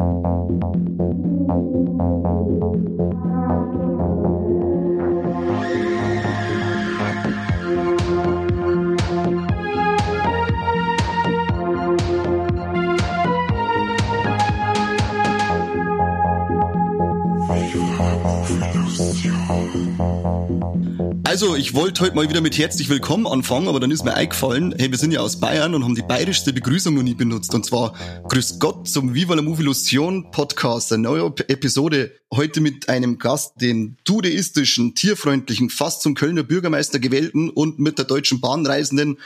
Thank you. Also, ich wollte heute mal wieder mit herzlich willkommen anfangen, aber dann ist mir eingefallen, hey, wir sind ja aus Bayern und haben die bayerischste Begrüßung noch nie benutzt. Und zwar Grüß Gott zum Viva la Movilusion Podcast, eine neue Episode. Heute mit einem Gast, den tudeistischen, tierfreundlichen, fast zum Kölner Bürgermeister gewählten und mit der Deutschen Bahn reisenden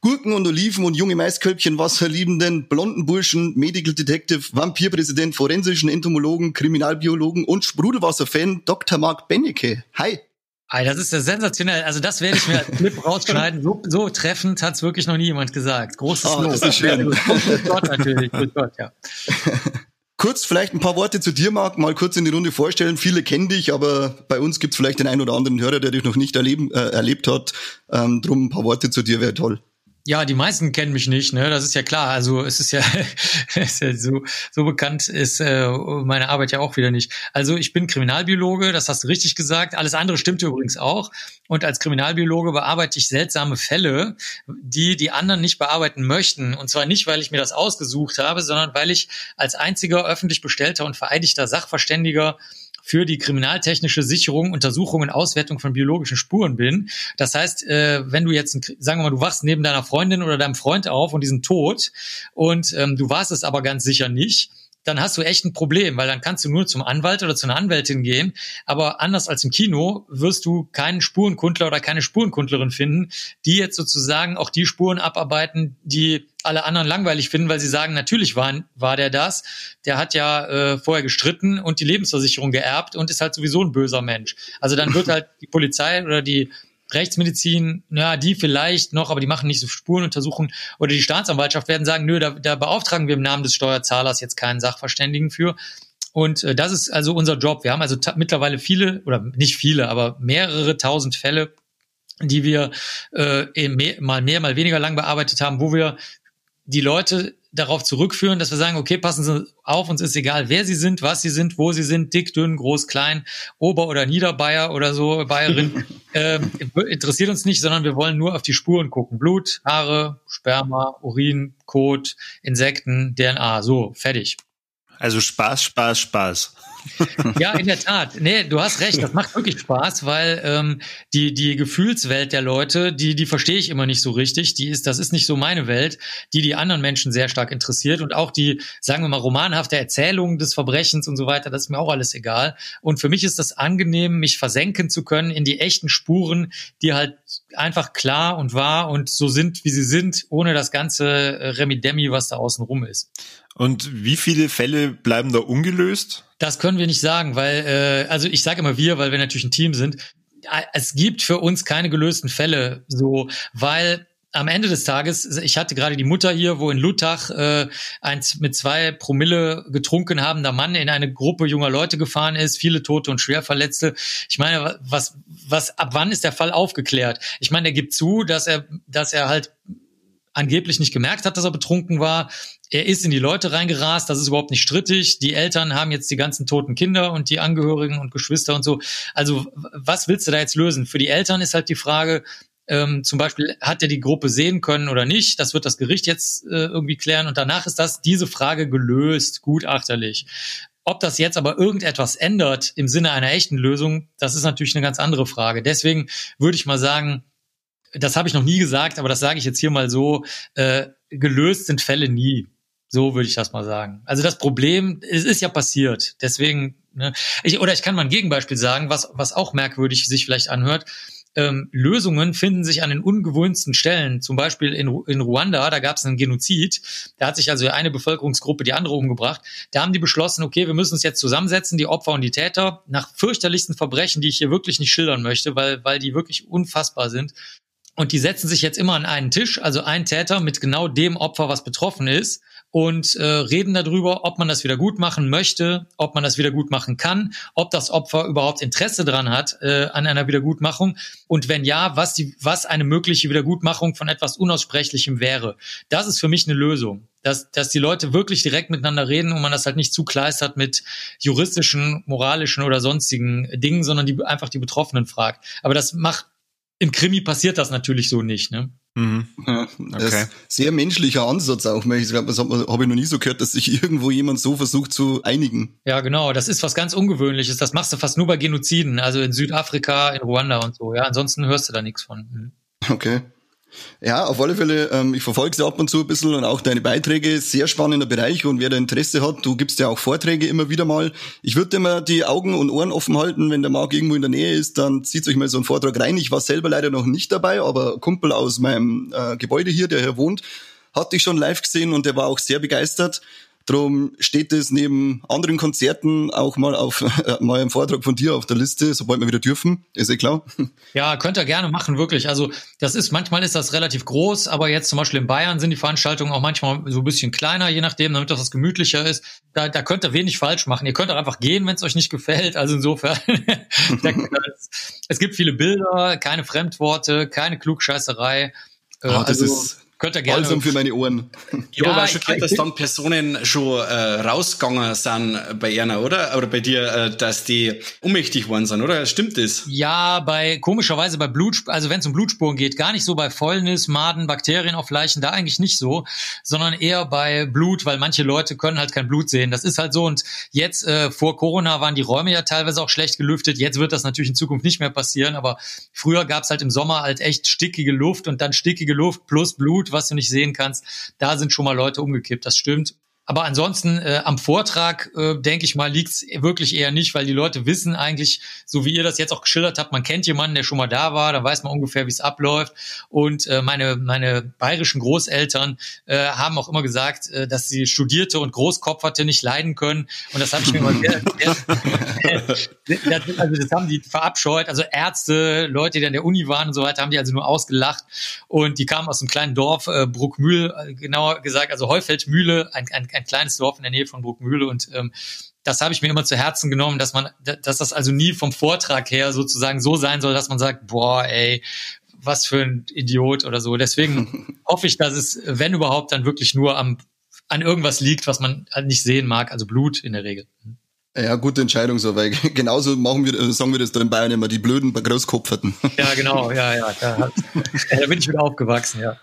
Gurken und Oliven und junge Maiskölbchen wasserliebenden, blonden Burschen, Medical Detective, Vampirpräsident, forensischen Entomologen, Kriminalbiologen und Sprudelwasserfan Dr. Mark Bennecke. Hi. Das ist ja sensationell. Also das werde ich mir als Clip rausschneiden. So, so treffend hat's wirklich noch nie jemand gesagt. Großes oh, Lob. Das ist schön. Grüß Gott natürlich. Grüß Gott, ja. Kurz vielleicht ein paar Worte zu dir, Marc, mal kurz in die Runde vorstellen. Viele kennen dich, aber bei uns gibt's vielleicht den einen oder anderen Hörer, der dich noch nicht erleben, äh, erlebt hat. Ähm, drum ein paar Worte zu dir wäre toll. Ja, die meisten kennen mich nicht, ne? Das ist ja klar. Also es ist ja, ist ja so, so bekannt ist äh, meine Arbeit ja auch wieder nicht. Also ich bin Kriminalbiologe, das hast du richtig gesagt. Alles andere stimmt übrigens auch. Und als Kriminalbiologe bearbeite ich seltsame Fälle, die die anderen nicht bearbeiten möchten. Und zwar nicht, weil ich mir das ausgesucht habe, sondern weil ich als einziger öffentlich bestellter und vereidigter Sachverständiger für die kriminaltechnische Sicherung, Untersuchung und Auswertung von biologischen Spuren bin. Das heißt, äh, wenn du jetzt, sagen wir mal, du wachst neben deiner Freundin oder deinem Freund auf und die sind tot und ähm, du warst es aber ganz sicher nicht, dann hast du echt ein Problem, weil dann kannst du nur zum Anwalt oder zu einer Anwältin gehen. Aber anders als im Kino wirst du keinen Spurenkundler oder keine Spurenkundlerin finden, die jetzt sozusagen auch die Spuren abarbeiten, die alle anderen langweilig finden, weil sie sagen, natürlich war, war der das. Der hat ja äh, vorher gestritten und die Lebensversicherung geerbt und ist halt sowieso ein böser Mensch. Also dann wird halt die Polizei oder die Rechtsmedizin, ja, die vielleicht noch, aber die machen nicht so Spurenuntersuchungen oder die Staatsanwaltschaft werden sagen, nö, da, da beauftragen wir im Namen des Steuerzahlers jetzt keinen Sachverständigen für. Und äh, das ist also unser Job. Wir haben also mittlerweile viele, oder nicht viele, aber mehrere tausend Fälle, die wir äh, mehr, mal mehr, mal weniger lang bearbeitet haben, wo wir die Leute darauf zurückführen, dass wir sagen, okay, passen Sie auf, uns ist egal, wer Sie sind, was Sie sind, wo Sie sind, dick, dünn, groß, klein, Ober- oder Niederbayer oder so, Bayerin, äh, interessiert uns nicht, sondern wir wollen nur auf die Spuren gucken. Blut, Haare, Sperma, Urin, Kot, Insekten, DNA, so, fertig. Also Spaß, Spaß, Spaß. ja, in der Tat. Nee, du hast recht, das macht wirklich Spaß, weil ähm, die, die Gefühlswelt der Leute, die, die verstehe ich immer nicht so richtig. Die ist, das ist nicht so meine Welt, die die anderen Menschen sehr stark interessiert. Und auch die, sagen wir mal, romanhafte Erzählung des Verbrechens und so weiter, das ist mir auch alles egal. Und für mich ist das angenehm, mich versenken zu können in die echten Spuren, die halt einfach klar und wahr und so sind, wie sie sind, ohne das ganze Remi-Demi, was da außen rum ist. Und wie viele Fälle bleiben da ungelöst? Das können wir nicht sagen, weil, äh, also ich sage immer wir, weil wir natürlich ein Team sind. Es gibt für uns keine gelösten Fälle, so, weil am Ende des Tages, ich hatte gerade die Mutter hier, wo in Luttach äh, ein mit zwei Promille getrunken habender Mann in eine Gruppe junger Leute gefahren ist, viele Tote und Schwerverletzte. Ich meine, was, was, ab wann ist der Fall aufgeklärt? Ich meine, er gibt zu, dass er, dass er halt angeblich nicht gemerkt hat, dass er betrunken war. Er ist in die Leute reingerast, das ist überhaupt nicht strittig. Die Eltern haben jetzt die ganzen toten Kinder und die Angehörigen und Geschwister und so. Also was willst du da jetzt lösen? Für die Eltern ist halt die Frage, ähm, zum Beispiel, hat er die Gruppe sehen können oder nicht? Das wird das Gericht jetzt äh, irgendwie klären und danach ist das diese Frage gelöst, gutachterlich. Ob das jetzt aber irgendetwas ändert im Sinne einer echten Lösung, das ist natürlich eine ganz andere Frage. Deswegen würde ich mal sagen, das habe ich noch nie gesagt, aber das sage ich jetzt hier mal so, äh, gelöst sind Fälle nie. So würde ich das mal sagen. Also das Problem, es ist ja passiert. Deswegen, ne, ich, oder ich kann mal ein Gegenbeispiel sagen, was, was auch merkwürdig sich vielleicht anhört. Ähm, Lösungen finden sich an den ungewohnten Stellen. Zum Beispiel in, in Ruanda, da gab es einen Genozid. Da hat sich also eine Bevölkerungsgruppe die andere umgebracht. Da haben die beschlossen, okay, wir müssen uns jetzt zusammensetzen, die Opfer und die Täter, nach fürchterlichsten Verbrechen, die ich hier wirklich nicht schildern möchte, weil, weil die wirklich unfassbar sind. Und die setzen sich jetzt immer an einen Tisch, also ein Täter mit genau dem Opfer, was betroffen ist, und äh, reden darüber, ob man das wieder gut machen möchte, ob man das wieder gut machen kann, ob das Opfer überhaupt Interesse dran hat äh, an einer Wiedergutmachung und wenn ja, was die, was eine mögliche Wiedergutmachung von etwas Unaussprechlichem wäre. Das ist für mich eine Lösung. dass, dass die Leute wirklich direkt miteinander reden und man das halt nicht zukleistert mit juristischen, moralischen oder sonstigen Dingen, sondern die einfach die Betroffenen fragt. Aber das macht im Krimi passiert das natürlich so nicht, ne? Mhm. Ja, okay. sehr menschlicher Ansatz auch. Ich glaube, das habe ich noch nie so gehört, dass sich irgendwo jemand so versucht zu einigen. Ja, genau. Das ist was ganz Ungewöhnliches. Das machst du fast nur bei Genoziden, also in Südafrika, in Ruanda und so. Ja, ansonsten hörst du da nichts von. Mhm. Okay. Ja, auf alle Fälle, ähm, ich verfolge sie ab und zu ein bisschen und auch deine Beiträge, sehr spannender Bereich und wer da Interesse hat, du gibst ja auch Vorträge immer wieder mal. Ich würde immer die Augen und Ohren offen halten, wenn der Marc irgendwo in der Nähe ist, dann zieht euch mal so einen Vortrag rein. Ich war selber leider noch nicht dabei, aber Kumpel aus meinem äh, Gebäude hier, der hier wohnt, hatte ich schon live gesehen und der war auch sehr begeistert. Drum steht es neben anderen Konzerten auch mal auf äh, mal im Vortrag von dir auf der Liste, sobald wir wieder dürfen. Ist eh klar. Ja, könnt ihr gerne machen, wirklich. Also das ist, manchmal ist das relativ groß, aber jetzt zum Beispiel in Bayern sind die Veranstaltungen auch manchmal so ein bisschen kleiner, je nachdem, damit das was gemütlicher ist. Da, da könnt ihr wenig falsch machen. Ihr könnt auch einfach gehen, wenn es euch nicht gefällt. Also insofern, es gibt viele Bilder, keine Fremdworte, keine Klugscheißerei. Oh, das also, ist Könnt ihr gerne. Balsam für meine Ohren. Ja, aber schockiert, dass dann Personen schon äh, rausgegangen sind bei einer, oder? Oder bei dir, äh, dass die ohnmächtig worden sind, oder? Stimmt das? Ja, bei komischerweise bei Blut, also wenn es um Blutspuren geht, gar nicht so bei Fäulnis, Maden, Bakterien auf Leichen, da eigentlich nicht so, sondern eher bei Blut, weil manche Leute können halt kein Blut sehen. Das ist halt so. Und jetzt äh, vor Corona waren die Räume ja teilweise auch schlecht gelüftet. Jetzt wird das natürlich in Zukunft nicht mehr passieren, aber früher gab's halt im Sommer halt echt stickige Luft und dann stickige Luft plus Blut was du nicht sehen kannst. Da sind schon mal Leute umgekippt, das stimmt. Aber ansonsten äh, am Vortrag, äh, denke ich mal, liegt's wirklich eher nicht, weil die Leute wissen eigentlich, so wie ihr das jetzt auch geschildert habt, man kennt jemanden, der schon mal da war, da weiß man ungefähr, wie es abläuft. Und äh, meine, meine bayerischen Großeltern äh, haben auch immer gesagt, äh, dass sie Studierte und Großkopferte nicht leiden können. Und das habe ich mir immer sehr, sehr, also das haben die verabscheut. Also Ärzte, Leute, die an der Uni waren und so weiter, haben die also nur ausgelacht. Und die kamen aus einem kleinen Dorf, äh, Bruckmühl, äh, genauer gesagt, also Heufeldmühle, ein, ein ein kleines Dorf in der Nähe von Bruckmühle und ähm, das habe ich mir immer zu Herzen genommen, dass man, dass das also nie vom Vortrag her sozusagen so sein soll, dass man sagt, boah, ey, was für ein Idiot oder so. Deswegen hoffe ich, dass es, wenn überhaupt, dann wirklich nur am, an irgendwas liegt, was man halt nicht sehen mag, also Blut in der Regel. Ja, gute Entscheidung so, weil genauso machen wir, sagen wir das da in Bayern immer, die blöden Großkopferten. Ja, genau, ja, ja, da, da bin ich wieder aufgewachsen, ja.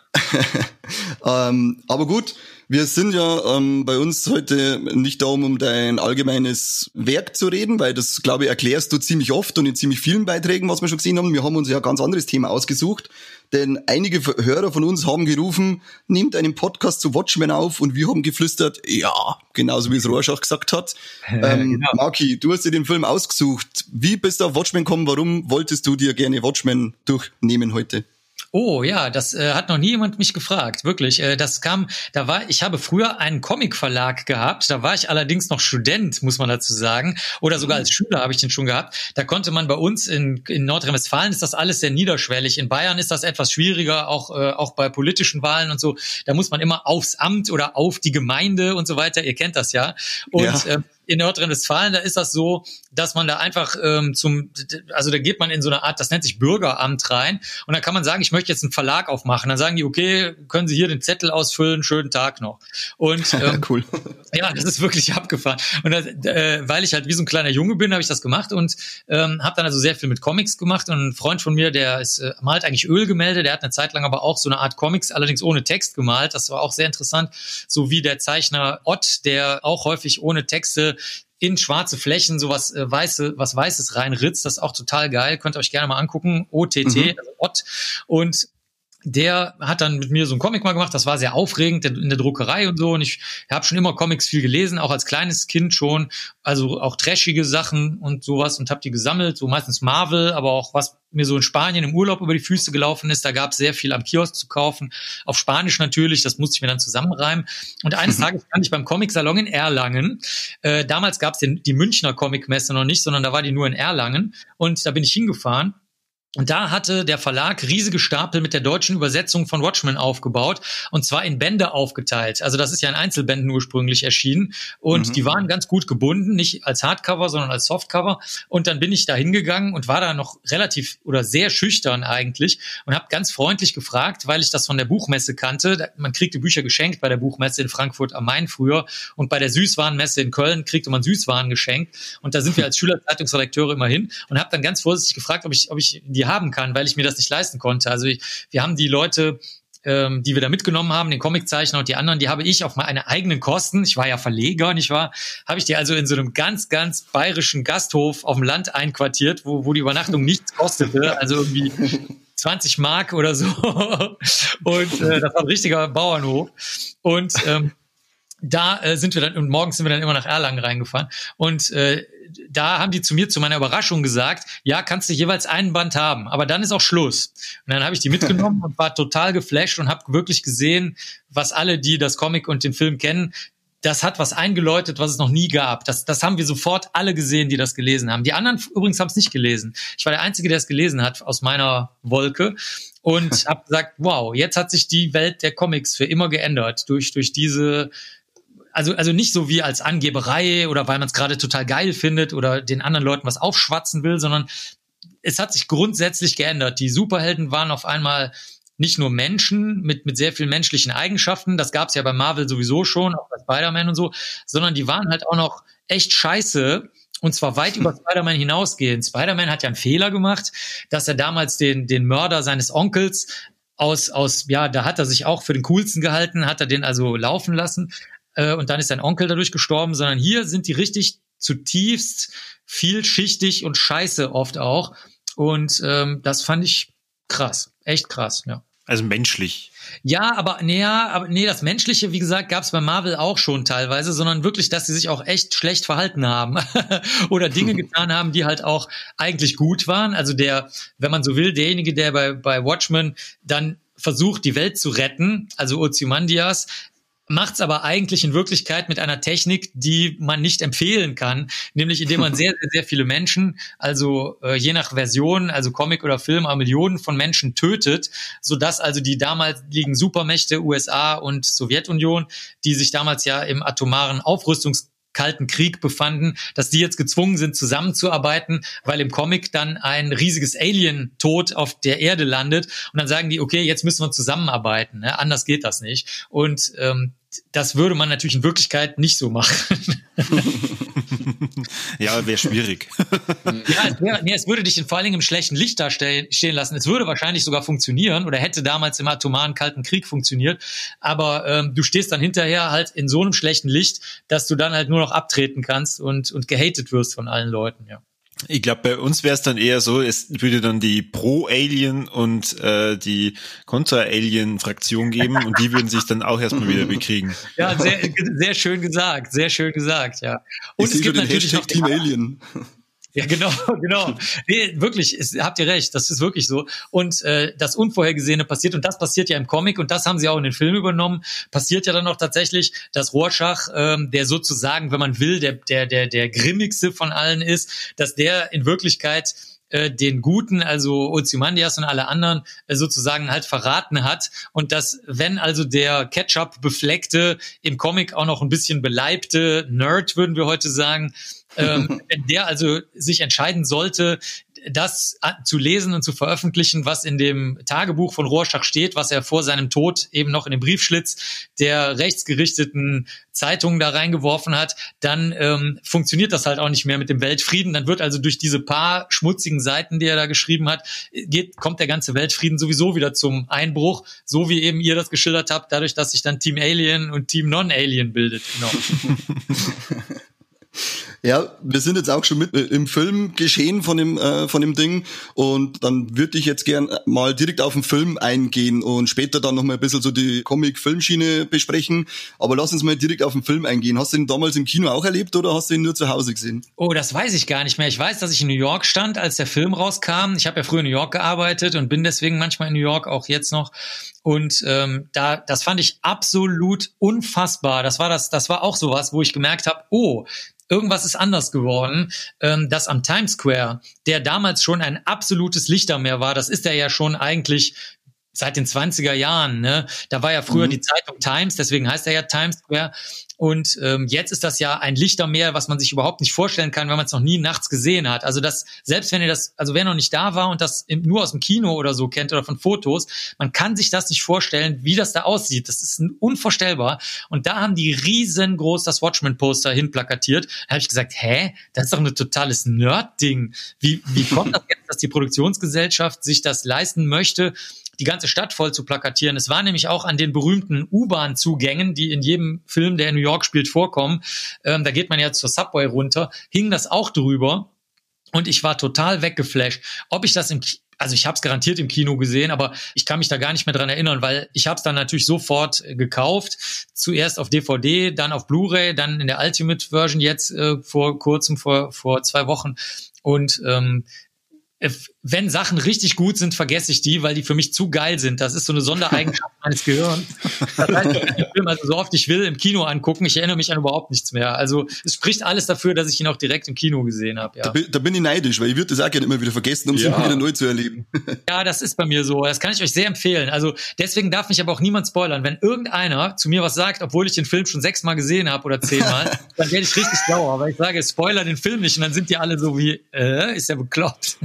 ähm, aber gut, wir sind ja ähm, bei uns heute nicht da, um dein allgemeines Werk zu reden, weil das, glaube ich, erklärst du ziemlich oft und in ziemlich vielen Beiträgen, was wir schon gesehen haben. Wir haben uns ja ein ganz anderes Thema ausgesucht, denn einige Hörer von uns haben gerufen, nehmt einen Podcast zu Watchmen auf und wir haben geflüstert, ja, genauso wie es Rorschach gesagt hat. ähm, genau. Marki, du hast dir den Film ausgesucht. Wie bist du auf Watchmen gekommen? Warum wolltest du dir gerne Watchmen durchnehmen heute? Oh ja, das äh, hat noch nie jemand mich gefragt, wirklich. Äh, das kam, da war, ich habe früher einen Comicverlag gehabt, da war ich allerdings noch Student, muss man dazu sagen, oder sogar als Schüler habe ich den schon gehabt. Da konnte man bei uns in, in Nordrhein-Westfalen ist das alles sehr niederschwellig. In Bayern ist das etwas schwieriger, auch äh, auch bei politischen Wahlen und so. Da muss man immer aufs Amt oder auf die Gemeinde und so weiter. Ihr kennt das ja. Und ja. Äh, in Nordrhein-Westfalen, da ist das so, dass man da einfach ähm, zum, also da geht man in so eine Art, das nennt sich Bürgeramt rein und da kann man sagen, ich möchte jetzt einen Verlag aufmachen. Dann sagen die, okay, können Sie hier den Zettel ausfüllen, schönen Tag noch. Und ähm, cool. ja, das ist wirklich abgefahren. Und das, äh, weil ich halt wie so ein kleiner Junge bin, habe ich das gemacht und ähm, habe dann also sehr viel mit Comics gemacht. Und ein Freund von mir, der ist, äh, malt eigentlich Ölgemälde, der hat eine Zeit lang aber auch so eine Art Comics, allerdings ohne Text gemalt. Das war auch sehr interessant. So wie der Zeichner Ott, der auch häufig ohne Texte in schwarze Flächen sowas äh, weiße, was Weißes reinritzt. Das ist auch total geil. Könnt ihr euch gerne mal angucken. OTT, mhm. also Ott. Und der hat dann mit mir so ein Comic mal gemacht, das war sehr aufregend in der Druckerei und so. Und ich habe schon immer Comics viel gelesen, auch als kleines Kind schon, also auch trashige Sachen und sowas und habe die gesammelt, so meistens Marvel, aber auch was mir so in Spanien im Urlaub über die Füße gelaufen ist, da gab es sehr viel am Kiosk zu kaufen, auf Spanisch natürlich, das musste ich mir dann zusammenreimen. Und eines Tages stand ich beim Comic-Salon in Erlangen, äh, damals gab es die Münchner Comic-Messe noch nicht, sondern da war die nur in Erlangen. Und da bin ich hingefahren Und da hatte der Verlag riesige Stapel mit der deutschen Übersetzung von Watchmen aufgebaut und zwar in Bände aufgeteilt. Also das ist ja in Einzelbänden ursprünglich erschienen und mhm. die waren ganz gut gebunden, nicht als Hardcover, sondern als Softcover. Und dann bin ich da hingegangen und war da noch relativ oder sehr schüchtern eigentlich und habe ganz freundlich gefragt, weil ich das von der Buchmesse kannte. Man kriegte Bücher geschenkt bei der Buchmesse in Frankfurt am Main früher und bei der Süßwarenmesse in Köln kriegte man Süßwaren geschenkt. Und da sind wir als Schülerzeitungsredakteure immer hin und habe dann ganz vorsichtig gefragt, ob ich, ob ich die haben kann, weil ich mir das nicht leisten konnte. Also ich, wir haben die Leute ähm, die wir da mitgenommen haben, den Comiczeichner und die anderen, die habe ich auf meine eigenen Kosten, ich war ja Verleger, nicht wahr, habe ich die also in so einem ganz, ganz bayerischen Gasthof auf dem Land einquartiert, wo, wo die Übernachtung nichts kostete, also irgendwie 20 Mark oder so. Und äh, das war ein richtiger Bauernhof. Und ähm, da äh, sind wir dann, und morgens sind wir dann immer nach Erlangen reingefahren. Und äh, da haben die zu mir zu meiner Überraschung gesagt, ja, kannst du jeweils einen Band haben, aber dann ist auch Schluss. Und dann habe ich die mitgenommen und war total geflasht und habe wirklich gesehen, was alle, die das Comic und den Film kennen, das hat was eingeläutet, was es noch nie gab. Das, das haben wir sofort alle gesehen, die das gelesen haben. Die anderen übrigens haben es nicht gelesen. Ich war der Einzige, der es gelesen hat aus meiner Wolke und habe gesagt, wow, jetzt hat sich die Welt der Comics für immer geändert durch, durch diese also, also nicht so wie als Angeberei oder weil man es gerade total geil findet oder den anderen Leuten was aufschwatzen will, sondern es hat sich grundsätzlich geändert. Die Superhelden waren auf einmal nicht nur Menschen mit, mit sehr vielen menschlichen Eigenschaften, das gab es ja bei Marvel sowieso schon, auch bei Spider-Man und so, sondern die waren halt auch noch echt scheiße und zwar weit über Spider-Man hinausgehend. Spider-Man hat ja einen Fehler gemacht, dass er damals den, den Mörder seines Onkels aus, aus, ja, da hat er sich auch für den coolsten gehalten, hat er den also laufen lassen äh, und dann ist sein Onkel dadurch gestorben, sondern hier sind die richtig zutiefst vielschichtig und scheiße oft auch. Und ähm, das fand ich krass, echt krass, ja. Also menschlich. Ja, aber nee, aber nee, das Menschliche, wie gesagt, gab es bei Marvel auch schon teilweise, sondern wirklich, dass sie sich auch echt schlecht verhalten haben oder Dinge getan haben, die halt auch eigentlich gut waren. Also der, wenn man so will, derjenige, der bei, bei Watchmen dann versucht, die Welt zu retten, also Ozymandias, macht's aber eigentlich in Wirklichkeit mit einer Technik, die man nicht empfehlen kann, nämlich indem man sehr, sehr, sehr viele Menschen, also äh, je nach Version, also Comic oder Film, aber Millionen von Menschen tötet, sodass also die damaligen Supermächte USA und Sowjetunion, die sich damals ja im atomaren Aufrüstungs Kalten Krieg befanden, dass die jetzt gezwungen sind, zusammenzuarbeiten, weil im Comic dann ein riesiges Alien-Tod auf der Erde landet und dann sagen die, okay, jetzt müssen wir zusammenarbeiten, ne? anders geht das nicht. Und ähm, das würde man natürlich in Wirklichkeit nicht so machen. ja, wäre schwierig. ja, es, wär, nee, es würde dich in, vor allen Dingen im schlechten Licht da stehen lassen. Es würde wahrscheinlich sogar funktionieren oder hätte damals im atomaren Kalten Krieg funktioniert. Aber ähm, du stehst dann hinterher halt in so einem schlechten Licht, dass du dann halt nur noch abtreten kannst und, und gehatet wirst von allen Leuten, ja. Ich glaube, bei uns wäre es dann eher so, es würde dann die Pro-Alien und äh, die Contra-Alien-Fraktion geben und die würden sich dann auch erstmal wieder bekriegen. Ja, sehr, sehr schön gesagt, sehr schön gesagt, ja. Und ich es gibt natürlich noch Team Alien. Ja, genau, genau. Nee, wirklich, es, habt ihr recht, das ist wirklich so. Und äh, das Unvorhergesehene passiert, und das passiert ja im Comic, und das haben sie auch in den Film übernommen, passiert ja dann auch tatsächlich, dass Rorschach, ähm, der sozusagen, wenn man will, der, der, der, der grimmigste von allen ist, dass der in Wirklichkeit äh, den Guten, also Ozymandias und alle anderen, äh, sozusagen halt verraten hat. Und dass, wenn also der Ketchup befleckte, im Comic auch noch ein bisschen beleibte Nerd, würden wir heute sagen, ähm, wenn der also sich entscheiden sollte, das zu lesen und zu veröffentlichen, was in dem Tagebuch von Rorschach steht, was er vor seinem Tod eben noch in den Briefschlitz der rechtsgerichteten Zeitungen da reingeworfen hat, dann ähm, funktioniert das halt auch nicht mehr mit dem Weltfrieden. Dann wird also durch diese paar schmutzigen Seiten, die er da geschrieben hat, geht, kommt der ganze Weltfrieden sowieso wieder zum Einbruch, so wie eben ihr das geschildert habt, dadurch, dass sich dann Team Alien und Team Non-Alien bildet. Genau. Ja, wir sind jetzt auch schon mit äh, im Film geschehen von dem, äh, von dem Ding und dann würde ich jetzt gern mal direkt auf den Film eingehen und später dann nochmal ein bisschen so die Comic-Filmschiene besprechen. Aber lass uns mal direkt auf den Film eingehen. Hast du ihn damals im Kino auch erlebt oder hast du ihn nur zu Hause gesehen? Oh, das weiß ich gar nicht mehr. Ich weiß, dass ich in New York stand, als der Film rauskam. Ich habe ja früher in New York gearbeitet und bin deswegen manchmal in New York, auch jetzt noch. Und ähm, da, das fand ich absolut unfassbar. Das war das, das war auch sowas, wo ich gemerkt habe, oh, irgendwas ist anders geworden, ähm, dass am Times Square, der damals schon ein absolutes Lichtermeer war, das ist er ja schon eigentlich seit den 20er Jahren, ne? Da war ja früher mhm. die Zeitung Times, deswegen heißt er ja Times Square. Und ähm, jetzt ist das ja ein Lichtermeer, was man sich überhaupt nicht vorstellen kann, wenn man es noch nie nachts gesehen hat. Also das, selbst wenn ihr das, also wer noch nicht da war und das im, nur aus dem Kino oder so kennt oder von Fotos, man kann sich das nicht vorstellen, wie das da aussieht. Das ist unvorstellbar. Und da haben die riesengroß das Watchmen-Poster hinplakatiert. Da habe ich gesagt, hä, das ist doch ein totales Nerd-Ding. Wie, wie kommt das jetzt, dass die Produktionsgesellschaft sich das leisten möchte? Die ganze Stadt voll zu plakatieren. Es war nämlich auch an den berühmten U-Bahn-Zugängen, die in jedem Film, der in New York spielt, vorkommen. Ähm, da geht man ja zur Subway runter, hing das auch drüber. Und ich war total weggeflasht. Ob ich das im also ich habe es garantiert im Kino gesehen, aber ich kann mich da gar nicht mehr dran erinnern, weil ich habe es dann natürlich sofort äh, gekauft. Zuerst auf DVD, dann auf Blu-ray, dann in der Ultimate Version jetzt äh, vor kurzem, vor, vor zwei Wochen. Und ähm, äh, wenn Sachen richtig gut sind, vergesse ich die, weil die für mich zu geil sind. Das ist so eine Sondereigenschaft meines Gehirns. Das heißt, ich kann den Film also so oft ich will im Kino angucken. Ich erinnere mich an überhaupt nichts mehr. Also es spricht alles dafür, dass ich ihn auch direkt im Kino gesehen habe. Ja. Da, bin, da bin ich neidisch, weil ich würde das auch gerne immer wieder vergessen, um es ja. wieder neu zu erleben. Ja, das ist bei mir so. Das kann ich euch sehr empfehlen. Also deswegen darf mich aber auch niemand spoilern. Wenn irgendeiner zu mir was sagt, obwohl ich den Film schon sechsmal gesehen habe oder zehnmal, dann werde ich richtig sauer, weil ich sage, spoiler den Film nicht und dann sind die alle so wie, äh, ist ja bekloppt.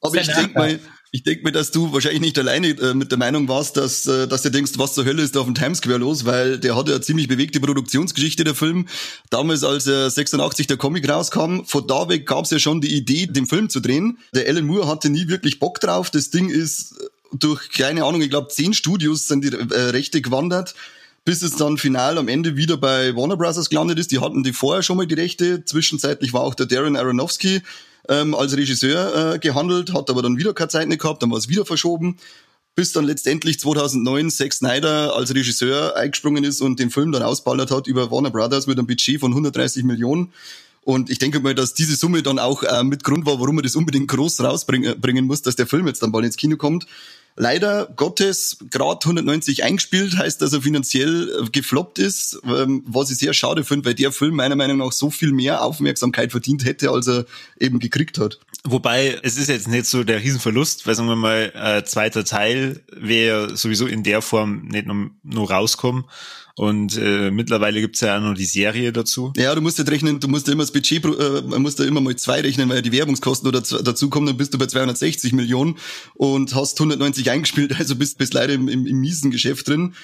Aber ich denke mal, ich denke mir, dass du wahrscheinlich nicht alleine äh, mit der Meinung warst, dass, äh, dass du denkst, was zur Hölle ist da auf dem Times Square los, weil der hatte ja ziemlich bewegte Produktionsgeschichte, der Film. Damals, als er 86 der Comic rauskam, von da weg gab es ja schon die Idee, den Film zu drehen. Der Alan Moore hatte nie wirklich Bock drauf. Das Ding ist durch, keine Ahnung, ich glaube, zehn Studios sind die äh, Rechte gewandert bis es dann final am Ende wieder bei Warner Bros. gelandet ist. Die hatten die vorher schon mal die Rechte. Zwischenzeitlich war auch der Darren Aronofsky ähm, als Regisseur äh, gehandelt, hat aber dann wieder keine Zeit mehr gehabt, dann war es wieder verschoben, bis dann letztendlich 2009 Zack Snyder als Regisseur eingesprungen ist und den Film dann ausballert hat über Warner Brothers mit einem Budget von 130 Millionen. Und ich denke mal, dass diese Summe dann auch äh, mit Grund war, warum man das unbedingt groß rausbringen bringen muss, dass der Film jetzt dann bald ins Kino kommt leider Gottes gerade 190 eingespielt, heißt, dass er finanziell äh, gefloppt ist, ähm, was ich sehr schade finde, weil der Film meiner Meinung nach so viel mehr Aufmerksamkeit verdient hätte, als er eben gekriegt hat. Wobei, es ist jetzt nicht so der Riesenverlust, weil sagen wir mal, äh, zweiter Teil wäre sowieso in der Form nicht nur, nur rauskommen. Und äh, mittlerweile gibt's ja auch noch die Serie dazu. Ja, du musst jetzt rechnen, du musst ja immer das Budget, äh, man muss da immer mal zwei rechnen, weil ja die Werbungskosten oder dazu kommen, dann bist du bei 260 Millionen und hast 190 eingespielt, also bist, bist leider im, im, im miesen Geschäft drin.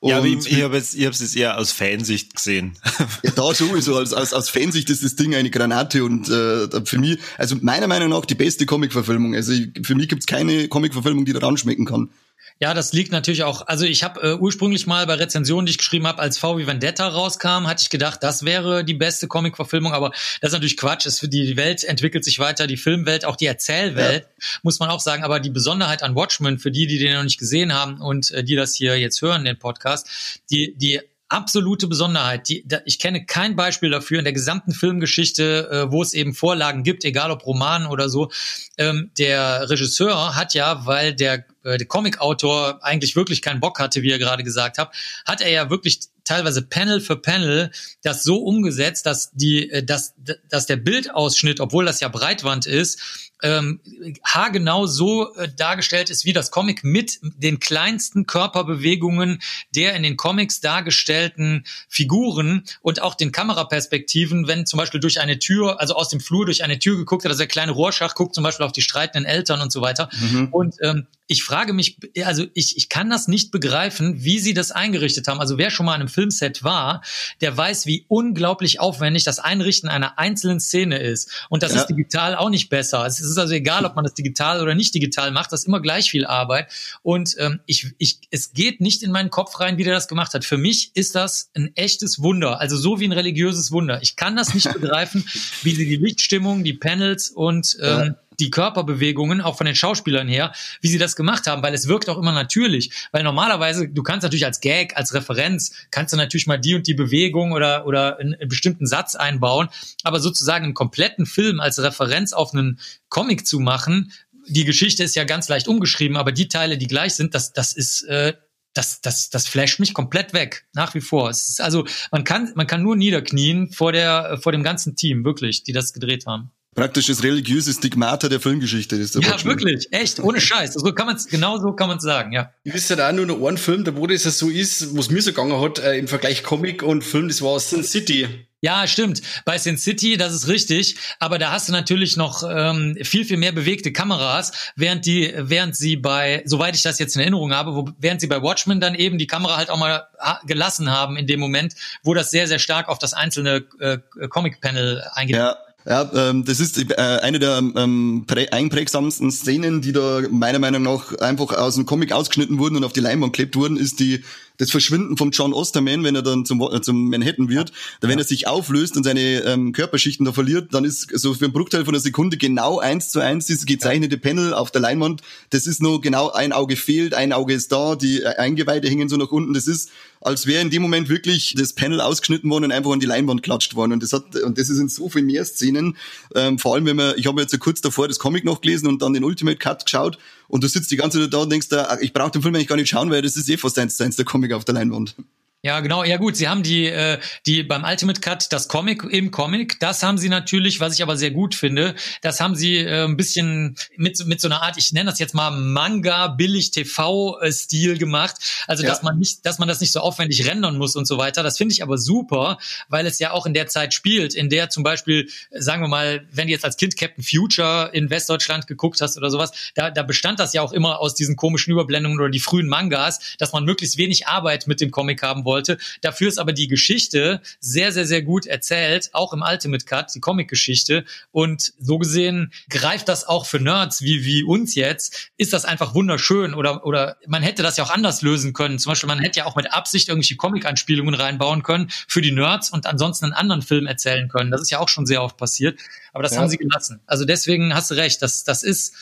Und ja, aber ich, ich habe es jetzt eher aus Fansicht gesehen. Ja, da sowieso. Als, aus, aus Fansicht ist das Ding eine Granate und äh, für mich, also meiner Meinung nach die beste Comic-Verfilmung. Also ich, für mich gibt's keine Comic-Verfilmung, die daran schmecken kann. Ja, das liegt natürlich auch, also ich habe äh, ursprünglich mal bei Rezensionen, die ich geschrieben habe, als V wie Vendetta rauskam, hatte ich gedacht, das wäre die beste Comic-Verfilmung, aber das ist natürlich Quatsch. Es, die, die Welt entwickelt sich weiter, die Filmwelt, auch die Erzählwelt, ja. muss man auch sagen. Aber die Besonderheit an Watchmen, für die, die den noch nicht gesehen haben und äh, die das hier jetzt hören, den Podcast, die, die absolute Besonderheit. Die, da, ich kenne kein Beispiel dafür in der gesamten Filmgeschichte, äh, wo es eben Vorlagen gibt, egal ob Romanen oder so. Ähm, der Regisseur hat ja, weil der, äh, der Comic-Autor eigentlich wirklich keinen Bock hatte, wie er gerade gesagt hat, hat er ja wirklich teilweise Panel für Panel das so umgesetzt, dass die, äh, dass, dass der Bildausschnitt, obwohl das ja Breitwand ist, ähm, haargenau so äh, dargestellt ist wie das Comic mit den kleinsten Körperbewegungen der in den Comics dargestellten Figuren und auch den Kameraperspektiven, wenn zum Beispiel durch eine Tür, also aus dem Flur durch eine Tür geguckt hat, also der kleine Rorschach guckt zum Beispiel auf die streitenden Eltern und so weiter. Mhm. Und ähm, ich frage mich, also ich, ich kann das nicht begreifen, wie sie das eingerichtet haben. Also wer schon mal in einem Filmset war, der weiß, wie unglaublich aufwendig das Einrichten einer einzelnen Szene ist. Und das ja. ist digital auch nicht besser. Es ist also egal, ob man das digital oder nicht digital macht, das ist immer gleich viel Arbeit. Und ähm, ich, ich, es geht nicht in meinen Kopf rein, wie der das gemacht hat. Für mich ist das ein echtes Wunder, also so wie ein religiöses Wunder. Ich kann das nicht begreifen, wie sie die Lichtstimmung, die Panels und ähm, ja die Körperbewegungen, auch von den Schauspielern her, wie sie das gemacht haben, weil es wirkt auch immer natürlich. Weil normalerweise, du kannst natürlich als Gag, als Referenz, kannst du natürlich mal die und die Bewegung oder, oder einen, einen bestimmten Satz einbauen, aber sozusagen einen kompletten Film als Referenz auf einen Comic zu machen, die Geschichte ist ja ganz leicht umgeschrieben, aber die Teile, die gleich sind, das, das ist, äh, das, das, das flasht mich komplett weg, nach wie vor. Es ist also, man kann, man kann nur niederknien vor der, vor dem ganzen Team, wirklich, die das gedreht haben. Praktisch das religiöse Stigmata der Filmgeschichte ist der Ja, Watchmen. wirklich, echt, ohne Scheiß. So kann man's, genau so kann man's sagen, ja. Ich wüsste da auch nur noch einen Film, da wo das so ist, wo es mir so gegangen hat, äh, im Vergleich Comic und Film, das war Sin City. Ja, stimmt. Bei Sin City, das ist richtig. Aber da hast du natürlich noch ähm, viel, viel mehr bewegte Kameras, während die, während sie bei, soweit ich das jetzt in Erinnerung habe, wo, während sie bei Watchmen dann eben die Kamera halt auch mal ha- gelassen haben in dem Moment, wo das sehr, sehr stark auf das einzelne äh, Comic-Panel eingeht. Ja, ja ähm, das ist äh, eine der ähm, prä- einprägsamsten Szenen, die da meiner Meinung nach einfach aus dem Comic ausgeschnitten wurden und auf die Leinwand geklebt wurden, ist die das Verschwinden von John Osterman, wenn er dann zum, äh, zum Manhattan wird, da wenn er sich auflöst und seine ähm, Körperschichten da verliert, dann ist so für einen Bruchteil von einer Sekunde genau eins zu eins dieses gezeichnete Panel auf der Leinwand. Das ist nur genau ein Auge fehlt, ein Auge ist da, die äh, Eingeweide hängen so nach unten. Das ist, als wäre in dem Moment wirklich das Panel ausgeschnitten worden und einfach an die Leinwand klatscht worden. Und das hat, und das ist in so viel mehr Szenen. Ähm, vor allem, wenn man, ich habe jetzt so kurz davor das Comic noch gelesen und dann den Ultimate Cut geschaut und du sitzt die ganze Zeit da und denkst, da, ich brauche den Film eigentlich gar nicht schauen, weil das ist eh fast eins zu eins der Comic auf der Leinwand. Ja, genau. Ja gut, sie haben die, äh, die beim Ultimate Cut das Comic im Comic. Das haben sie natürlich, was ich aber sehr gut finde. Das haben sie äh, ein bisschen mit mit so einer Art, ich nenne das jetzt mal Manga billig TV Stil gemacht. Also Ja. dass man nicht, dass man das nicht so aufwendig rendern muss und so weiter. Das finde ich aber super, weil es ja auch in der Zeit spielt, in der zum Beispiel, sagen wir mal, wenn du jetzt als Kind Captain Future in Westdeutschland geguckt hast oder sowas, da, da bestand das ja auch immer aus diesen komischen Überblendungen oder die frühen Mangas, dass man möglichst wenig Arbeit mit dem Comic haben wollte. Dafür ist aber die Geschichte sehr, sehr, sehr gut erzählt, auch im Ultimate Cut, die Comic-Geschichte. Und so gesehen greift das auch für Nerds wie, wie uns jetzt, ist das einfach wunderschön. Oder, oder man hätte das ja auch anders lösen können. Zum Beispiel, man hätte ja auch mit Absicht irgendwelche Comic-Anspielungen reinbauen können für die Nerds und ansonsten einen anderen Film erzählen können. Das ist ja auch schon sehr oft passiert. Aber das Ja. haben sie gelassen. Also deswegen hast du recht, das, das ist,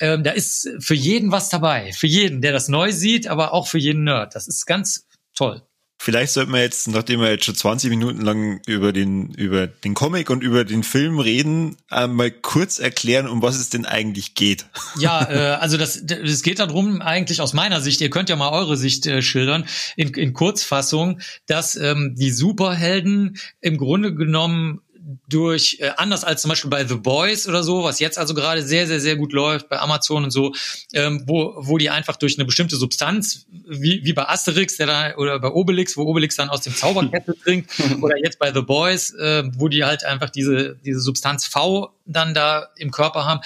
ähm, da ist für jeden was dabei. Für jeden, der das neu sieht, aber auch für jeden Nerd. Das ist ganz toll. Vielleicht sollten wir jetzt, nachdem wir jetzt schon 20 Minuten lang über den, über den Comic und über den Film reden, mal kurz erklären, um was es denn eigentlich geht. Ja, äh, also das, das geht darum, eigentlich aus meiner Sicht, ihr könnt ja mal eure Sicht äh, schildern, in, in Kurzfassung, dass ähm, die Superhelden im Grunde genommen durch, äh, anders als zum Beispiel bei The Boys oder so, was jetzt also gerade sehr, sehr, sehr gut läuft bei Amazon und so, ähm, wo, wo die einfach durch eine bestimmte Substanz, wie, wie bei Asterix der da, oder bei Obelix, wo Obelix dann aus dem Zauberkessel trinkt, oder jetzt bei The Boys, äh, wo die halt einfach diese, diese Substanz V dann da im Körper haben,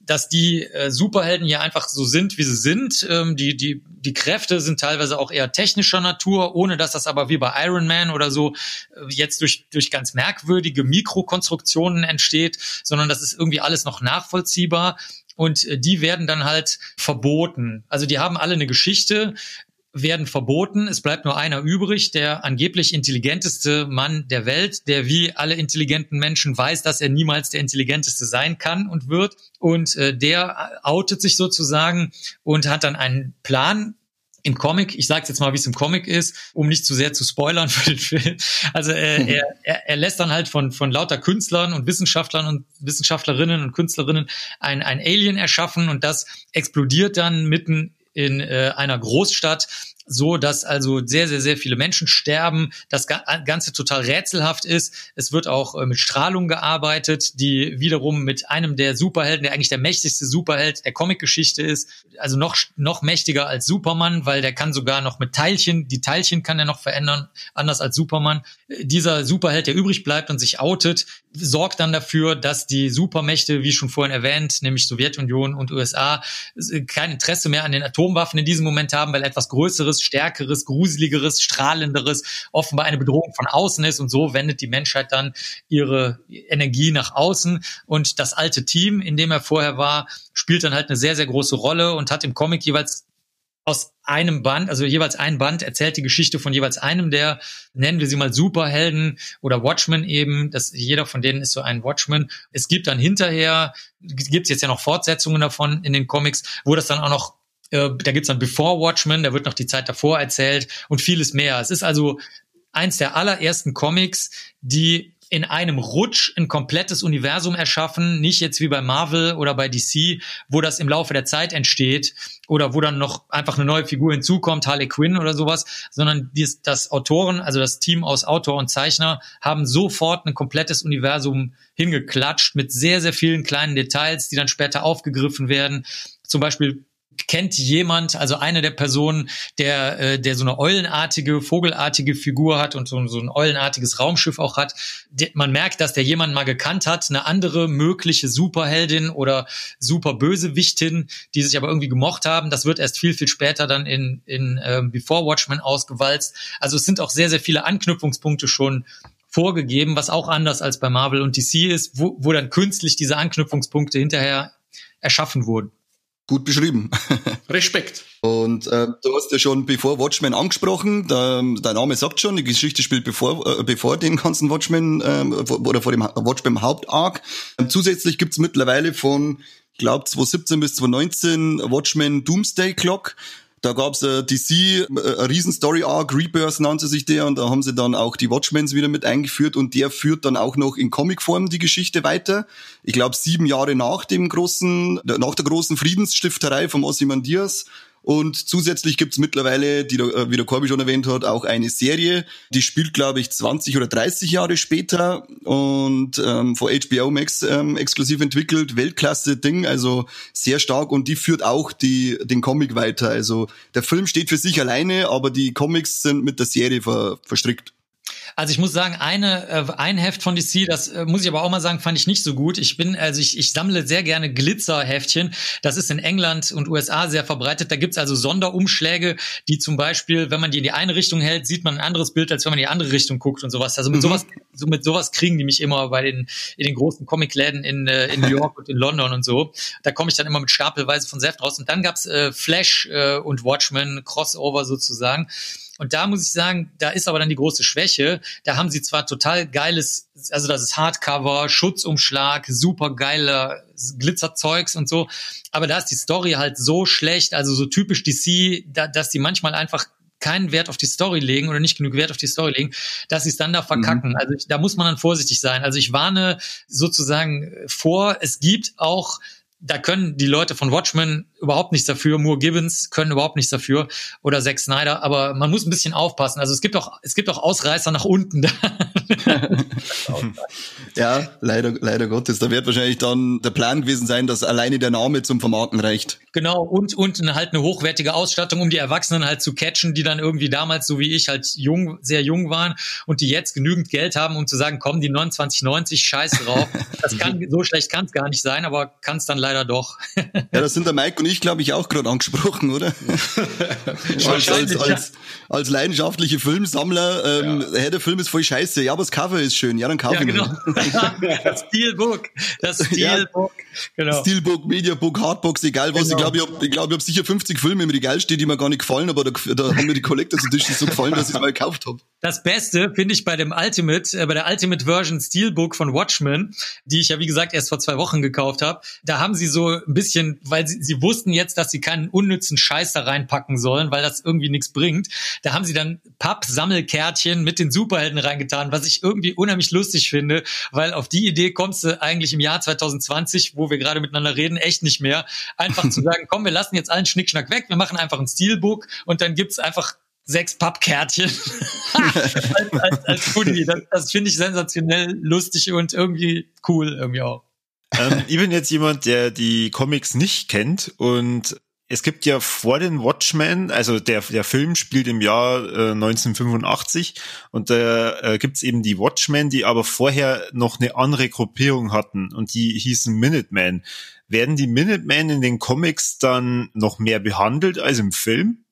dass die äh, Superhelden hier einfach so sind, wie sie sind. Ähm, die, die, die Kräfte sind teilweise auch eher technischer Natur, ohne dass das aber wie bei Iron Man oder so äh, jetzt durch, durch ganz merkwürdige Mikrokonstruktionen entsteht, sondern das ist irgendwie alles noch nachvollziehbar. Und äh, die werden dann halt verboten. Also die haben alle eine Geschichte, werden verboten. Es bleibt nur einer übrig, der angeblich intelligenteste Mann der Welt, der wie alle intelligenten Menschen weiß, dass er niemals der intelligenteste sein kann und wird. Und äh, der outet sich sozusagen und hat dann einen Plan im Comic, ich sage jetzt mal, wie es im Comic ist, um nicht zu sehr zu spoilern für den Film. Also äh, er, er, er lässt dann halt von, von lauter Künstlern und Wissenschaftlern und Wissenschaftlerinnen und Künstlerinnen ein, ein Alien erschaffen und das explodiert dann mitten in äh, einer Großstadt, so dass also sehr, sehr, sehr viele Menschen sterben, das Ga- Ganze total rätselhaft ist. Es wird auch äh, mit Strahlung gearbeitet, die wiederum mit einem der Superhelden, der eigentlich der mächtigste Superheld der Comicgeschichte ist, also noch, noch mächtiger als Superman, weil der kann sogar noch mit Teilchen, die Teilchen kann er noch verändern, anders als Superman. Dieser Superheld, der übrig bleibt und sich outet, sorgt dann dafür, dass die Supermächte, wie schon vorhin erwähnt, nämlich Sowjetunion und USA, kein Interesse mehr an den Atomwaffen in diesem Moment haben, weil etwas Größeres, Stärkeres, Gruseligeres, Strahlenderes offenbar eine Bedrohung von außen ist. Und so wendet die Menschheit dann ihre Energie nach außen. Und das alte Team, in dem er vorher war, spielt dann halt eine sehr, sehr große Rolle und hat im Comic jeweils aus einem Band, also jeweils ein Band erzählt die Geschichte von jeweils einem der, nennen wir sie mal Superhelden oder Watchmen eben, das, jeder von denen ist so ein Watchman. Es gibt dann hinterher, gibt es jetzt ja noch Fortsetzungen davon in den Comics, wo das dann auch noch, äh, da gibt's dann Before Watchmen, da wird noch die Zeit davor erzählt und vieles mehr. Es ist also eins der allerersten Comics, die in einem Rutsch ein komplettes Universum erschaffen, nicht jetzt wie bei Marvel oder bei DC, wo das im Laufe der Zeit entsteht oder wo dann noch einfach eine neue Figur hinzukommt, Harley Quinn oder sowas, sondern dies, das Autoren, also das Team aus Autor und Zeichner, haben sofort ein komplettes Universum hingeklatscht mit sehr, sehr vielen kleinen Details, die dann später aufgegriffen werden. Zum Beispiel kennt jemand, also eine der Personen, der, äh, der so eine eulenartige, vogelartige Figur hat und so, so ein eulenartiges Raumschiff auch hat, man merkt, dass der jemand mal gekannt hat, eine andere mögliche Superheldin oder Superbösewichtin, die sich aber irgendwie gemocht haben. Das wird erst viel, viel später dann in, in ähm, Before Watchmen ausgewalzt. Also es sind auch sehr, sehr viele Anknüpfungspunkte schon vorgegeben, was auch anders als bei Marvel und DC ist, wo, wo dann künstlich diese Anknüpfungspunkte hinterher erschaffen wurden. Gut beschrieben. Respekt. Und äh, du hast ja schon bevor Watchmen angesprochen, der, der Name sagt schon, die Geschichte spielt bevor, äh, bevor den ganzen Watchmen äh, oder vor dem Watchmen Hauptarc. Ähm, zusätzlich gibt's mittlerweile von, ich glaube, 2017 bis 2019 Watchmen Doomsday Clock. Da gab's äh, DC, äh, riesen Story Arc, Rebirth nannte sich der, und da haben sie dann auch die Watchmens wieder mit eingeführt und der führt dann auch noch in Comicform die Geschichte weiter. Ich glaube, sieben Jahre nach dem großen, nach der großen Friedensstifterei vom Ozymandias und zusätzlich gibt's mittlerweile, die, äh, wie der Corby schon erwähnt hat, auch eine Serie, die spielt, glaube ich, 20 oder 30 Jahre später und ähm, von HBO Max ähm, exklusiv entwickelt. Weltklasse-Ding, also sehr stark und die führt auch die, den Comic weiter. Also der Film steht für sich alleine, aber die Comics sind mit der Serie ver, verstrickt. Also ich muss sagen, eine, äh, ein Heft von DC, das äh, muss ich aber auch mal sagen, fand ich nicht so gut. Ich bin, also ich, ich sammle sehr gerne Glitzerheftchen. Das ist in England und USA sehr verbreitet. Da gibt's also Sonderumschläge, die zum Beispiel, wenn man die in die eine Richtung hält, sieht man ein anderes Bild, als wenn man in die andere Richtung guckt und sowas. Also mit mhm. sowas, so mit sowas kriegen die mich immer bei den, in den großen Comicläden in, äh, in New York und in London und so. Da komme ich dann immer mit stapelweise von Säften raus. Und dann gab's äh, Flash äh, und Watchmen, Crossover sozusagen. Und da muss ich sagen, da ist aber dann die große Schwäche. Da haben sie zwar total geiles, also das ist Hardcover, Schutzumschlag, super geiler Glitzerzeugs und so. Aber da ist die Story halt so schlecht, also so typisch DC, da, dass die manchmal einfach keinen Wert auf die Story legen oder nicht genug Wert auf die Story legen, dass sie es dann da verkacken. Mhm. Also ich, da muss man dann vorsichtig sein. Also ich warne sozusagen vor, es gibt auch da können die Leute von Watchmen überhaupt nichts dafür, Moore Gibbons können überhaupt nichts dafür oder Zack Snyder, aber man muss ein bisschen aufpassen. Also es gibt auch, es gibt auch Ausreißer nach unten. ja, leider, leider Gottes. Da wird wahrscheinlich dann der Plan gewesen sein, dass alleine der Name zum Vermarkten reicht. Genau, und, und halt eine hochwertige Ausstattung, um die Erwachsenen halt zu catchen, die dann irgendwie damals, so wie ich, halt jung, sehr jung waren und die jetzt genügend Geld haben, um zu sagen, komm, die 29,90, scheiß drauf. Das kann, so schlecht kann es gar nicht sein, aber kann es dann leider leider doch. ja, das sind der Mike und ich, glaube ich, auch gerade angesprochen, oder? als, als, als, als leidenschaftliche Filmsammler, ähm, ja. hey, der Film ist voll scheiße, ja, aber das Cover ist schön, ja, dann kaufe ja, genau. ich das Steelbook, das Steelbook, ja. genau. Steelbook, Mediabook, Hardbox, egal was. Genau. Ich glaube, ich habe ich glaub, ich hab sicher 50 Filme im Regal stehen, die mir gar nicht gefallen, aber da, da haben mir die Collectors Editions so gefallen, dass ich es mal gekauft habe. Das Beste finde ich bei dem Ultimate, äh, bei der Ultimate Version Steelbook von Watchmen, die ich ja wie gesagt erst vor zwei Wochen gekauft habe. Da haben sie so ein bisschen, weil sie, sie wussten jetzt, dass sie keinen unnützen Scheiß da reinpacken sollen, weil das irgendwie nichts bringt. Da haben sie dann Papp-Sammelkärtchen mit den Superhelden reingetan, was ich irgendwie unheimlich lustig finde, weil auf die Idee kommst du eigentlich im Jahr 2020, wo wir gerade miteinander reden, echt nicht mehr. Einfach zu sagen, komm, wir lassen jetzt allen Schnickschnack weg, wir machen einfach ein Steelbook und dann gibt's einfach sechs Pappkärtchen als, als, als Hoodie. Das, das finde ich sensationell lustig und irgendwie cool irgendwie auch. Ähm, ich bin jetzt jemand, der die Comics nicht kennt und es gibt ja vor den Watchmen, also der, der Film spielt im Jahr äh, 1985 und da äh, gibt's eben die Watchmen, die aber vorher noch eine andere Gruppierung hatten und die hießen Minutemen. Werden die Minutemen in den Comics dann noch mehr behandelt als im Film?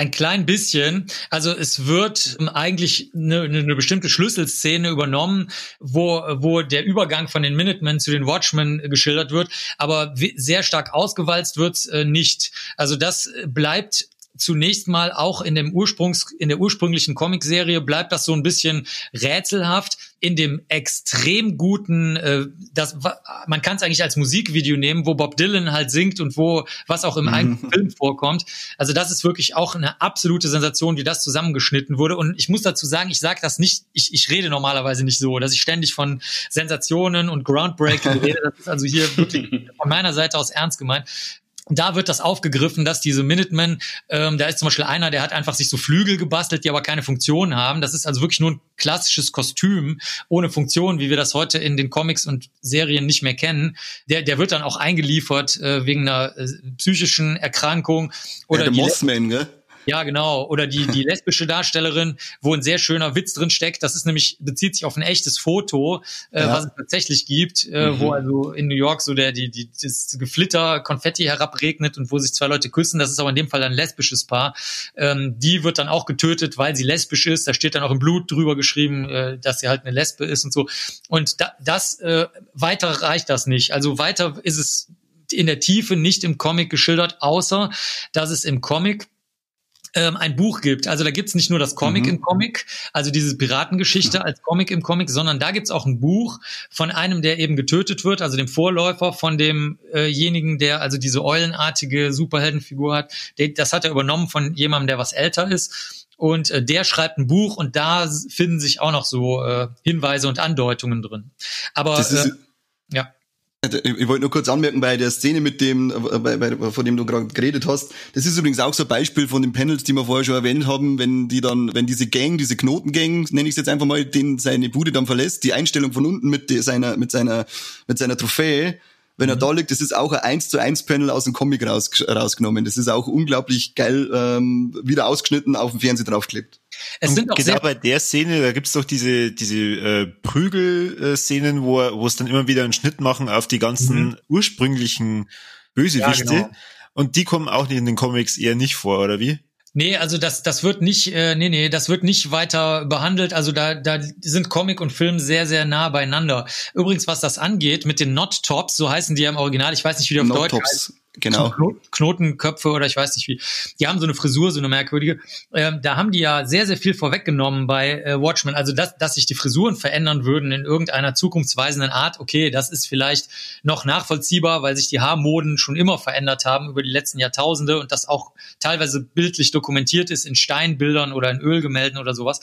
Ein klein bisschen. Also es wird eigentlich eine, eine bestimmte Schlüsselszene übernommen, wo, wo der Übergang von den Minutemen zu den Watchmen geschildert wird, aber sehr stark ausgewalzt wird's äh, nicht. Also das bleibt zunächst mal auch in dem Ursprungs, in der ursprünglichen Comicserie bleibt das so ein bisschen rätselhaft. In dem extrem guten, äh, das, man kann es eigentlich als Musikvideo nehmen, wo Bob Dylan halt singt und wo was auch im mhm. eigenen Film vorkommt. Also das ist wirklich auch eine absolute Sensation, wie das zusammengeschnitten wurde. Und ich muss dazu sagen, ich sage das nicht, ich, ich rede normalerweise nicht so, dass ich ständig von Sensationen und Groundbreaking rede. Das ist also hier wirklich von meiner Seite aus ernst gemeint da wird das aufgegriffen, dass diese Minutemen, ähm, da ist zum Beispiel einer, der hat einfach sich so Flügel gebastelt, die aber keine Funktion haben. Das ist also wirklich nur ein klassisches Kostüm ohne Funktion, wie wir das heute in den Comics und Serien nicht mehr kennen. Der, der wird dann auch eingeliefert äh, wegen einer äh, psychischen Erkrankung. Oder ja, der Mossman, gell? Ja, genau. Oder die, die lesbische Darstellerin, wo ein sehr schöner Witz drin steckt. Das ist nämlich, bezieht sich auf ein echtes Foto, äh, ja. was es tatsächlich gibt, äh, mhm. wo also in New York so der, die, die, das Geflitter, Konfetti herabregnet und wo sich zwei Leute küssen. Das ist aber in dem Fall ein lesbisches Paar. Ähm, die wird dann auch getötet, weil sie lesbisch ist. Da steht dann auch im Blut drüber geschrieben, äh, dass sie halt eine Lesbe ist und so. Und da, das, äh, weiter reicht das nicht. Also weiter ist es in der Tiefe nicht im Comic geschildert, außer dass es im Comic ähm, ein Buch gibt. Also da gibt's nicht nur das Comic mhm. im Comic, also diese Piratengeschichte als Comic im Comic, sondern da gibt's auch ein Buch von einem, der eben getötet wird, also dem Vorläufer von demjenigen, äh der also diese eulenartige Superheldenfigur hat. Das hat er übernommen von jemandem, der was älter ist. Und äh, der schreibt ein Buch und da finden sich auch noch so äh, Hinweise und Andeutungen drin. Aber äh, ja. Ich wollte nur kurz anmerken, bei der Szene mit dem, bei, bei, von dem du gerade geredet hast, das ist übrigens auch so ein Beispiel von den Panels, die wir vorher schon erwähnt haben, wenn die dann, wenn diese Gang, diese Knotengang, nenne ich es jetzt einfach mal, den seine Bude dann verlässt, die Einstellung von unten mit seiner, mit seiner, mit seiner Trophäe, wenn er mhm. da liegt, das ist auch ein 1 zu 1 Panel aus dem Comic raus, rausgenommen. Das ist auch unglaublich geil ähm, wieder ausgeschnitten auf dem Fernseher draufklebt. Es sind auch genau bei der Szene, da gibt's doch diese, diese äh, Prügel-Szenen, wo, wo es dann immer wieder einen Schnitt machen auf die ganzen mhm. ursprünglichen Bösewichte. Ja, genau. Und die kommen auch in den Comics eher nicht vor, oder wie? Nee, also das, das wird nicht, äh, nee, nee, das wird nicht weiter behandelt. Also da, da sind Comic und Film sehr, sehr nah beieinander. Übrigens, was das angeht, mit den Not Tops, so heißen die ja im Original, ich weiß nicht, wie die auf Not Deutsch heißen. Genau. Knotenköpfe oder ich weiß nicht wie. Die haben so eine Frisur, so eine merkwürdige. Ähm, da haben die ja sehr, sehr viel vorweggenommen bei äh, Watchmen. Also, dass, dass sich die Frisuren verändern würden in irgendeiner zukunftsweisenden Art, okay, das ist vielleicht noch nachvollziehbar, weil sich die Haarmoden schon immer verändert haben über die letzten Jahrtausende und das auch teilweise bildlich dokumentiert ist in Steinbildern oder in Ölgemälden oder sowas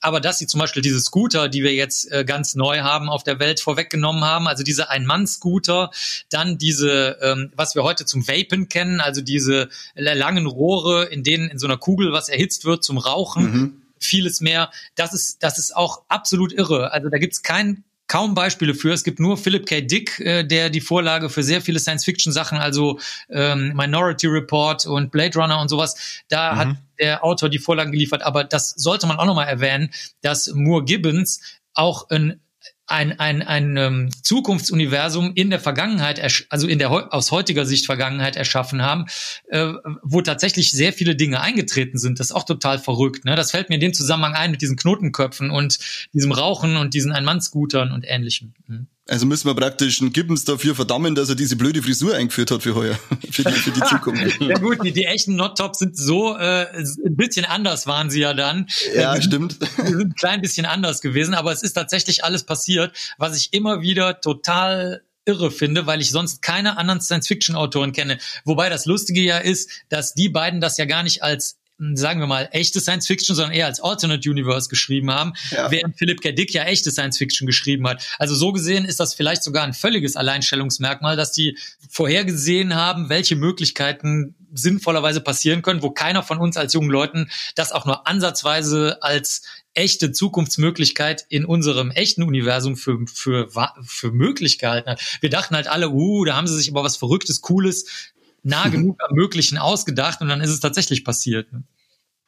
aber dass sie zum Beispiel diese Scooter, die wir jetzt äh, ganz neu haben auf der Welt, vorweggenommen haben, also diese Ein-Mann-Scooter, dann diese, ähm, was wir heute zum Vapen kennen, also diese langen Rohre, in denen in so einer Kugel was erhitzt wird zum Rauchen. Mhm vieles mehr. Das ist, das ist auch absolut irre. Also da gibt's kein kaum Beispiele für. Es gibt nur Philip K. Dick, äh, der die Vorlage für sehr viele Science-Fiction-Sachen, also ähm, Minority Report und Blade Runner und sowas, da mhm. hat der Autor die Vorlagen geliefert. Aber das sollte man auch nochmal erwähnen, dass Moore Gibbons auch ein ein, ein, ein ähm, Zukunftsuniversum in der Vergangenheit, also in der aus heutiger Sicht Vergangenheit erschaffen haben, äh, wo tatsächlich sehr viele Dinge eingetreten sind. Das ist auch total verrückt. Ne? Das fällt mir in dem Zusammenhang ein mit diesen Knotenköpfen und diesem Rauchen und diesen Ein-Mann-Scootern und ähnlichem. Mhm. Also müssen wir praktisch einen Gibbons dafür verdammen, dass er diese blöde Frisur eingeführt hat für heuer, für die, für die Zukunft. ja gut, die, die echten Not-Tops sind so, äh, ein bisschen anders waren sie ja dann. Ja, äh, stimmt. Die sind ein klein bisschen anders gewesen, aber es ist tatsächlich alles passiert, was ich immer wieder total irre finde, weil ich sonst keine anderen Science-Fiction-Autoren kenne. Wobei das Lustige ja ist, dass die beiden das ja gar nicht als sagen wir mal, echte Science Fiction, sondern eher als Alternate Universe geschrieben haben, ja. während Philip K. Dick ja echte Science Fiction geschrieben hat. Also so gesehen ist das vielleicht sogar ein völliges Alleinstellungsmerkmal, dass die vorhergesehen haben, welche Möglichkeiten sinnvollerweise passieren können, wo keiner von uns als jungen Leuten das auch nur ansatzweise als echte Zukunftsmöglichkeit in unserem echten Universum für, für, für möglich gehalten hat. Wir dachten halt alle, uh, da haben sie sich aber was Verrücktes, Cooles nah genug am Möglichen ausgedacht und dann ist es tatsächlich passiert. Ne?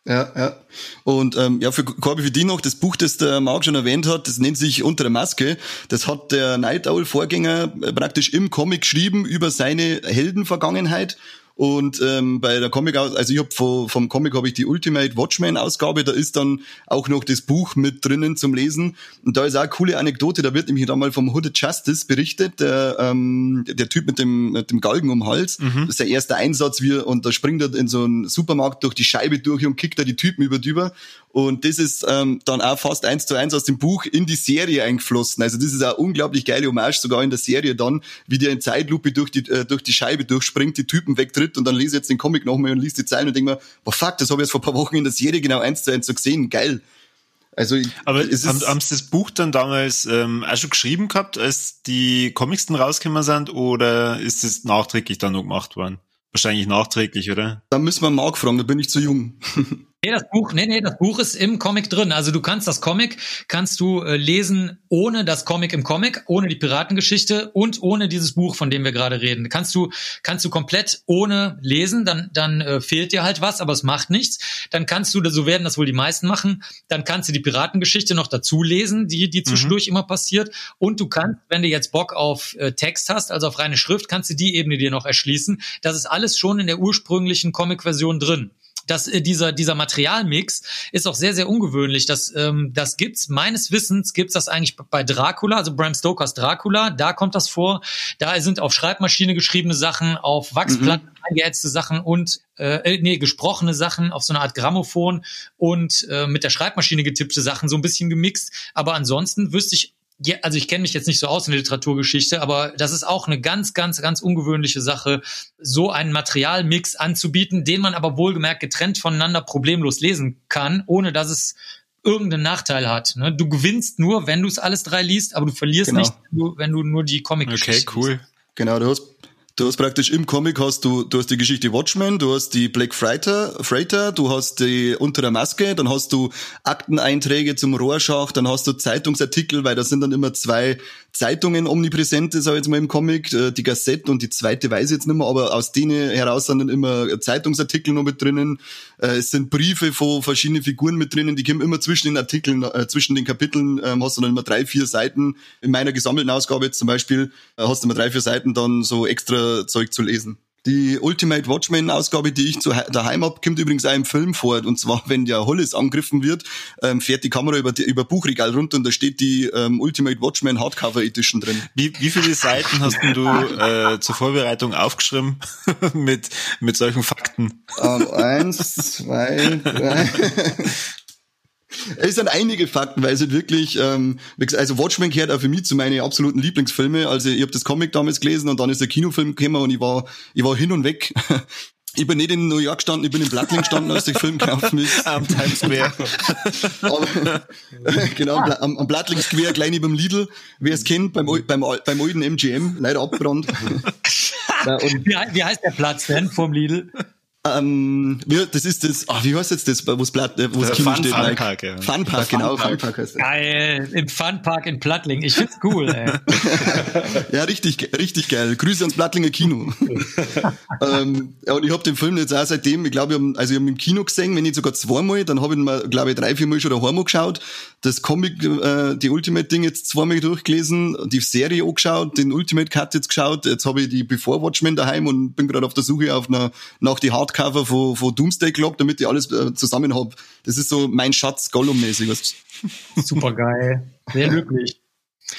Ja, ja. Und ähm, ja, für Corby, für die noch, das Buch, das der Marc schon erwähnt hat, das nennt sich Unter der Maske. Das hat der Night Owl-Vorgänger äh, praktisch im Comic geschrieben über seine Heldenvergangenheit Und ähm, bei der Comic, also ich habe vom, vom Comic habe ich die Ultimate Watchmen Ausgabe, da ist dann auch noch das Buch mit drinnen zum Lesen. Und da ist auch eine coole Anekdote, da wird nämlich da mal vom Hooded Justice berichtet, der, ähm, der Typ mit dem, mit dem Galgen um den Hals. Mhm. Das ist der erste Einsatz, wie, und da springt er in so einen Supermarkt durch die Scheibe durch und kickt da die Typen über drüber. Und das ist ähm, dann auch fast eins zu eins aus dem Buch in die Serie eingeflossen. Also das ist eine unglaublich geile Hommage, sogar in der Serie dann, wie der in Zeitlupe durch die, äh, durch die Scheibe durchspringt, die Typen wegtritt und dann lese ich jetzt den Comic nochmal und liest die Zeilen und denke mir, boah fuck, das habe ich jetzt vor ein paar Wochen in der Serie genau eins zu eins so gesehen, geil. Also, aber es haben, haben Sie das Buch dann damals ähm, auch schon geschrieben gehabt, als die Comics dann rausgekommen sind, oder ist es nachträglich dann noch gemacht worden? Wahrscheinlich nachträglich, oder? Da müssen wir Mark fragen, da bin ich zu jung. Nee, das Buch, nee, nee, das Buch ist im Comic drin. Also du kannst das Comic, kannst du äh, lesen ohne das Comic im Comic, ohne die Piratengeschichte und ohne dieses Buch, von dem wir gerade reden. Kannst du, kannst du komplett ohne lesen, dann, dann äh, fehlt dir halt was, aber es macht nichts. Dann kannst du, so werden das wohl die meisten machen, dann kannst du die Piratengeschichte noch dazu lesen, die, die zwischendurch mhm. immer passiert. Und du kannst, wenn du jetzt Bock auf äh, Text hast, also auf reine Schrift, kannst du die Ebene dir noch erschließen. Das ist alles schon in der ursprünglichen Comic-Version drin dass äh, dieser dieser Materialmix ist auch sehr sehr ungewöhnlich. Das ähm, das gibt's meines Wissens gibt's das eigentlich bei Dracula, also Bram Stokers Dracula. Da kommt das vor. Da sind auf Schreibmaschine geschriebene Sachen, auf Wachsplatten mhm. eingeätzte Sachen und äh, äh, nee gesprochene Sachen auf so eine Art Grammophon und äh, mit der Schreibmaschine getippte Sachen so ein bisschen gemixt. Aber ansonsten wüsste ich ja, also ich kenne mich jetzt nicht so aus in der Literaturgeschichte, aber das ist auch eine ganz, ganz, ganz ungewöhnliche Sache, so einen Materialmix anzubieten, den man aber wohlgemerkt getrennt voneinander problemlos lesen kann, ohne dass es irgendeinen Nachteil hat. Ne? Du gewinnst nur, wenn du es alles drei liest, aber du verlierst genau. nicht, wenn du, nur die Comic-Geschichte Okay, cool. Genau, du hast Du hast praktisch im Comic hast du, du hast die Geschichte Watchmen, du hast die Black Freighter, Freighter, du hast die unter der Maske, dann hast du Akteneinträge zum Rohrschacht, dann hast du Zeitungsartikel, weil da sind dann immer zwei Zeitungen omnipräsent, sag ich jetzt mal im Comic, äh, die Gazette und die zweite weiß ich jetzt nicht mehr, aber aus denen heraus sind dann immer Zeitungsartikel noch mit drinnen. Äh, es sind Briefe von verschiedenen Figuren mit drinnen, die kommen immer zwischen den Artikeln, äh, zwischen den Kapiteln, ähm, hast du dann immer drei, vier Seiten. In meiner gesammelten Ausgabe jetzt zum Beispiel hast du immer drei, vier Seiten dann so extra Zeug zu lesen. Die Ultimate Watchmen Ausgabe, die ich zu daheim hab, kommt übrigens auch im Film vor. Und zwar, wenn der Hollis angegriffen wird, ähm, fährt die Kamera über, die, über Buchregal runter und da steht die ähm, Ultimate Watchmen Hardcover Edition drin. Wie, wie viele Seiten hast du äh, zur Vorbereitung aufgeschrieben mit, mit solchen Fakten? Um, ähm, eins, zwei, drei. Es sind einige Fakten, weil es halt wirklich, ähm, also Watchmen gehört auch für mich zu meinen absoluten Lieblingsfilme. Also ich habe das Comic damals gelesen und dann ist der Kinofilm gekommen und ich war, ich war hin und weg. Ich bin nicht in New York gestanden, ich bin in Blattling gestanden, als der Film gelaufen ist. Am Times Square. Aber, genau, am, am Blattling Square, klein beim Lidl. Wer es kennt, beim, beim, beim alten MGM, leider abbrannt. wie, wie heißt der Platz denn vom Lidl? Ähm, ja, das ist das, ach, wie heißt jetzt das, wo es Blatt, wo es Kino steht? Funpark, ja. Funpark, genau, Funpark heißt das. Geil, im Funpark in Plattling. Ich find's cool, ey. ja, richtig, richtig geil. Grüße ans Plattlinger Kino. ähm, ja, und ich habe den Film jetzt auch seitdem, ich glaube, ich hab, also ich habe im Kino gesehen, wenn nicht sogar zweimal, dann habe ich ihn mal, glaube ich, drei, vier Mal schon daheim geschaut. Das Comic, äh, die Ultimate-Ding jetzt zweimal durchgelesen, die Serie angeschaut, den Ultimate Cut jetzt geschaut, jetzt habe ich die Before Watchmen daheim und bin gerade auf der Suche auf einer, nach die Hard Hardcover von, von Doomsday Clock, damit ich alles äh, zusammen hab. Das ist so mein Schatz Gollum-mäßig. Super geil. Sehr glücklich.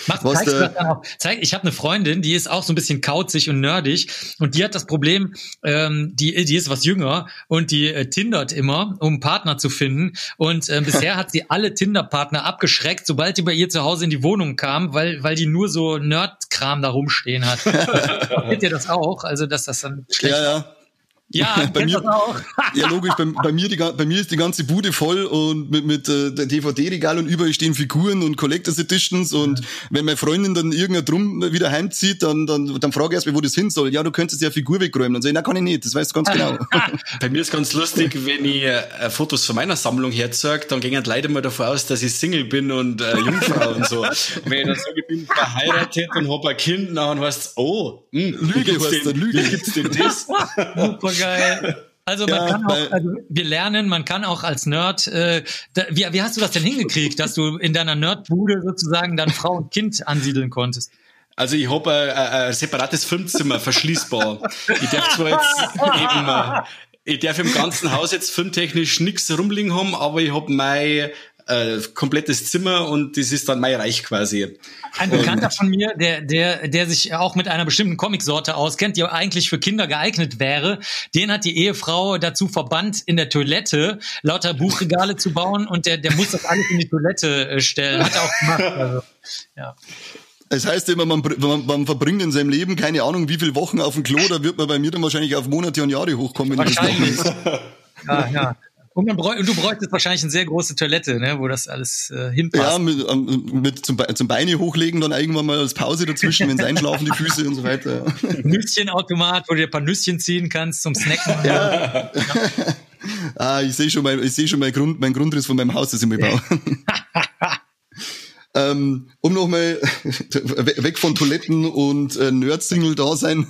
Mach, Was dann auch? Zeig, ich habe eine Freundin, die ist auch so ein bisschen kauzig und nerdig und die hat das Problem, ähm, die, die ist was jünger und die äh, tindert immer, um einen Partner zu finden. Und äh, bisher hat sie alle Tinder-Partner abgeschreckt, sobald die bei ihr zu Hause in die Wohnung kam, weil, weil die nur so Nerd-Kram da rumstehen hat. Habt ihr das auch? Also, dass das dann schlecht Ja, ja. Ja, bei mir, auch. ja, logisch, bei, bei, mir die, bei mir ist die ganze Bude voll und mit, mit äh, DVD-Regal und überall stehen Figuren und Collectors Editions und ja. wenn meine Freundin dann irgendein Drum wieder heimzieht, dann, dann, dann frage ich erst mal, wo das hin soll. Ja, du könntest ja Figur wegräumen. Dann sage ich, na, kann ich nicht, das weißt du ganz genau. bei mir ist ganz lustig, wenn ich äh, Fotos von meiner Sammlung herzeige, dann gehen leider mal davon aus, dass ich Single bin und äh, Jungfrau und so. Wenn ich dann sage, ich bin verheiratet und habe ein Kind, dann heißt oh, mh, hm, Lüge, heißt den, Lüge. Wie gibt's denn das? Geil. Also man ja, kann auch, also wir lernen, man kann auch als Nerd, äh, da, wie, wie hast du das denn hingekriegt, dass du in deiner Nerdbude sozusagen dann Frau und Kind ansiedeln konntest? Also ich habe ein, ein, separates Filmzimmer, verschließbar. Ich darf zwar jetzt eben, äh, ich darf im ganzen Haus jetzt filmtechnisch nichts rumliegen haben, aber ich habe mein äh, komplettes Zimmer und das ist dann mein Reich quasi. Ein Bekannter von mir, der, der, der sich auch mit einer bestimmten Comicsorte auskennt, die eigentlich für Kinder geeignet wäre, den hat die Ehefrau dazu verbannt, in der Toilette lauter Buchregale zu bauen und der, der muss das alles in die Toilette äh, stellen. Hat er auch gemacht. Also, ja. Es heißt immer, man, man, man, verbringt in seinem Leben keine Ahnung wie viele Wochen auf dem Klo, da wird man bei mir dann wahrscheinlich auf Monate und Jahre hochkommen. Wahrscheinlich. ja, ja. Und, bräuch, und du bräuchtest wahrscheinlich eine sehr große Toilette, ne, wo das alles äh, hinpasst. Ja, mit, ähm, mit zum, zum Beine hochlegen, dann irgendwann mal als Pause dazwischen, wenn es einschlafen, die Füße und so weiter. Nüsschenautomat, wo du dir ein paar Nüsschen ziehen kannst zum Snacken. Ja. ja. ah, ich sehe schon, mein, ich seh schon mein, Grund, mein Grundriss von meinem Haus, das ich mir baue. Ähm, um nochmal weg von Toiletten und äh, Nerd-Single-Dasein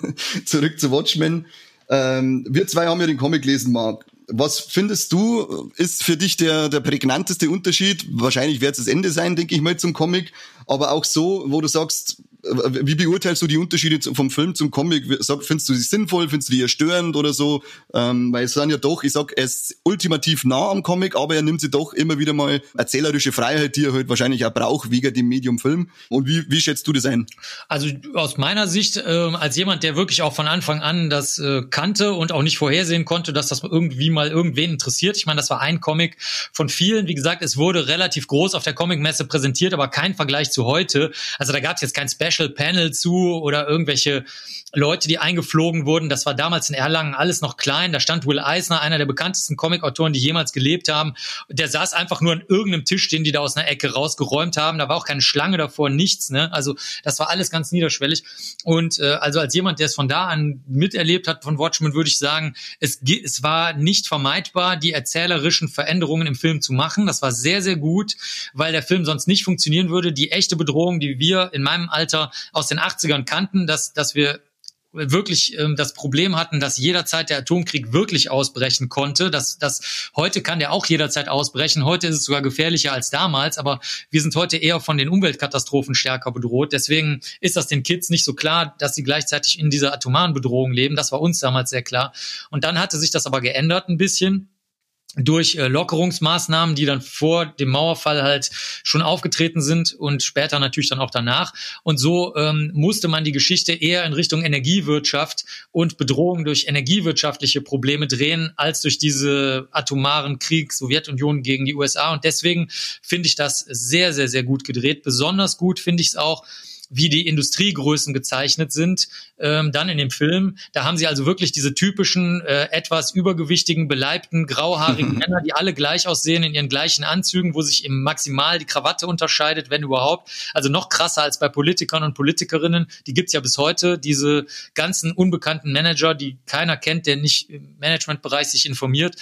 zurück zu Watchmen. Ähm, wir zwei haben ja den Comic gelesen, Marc. Was findest du, ist für dich der, der prägnanteste Unterschied? Wahrscheinlich wird es das Ende sein, denke ich mal, zum Comic. Aber auch so, wo du sagst, wie beurteilst du die Unterschiede vom Film zum Comic? Findest du sie sinnvoll? Findest du die störend oder so? Ähm, weil es sind ja doch, ich sag, er ist ultimativ nah am Comic, aber er nimmt sich doch immer wieder mal erzählerische Freiheit, die er halt wahrscheinlich auch braucht, wegen dem Medium Film. Und wie, wie schätzt du das ein? Also aus meiner Sicht, äh, als jemand, der wirklich auch von Anfang an das äh, kannte und auch nicht vorhersehen konnte, dass das irgendwie mal irgendwen interessiert. Ich meine, das war ein Comic von vielen. Wie gesagt, es wurde relativ groß auf der Comic-Messe präsentiert, aber kein Vergleich zu heute. Also da gab es jetzt kein Special Panel zu oder irgendwelche Leute, die eingeflogen wurden. Das war damals in Erlangen alles noch klein. Da stand Will Eisner, einer der bekanntesten Comic-Autoren, die jemals gelebt haben. Der saß einfach nur an irgendeinem Tisch, den die da aus einer Ecke rausgeräumt haben. Da war auch keine Schlange davor, nichts. Ne? Also das war alles ganz niederschwellig. Und äh, also als jemand, der es von da an miterlebt hat von Watchmen, würde ich sagen, es, es war nicht vermeidbar, die erzählerischen Veränderungen im Film zu machen. Das war sehr, sehr gut, weil der Film sonst nicht funktionieren würde. Die echte Bedrohung, die wir in meinem Alter aus den 80ern kannten, dass, dass wir wirklich ähm, das Problem hatten, dass jederzeit der Atomkrieg wirklich ausbrechen konnte. Das, das heute kann der auch jederzeit ausbrechen. Heute ist es sogar gefährlicher als damals, aber wir sind heute eher von den Umweltkatastrophen stärker bedroht. Deswegen ist das den Kids nicht so klar, dass sie gleichzeitig in dieser atomaren Bedrohung leben. Das war uns damals sehr klar. Und dann hatte sich das aber geändert ein bisschen durch äh, Lockerungsmaßnahmen, die dann vor dem Mauerfall halt schon aufgetreten sind und später natürlich dann auch danach. Und so ähm, musste man die Geschichte eher in Richtung Energiewirtschaft und Bedrohung durch energiewirtschaftliche Probleme drehen, als durch diese atomaren Krieg Sowjetunion gegen die USA. Und deswegen finde ich das sehr, sehr, sehr gut gedreht. Besonders gut finde ich es auch, wie die Industriegrößen gezeichnet sind, ähm, dann in dem Film. Da haben sie also wirklich diese typischen, äh, etwas übergewichtigen, beleibten, grauhaarigen Männer, die alle gleich aussehen in ihren gleichen Anzügen, wo sich im Maximal die Krawatte unterscheidet, wenn überhaupt. Also noch krasser als bei Politikern und Politikerinnen. Die gibt's ja bis heute, diese ganzen unbekannten Manager, die keiner kennt, der nicht im Managementbereich sich informiert,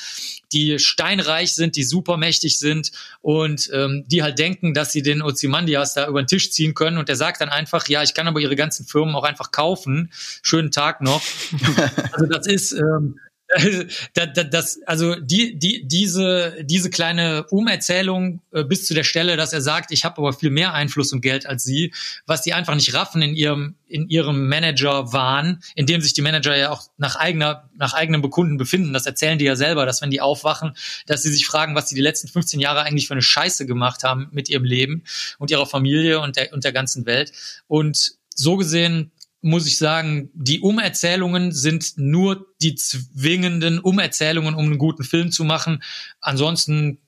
die steinreich sind, die supermächtig sind und ähm, die halt denken, dass sie den Ozymandias da über den Tisch ziehen können. Und der sagt dann einfach, ja, ich kann aber ihre ganzen Firmen auch einfach kaufen. Schönen Tag noch. also das ist, ähm, das, also die, die, diese, diese kleine Umerzählung äh, bis zu der Stelle, dass er sagt, ich habe aber viel mehr Einfluss und Geld als sie, was die einfach nicht raffen in ihrem, in ihrem Manager-Wahn, in dem sich die Manager ja auch nach eigener, nach eigenem Bekunden befinden. Das erzählen die ja selber, dass wenn die aufwachen, dass sie sich fragen, was sie die letzten 15 Jahre eigentlich für eine Scheiße gemacht haben mit ihrem Leben und ihrer Familie und der, und der ganzen Welt. Und so gesehen muss ich sagen, die Umerzählungen sind nur die zwingenden Umerzählungen, um einen guten Film zu machen. Ansonsten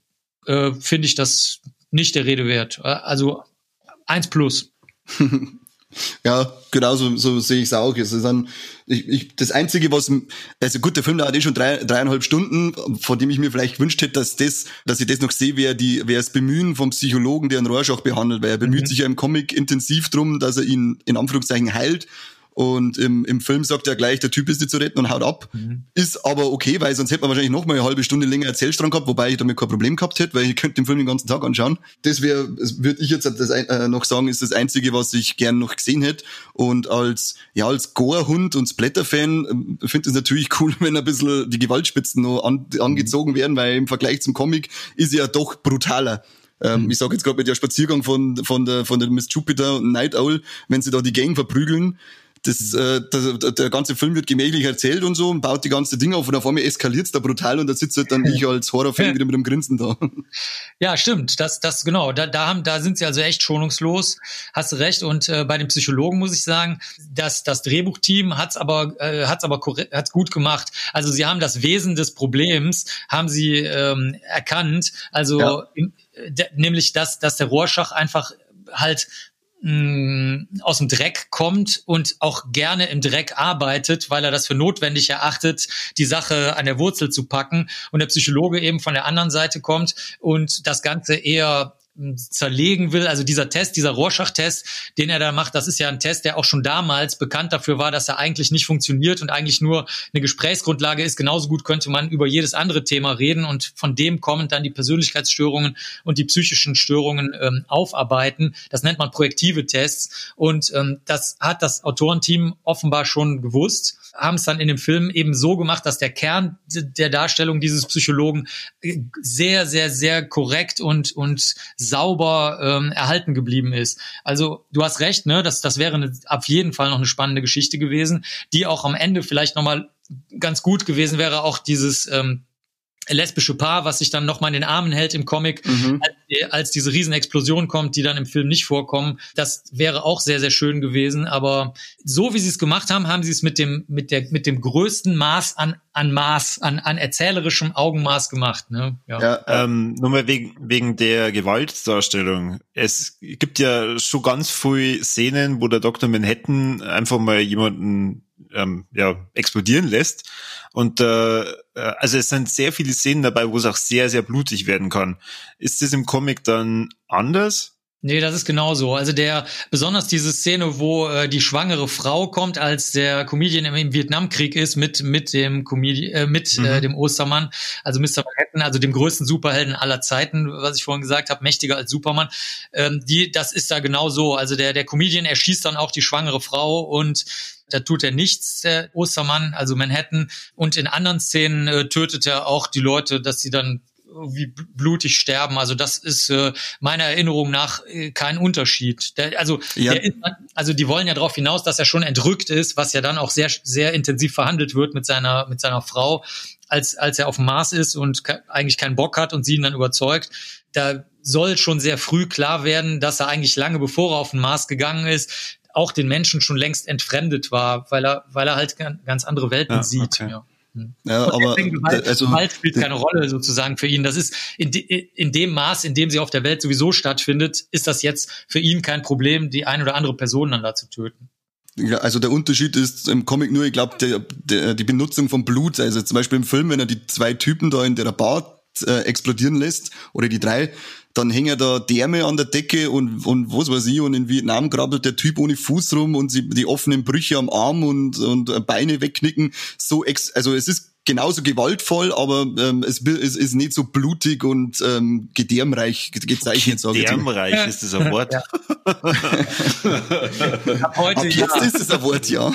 äh, finde ich das nicht der Rede wert. Also eins plus. Ja, genau so, so sehe ich es auch. Es ist ein, ich, ich, das Einzige, was, also gut, der Film dauert eh schon drei, dreieinhalb Stunden, von dem ich mir vielleicht gewünscht hätte, dass das, dass ich das noch sehe, wäre die, wäre das Bemühen vom Psychologen, der einen Rorschach behandelt, weil er bemüht mhm. sich ja im Comic intensiv drum, dass er ihn in Anführungszeichen heilt und im, im Film sagt er gleich, der Typ ist nicht zu retten und haut ab. Mhm. Ist aber okay, weil sonst hätte man wahrscheinlich noch mal eine halbe Stunde länger Erzählstrang gehabt, wobei ich damit kein Problem gehabt hätte, weil ich könnte den Film den ganzen Tag anschauen. Das wäre, würde ich jetzt das, äh, noch sagen, ist das Einzige, was ich gern noch gesehen hätte. Und als, ja, als Gore-Hund und Splatter-Fan äh, finde ich es natürlich cool, wenn ein bisschen die Gewaltspitzen noch an, angezogen werden, weil im Vergleich zum Comic ist ja doch brutaler. Ähm, mhm. Ich sage jetzt gerade mit der Spaziergang von, von, der, von der Miss Jupiter und Night Owl, wenn sie da die Gang verprügeln, das, äh, der, der ganze Film wird gemächlich erzählt und so und baut die ganze Dinge auf und auf einmal eskaliert's da brutal und da sitzt halt dann ich als Horrorfan wieder mit dem Grinsen da. Ja, stimmt. Das, das genau. Da, da haben, da sind sie also echt schonungslos. Hast du recht. Und äh, bei den Psychologen muss ich sagen, dass das Drehbuchteam hat's aber äh, hat's aber hat's gut gemacht. Also sie haben das Wesen des Problems haben sie ähm, erkannt. Also ja. im, nämlich dass dass der Rorschach einfach halt aus dem Dreck kommt und auch gerne im Dreck arbeitet, weil er das für notwendig erachtet, die Sache an der Wurzel zu packen. Und der Psychologe eben von der anderen Seite kommt und das Ganze eher zerlegen will. Also dieser Test, dieser Rorschach-Test, den er da macht, das ist ja ein Test, der auch schon damals bekannt dafür war, dass er eigentlich nicht funktioniert und eigentlich nur eine Gesprächsgrundlage ist. Genauso gut könnte man über jedes andere Thema reden und von dem kommend dann die Persönlichkeitsstörungen und die psychischen Störungen ähm, aufarbeiten. Das nennt man projektive Tests und ähm, das hat das Autorenteam offenbar schon gewusst haben es dann in dem Film eben so gemacht, dass der Kern der Darstellung dieses Psychologen äh, sehr, sehr, sehr korrekt und, und sauber ähm, erhalten geblieben ist. Also du hast recht, ne? Das, das wäre eine, auf jeden Fall noch eine spannende Geschichte gewesen, die auch am Ende vielleicht nochmal ganz gut gewesen wäre, auch dieses ähm, lesbische Paar, was sich dann nochmal in den Armen hält im Comic, mhm. als, als, diese Riesenexplosion kommt, die dann im Film nicht vorkommen. Das wäre auch sehr, sehr schön gewesen. Aber so wie sie es gemacht haben, haben sie es mit dem, mit der, mit dem größten Maß an, an Maß, an, an erzählerischem Augenmaß gemacht. Ne? Ja, ja ähm, nur mal wegen, wegen der Gewaltdarstellung. Es gibt ja schon ganz viele Szenen, wo der Dr. Manhattan einfach mal jemanden ähm, ja, explodieren lässt. Und äh, äh, also es sind sehr viele Szenen dabei, wo es auch sehr, sehr blutig werden kann. Ist das im Comic dann anders? Nee, das ist genauso. Also der, besonders diese Szene, wo äh, die schwangere Frau kommt, als der Comedian im, im Vietnamkrieg ist mit mit dem Comedian, äh, mit äh, mhm. äh, dem Ostermann, also Mr. Manhattan, also dem größten Superhelden aller Zeiten, was ich vorhin gesagt habe, mächtiger als Superman. Ähm, die, das ist da genau so. Also der der Comedian erschießt dann auch die schwangere Frau und da tut er nichts, der Ostermann, also Manhattan. Und in anderen Szenen äh, tötet er auch die Leute, dass sie dann wie blutig sterben. Also das ist äh, meiner Erinnerung nach äh, kein Unterschied. Der, also, ja. ist, also die wollen ja darauf hinaus, dass er schon entrückt ist, was ja dann auch sehr sehr intensiv verhandelt wird mit seiner mit seiner Frau, als als er auf dem Mars ist und eigentlich keinen Bock hat und sie ihn dann überzeugt. Da soll schon sehr früh klar werden, dass er eigentlich lange bevor er auf den Mars gegangen ist, auch den Menschen schon längst entfremdet war, weil er, weil er halt ganz andere Welten ja, sieht. Okay. Ja. Hm. Ja, aber Gewalt, also, Gewalt spielt keine Rolle sozusagen für ihn. Das ist in, de, in dem Maß, in dem sie auf der Welt sowieso stattfindet, ist das jetzt für ihn kein Problem, die ein oder andere Person dann da zu töten. Ja, also der Unterschied ist im Comic nur, ich glaube, die Benutzung von Blut, also zum Beispiel im Film, wenn er die zwei Typen da in der Bar äh, explodieren lässt, oder die drei, dann hängen da Därme an der Decke und, und was weiß ich, und in Vietnam krabbelt der Typ ohne Fuß rum und sie, die offenen Brüche am Arm und, und Beine wegknicken. So ex, also es ist genauso gewaltvoll, aber ähm, es, es ist nicht so blutig und ähm, gedärmreich gezeichnet, sage ich Gedärmreich ist das ein Wort. Ja. Ab heute Ab jetzt ja. ist es ein Wort, ja.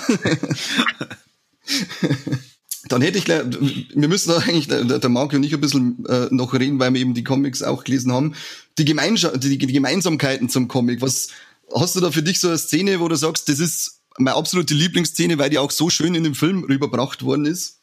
Dann hätte ich wir müssen da eigentlich, der, der Marco und ich ein bisschen äh, noch reden, weil wir eben die Comics auch gelesen haben. Die, Gemeinschaft, die, die Gemeinsamkeiten zum Comic. Was hast du da für dich so eine Szene, wo du sagst, das ist meine absolute Lieblingsszene, weil die auch so schön in dem Film rüberbracht worden ist?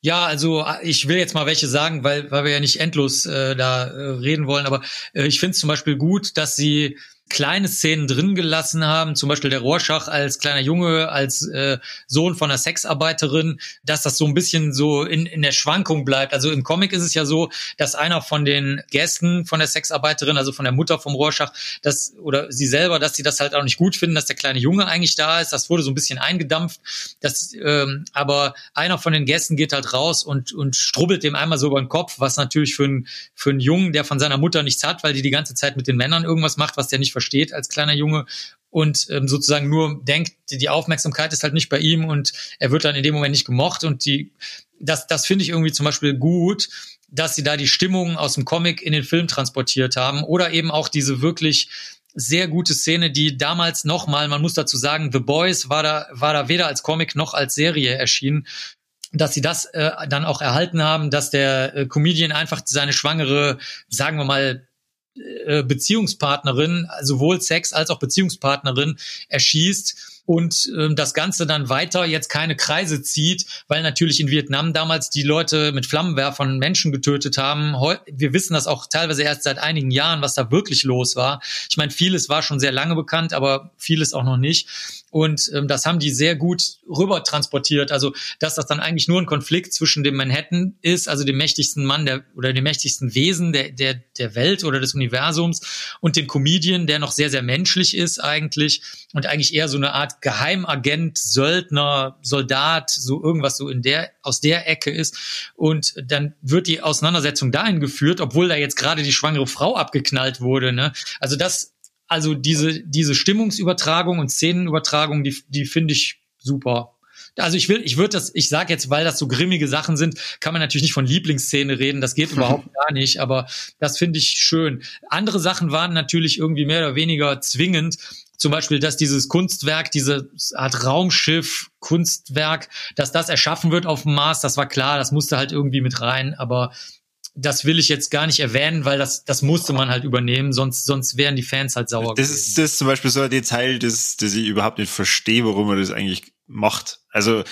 Ja, also ich will jetzt mal welche sagen, weil, weil wir ja nicht endlos äh, da äh, reden wollen, aber äh, ich finde es zum Beispiel gut, dass sie kleine Szenen drin gelassen haben, zum Beispiel der Rorschach als kleiner Junge, als äh, Sohn von einer Sexarbeiterin, dass das so ein bisschen so in, in der Schwankung bleibt. Also im Comic ist es ja so, dass einer von den Gästen von der Sexarbeiterin, also von der Mutter vom Rorschach, das oder sie selber, dass sie das halt auch nicht gut finden, dass der kleine Junge eigentlich da ist. Das wurde so ein bisschen eingedampft. Das, ähm, aber einer von den Gästen geht halt raus und, und strubbelt dem einmal so über den Kopf, was natürlich für einen für Jungen, der von seiner Mutter nichts hat, weil die die ganze Zeit mit den Männern irgendwas macht, was der nicht als kleiner Junge und ähm, sozusagen nur denkt, die Aufmerksamkeit ist halt nicht bei ihm und er wird dann in dem Moment nicht gemocht und die, das, das finde ich irgendwie zum Beispiel gut, dass sie da die Stimmung aus dem Comic in den Film transportiert haben oder eben auch diese wirklich sehr gute Szene, die damals nochmal, man muss dazu sagen, The Boys war da, war da weder als Comic noch als Serie erschienen dass sie das äh, dann auch erhalten haben, dass der äh, Comedian einfach seine schwangere, sagen wir mal, Beziehungspartnerin, sowohl Sex als auch Beziehungspartnerin erschießt und ähm, das Ganze dann weiter jetzt keine Kreise zieht, weil natürlich in Vietnam damals die Leute mit Flammenwerfern Menschen getötet haben. Heu wir wissen das auch teilweise erst seit einigen Jahren, was da wirklich los war. Ich meine, vieles war schon sehr lange bekannt, aber vieles auch noch nicht. Und ähm, das haben die sehr gut rüber transportiert. Also, dass das dann eigentlich nur ein Konflikt zwischen dem Manhattan ist, also dem mächtigsten Mann der oder dem mächtigsten Wesen der, der, der Welt oder des Universums und dem Comedian, der noch sehr, sehr menschlich ist eigentlich und eigentlich eher so eine Art Geheimagent, Söldner, Soldat, so irgendwas so in der, aus der Ecke ist. Und dann wird die Auseinandersetzung dahin geführt, obwohl da jetzt gerade die schwangere Frau abgeknallt wurde. Ne? Also das also diese, diese Stimmungsübertragung und Szenenübertragung, die, die finde ich super. Also ich will, ich würde das, ich sage jetzt, weil das so grimmige Sachen sind, kann man natürlich nicht von Lieblingsszene reden, das geht überhaupt gar nicht, aber das finde ich schön. Andere Sachen waren natürlich irgendwie mehr oder weniger zwingend. Zum Beispiel, dass dieses Kunstwerk, diese Art Raumschiff, Kunstwerk, dass das erschaffen wird auf dem Mars, das war klar, das musste halt irgendwie mit rein, aber das will ich jetzt gar nicht erwähnen, weil das, das musste man halt übernehmen, sonst, sonst wären die Fans halt sauer. Das gewesen. ist das ist zum Beispiel so ein Detail, das, das ich überhaupt nicht verstehe, warum man das eigentlich macht. Also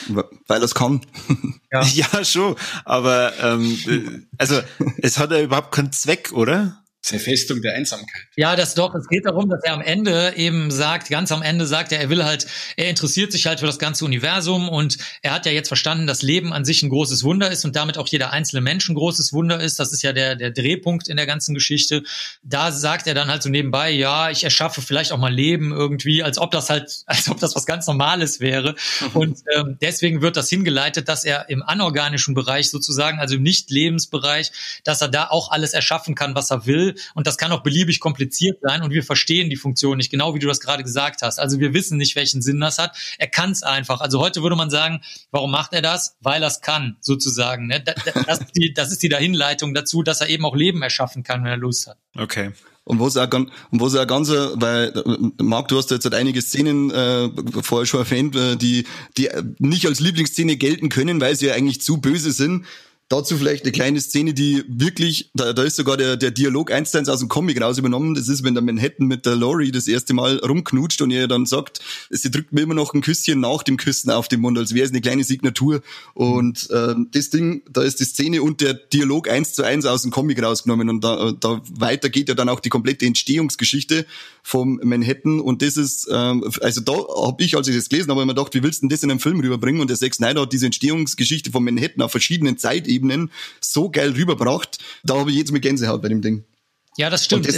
weil das kann. Ja, ja schon. Aber ähm, also es hat ja überhaupt keinen Zweck, oder? Zerfestung der Einsamkeit. Ja, das doch. Es geht darum, dass er am Ende eben sagt, ganz am Ende sagt er, er will halt, er interessiert sich halt für das ganze Universum und er hat ja jetzt verstanden, dass Leben an sich ein großes Wunder ist und damit auch jeder einzelne Mensch ein großes Wunder ist. Das ist ja der, der Drehpunkt in der ganzen Geschichte. Da sagt er dann halt so nebenbei, ja, ich erschaffe vielleicht auch mal Leben irgendwie, als ob das halt, als ob das was ganz Normales wäre. Mhm. Und ähm, deswegen wird das hingeleitet, dass er im anorganischen Bereich sozusagen, also im Nicht-Lebensbereich, dass er da auch alles erschaffen kann, was er will und das kann auch beliebig kompliziert sein und wir verstehen die Funktion nicht, genau wie du das gerade gesagt hast. Also wir wissen nicht, welchen Sinn das hat. Er kann es einfach. Also heute würde man sagen, warum macht er das? Weil er es kann, sozusagen. Ne? Das, ist die, das ist die Dahinleitung dazu, dass er eben auch Leben erschaffen kann, wenn er Lust hat. Okay. Und wo es auch auch ganz, weil Marc, du hast jetzt halt einige Szenen äh, vorher schon erwähnt, äh, die die nicht als Lieblingsszene gelten können, weil sie ja eigentlich zu böse sind. Dazu vielleicht eine kleine Szene, die wirklich, da, da ist sogar der, der Dialog eins zu eins aus dem Comic raus übernommen. Das ist, wenn der Manhattan mit der Laurie das erste Mal rumknutscht und er dann sagt, sie drückt mir immer noch ein Küsschen nach dem Küssen auf den Mund, als wäre es eine kleine Signatur. Und äh, das Ding, da ist die Szene und der Dialog eins zu eins aus dem Comic rausgenommen. Und da, da weiter geht ja dann auch die komplette Entstehungsgeschichte vom Manhattan. Und das ist, ähm, also da habe ich, als ich das gelesen habe, immer gedacht, wie willst du denn das in einem Film rüberbringen? Und der Zack Snyder hat diese Entstehungsgeschichte vom Manhattan auf verschiedenen Zeitebenen Ebenen so geil rüberbracht. Da habe ich jetzt mit Gänsehaut bei dem Ding. Ja, das stimmt.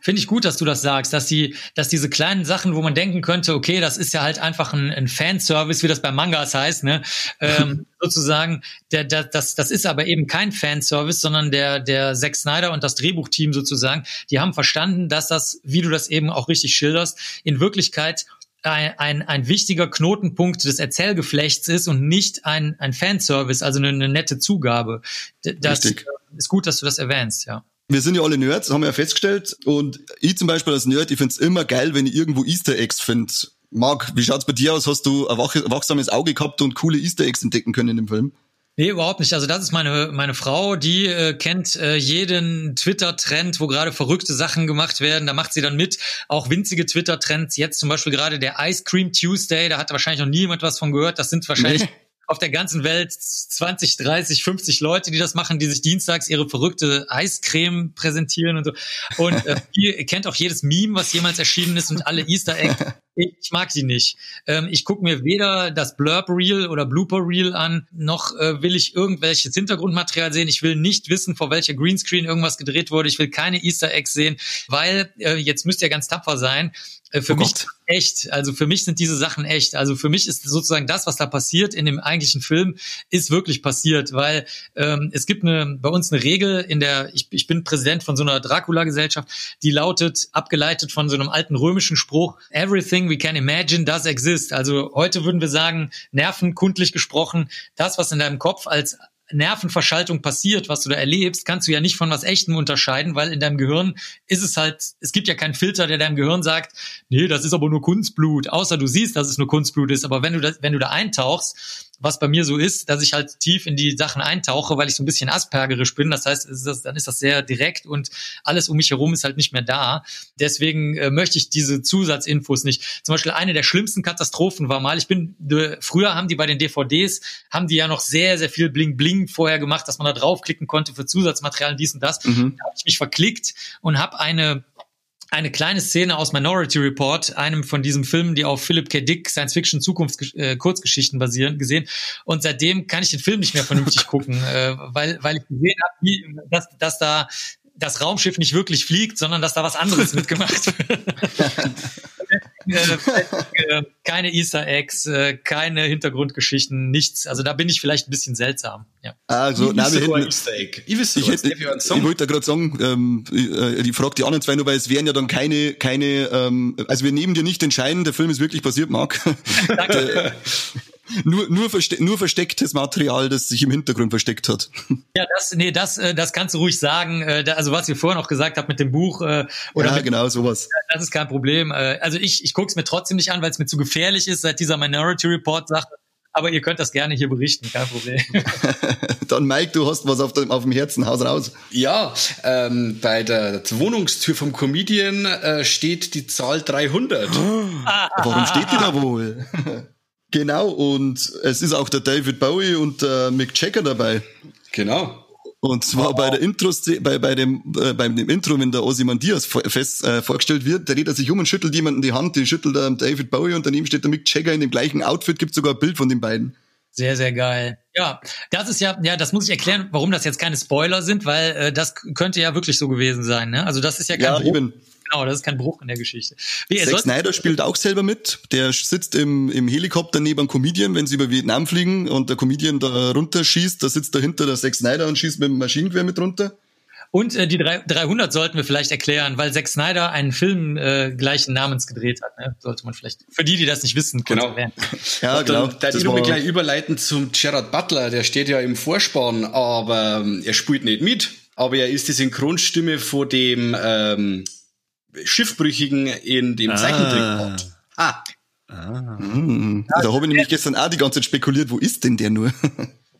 Finde ich gut, dass du das sagst, dass die, dass diese kleinen Sachen, wo man denken könnte, okay, das ist ja halt einfach ein, ein Fanservice, wie das bei Mangas heißt, ne, ähm, sozusagen, der, der, das, das ist aber eben kein Fanservice, sondern der, der Zack Snyder und das Drehbuchteam sozusagen, die haben verstanden, dass das, wie du das eben auch richtig schilderst, in Wirklichkeit ein, ein, ein wichtiger Knotenpunkt des Erzählgeflechts ist und nicht ein, ein Fanservice, also eine, eine nette Zugabe. Das Richtig. ist gut, dass du das erwähnst, ja. Wir sind ja alle Nerds, haben wir ja festgestellt. Und ich zum Beispiel als Nerd, ich find's immer geil, wenn ich irgendwo Easter Eggs finde. Marc, wie schaut's bei dir aus? Hast du ein wachsames Auge gehabt und coole Easter Eggs entdecken können in dem Film? Nee, überhaupt nicht. Also das ist meine meine Frau, die äh, kennt äh, jeden Twitter-Trend, wo gerade verrückte Sachen gemacht werden. Da macht sie dann mit. Auch winzige Twitter-Trends. Jetzt zum Beispiel gerade der Ice Cream Tuesday. Da hat wahrscheinlich noch nie jemand was von gehört. Das sind wahrscheinlich nee. auf der ganzen Welt 20, 30, 50 Leute, die das machen, die sich dienstags ihre verrückte Eiscreme präsentieren und so. Und äh, ihr kennt auch jedes Meme, was jemals erschienen ist und alle Easter Eggs ich mag die nicht. Ähm, ich gucke mir weder das Blurb Reel oder Blooper Reel an, noch äh, will ich irgendwelches Hintergrundmaterial sehen. Ich will nicht wissen, vor welcher Greenscreen irgendwas gedreht wurde. Ich will keine Easter Eggs sehen, weil äh, jetzt müsst ihr ganz tapfer sein. Äh, für oh mich echt. Also für mich sind diese Sachen echt. Also für mich ist sozusagen das, was da passiert in dem eigentlichen Film, ist wirklich passiert, weil ähm, es gibt eine bei uns eine Regel in der ich, ich bin Präsident von so einer Dracula-Gesellschaft, die lautet abgeleitet von so einem alten römischen Spruch: Everything we can imagine does exist. Also heute würden wir sagen, nervenkundlich gesprochen, das, was in deinem Kopf als Nervenverschaltung passiert, was du da erlebst, kannst du ja nicht von was Echtem unterscheiden, weil in deinem Gehirn ist es halt, es gibt ja keinen Filter, der deinem Gehirn sagt, nee, das ist aber nur Kunstblut, außer du siehst, dass es nur Kunstblut ist. Aber wenn du da, wenn du da eintauchst, was bei mir so ist, dass ich halt tief in die Sachen eintauche, weil ich so ein bisschen aspergerisch bin. Das heißt, ist das, dann ist das sehr direkt und alles um mich herum ist halt nicht mehr da. Deswegen äh, möchte ich diese Zusatzinfos nicht. Zum Beispiel eine der schlimmsten Katastrophen war mal, ich bin, äh, früher haben die bei den DVDs, haben die ja noch sehr, sehr viel Bling-Bling vorher gemacht, dass man da draufklicken konnte für Zusatzmaterialien, dies und das. Mhm. Da habe ich mich verklickt und habe eine eine kleine Szene aus Minority Report, einem von diesen Filmen, die auf Philip K. Dick Science-Fiction Zukunfts-Kurzgeschichten äh, basieren, gesehen. Und seitdem kann ich den Film nicht mehr vernünftig gucken, äh, weil, weil ich gesehen habe, dass, dass da das Raumschiff nicht wirklich fliegt, sondern dass da was anderes mitgemacht wird. Äh, keine Easter Eggs, äh, keine Hintergrundgeschichten, nichts. Also da bin ich vielleicht ein bisschen seltsam. Ja. Also, nein, wir hätten, Easter Egg. Ich, ich, hätte, ich wollte gerade sagen, ähm, äh, ich frage die anderen zwei nur, weil es wären ja dann keine, keine, ähm, also wir nehmen dir nicht entscheiden, der Film ist wirklich passiert, Marc. Danke nur, nur, verste nur verstecktes Material, das sich im Hintergrund versteckt hat. Ja, das, nee, das, äh, das kannst du ruhig sagen. Äh, also was ihr vorher noch gesagt habt mit dem Buch äh, oder ja, mit, genau sowas. Das ist kein Problem. Also ich, ich gucke es mir trotzdem nicht an, weil es mir zu gefährlich ist, seit dieser Minority Report sagt. Aber ihr könnt das gerne hier berichten, kein Problem. Dann Mike, du hast was auf dem, auf dem Herzen, haus raus. Ja, ähm, bei der Wohnungstür vom Comedian äh, steht die Zahl 300. Ah, Warum steht die da wohl? Genau, und es ist auch der David Bowie und der Mick Jagger dabei. Genau. Und zwar oh. bei der Intro, bei, bei dem, äh, beim dem Intro, wenn der Ozymandias fest äh, vorgestellt wird, da dreht er sich um und schüttelt jemanden die Hand, die schüttelt der David Bowie und daneben steht der Mick Jagger in dem gleichen Outfit, gibt sogar ein Bild von den beiden. Sehr, sehr geil. Ja, das ist ja, ja, das muss ich erklären, warum das jetzt keine Spoiler sind, weil äh, das könnte ja wirklich so gewesen sein. Ne? Also das ist ja kein ja, eben. Genau, das ist kein Bruch in der Geschichte. Wie, Zack Snyder spielt auch selber mit. Der sitzt im, im Helikopter neben einem Comedian, wenn sie über Vietnam fliegen und der Comedian da runterschießt, da sitzt dahinter der Zack Snyder und schießt mit dem Maschinengewehr mit runter. Und äh, die 300 sollten wir vielleicht erklären, weil Zack Snyder einen Film äh, gleichen Namens gedreht hat. Ne? Sollte man vielleicht, für die, die das nicht wissen, genau. erwähnen. Ja, genau. Da ich wir gleich überleiten zum Gerard Butler. Der steht ja im Vorspann, aber ähm, er spielt nicht mit. Aber er ist die Synchronstimme vor dem ähm, Schiffbrüchigen in dem ah. Zeichentrickport. Ah. ah. Hm. Da habe ich nämlich gestern auch die ganze Zeit spekuliert, wo ist denn der nur?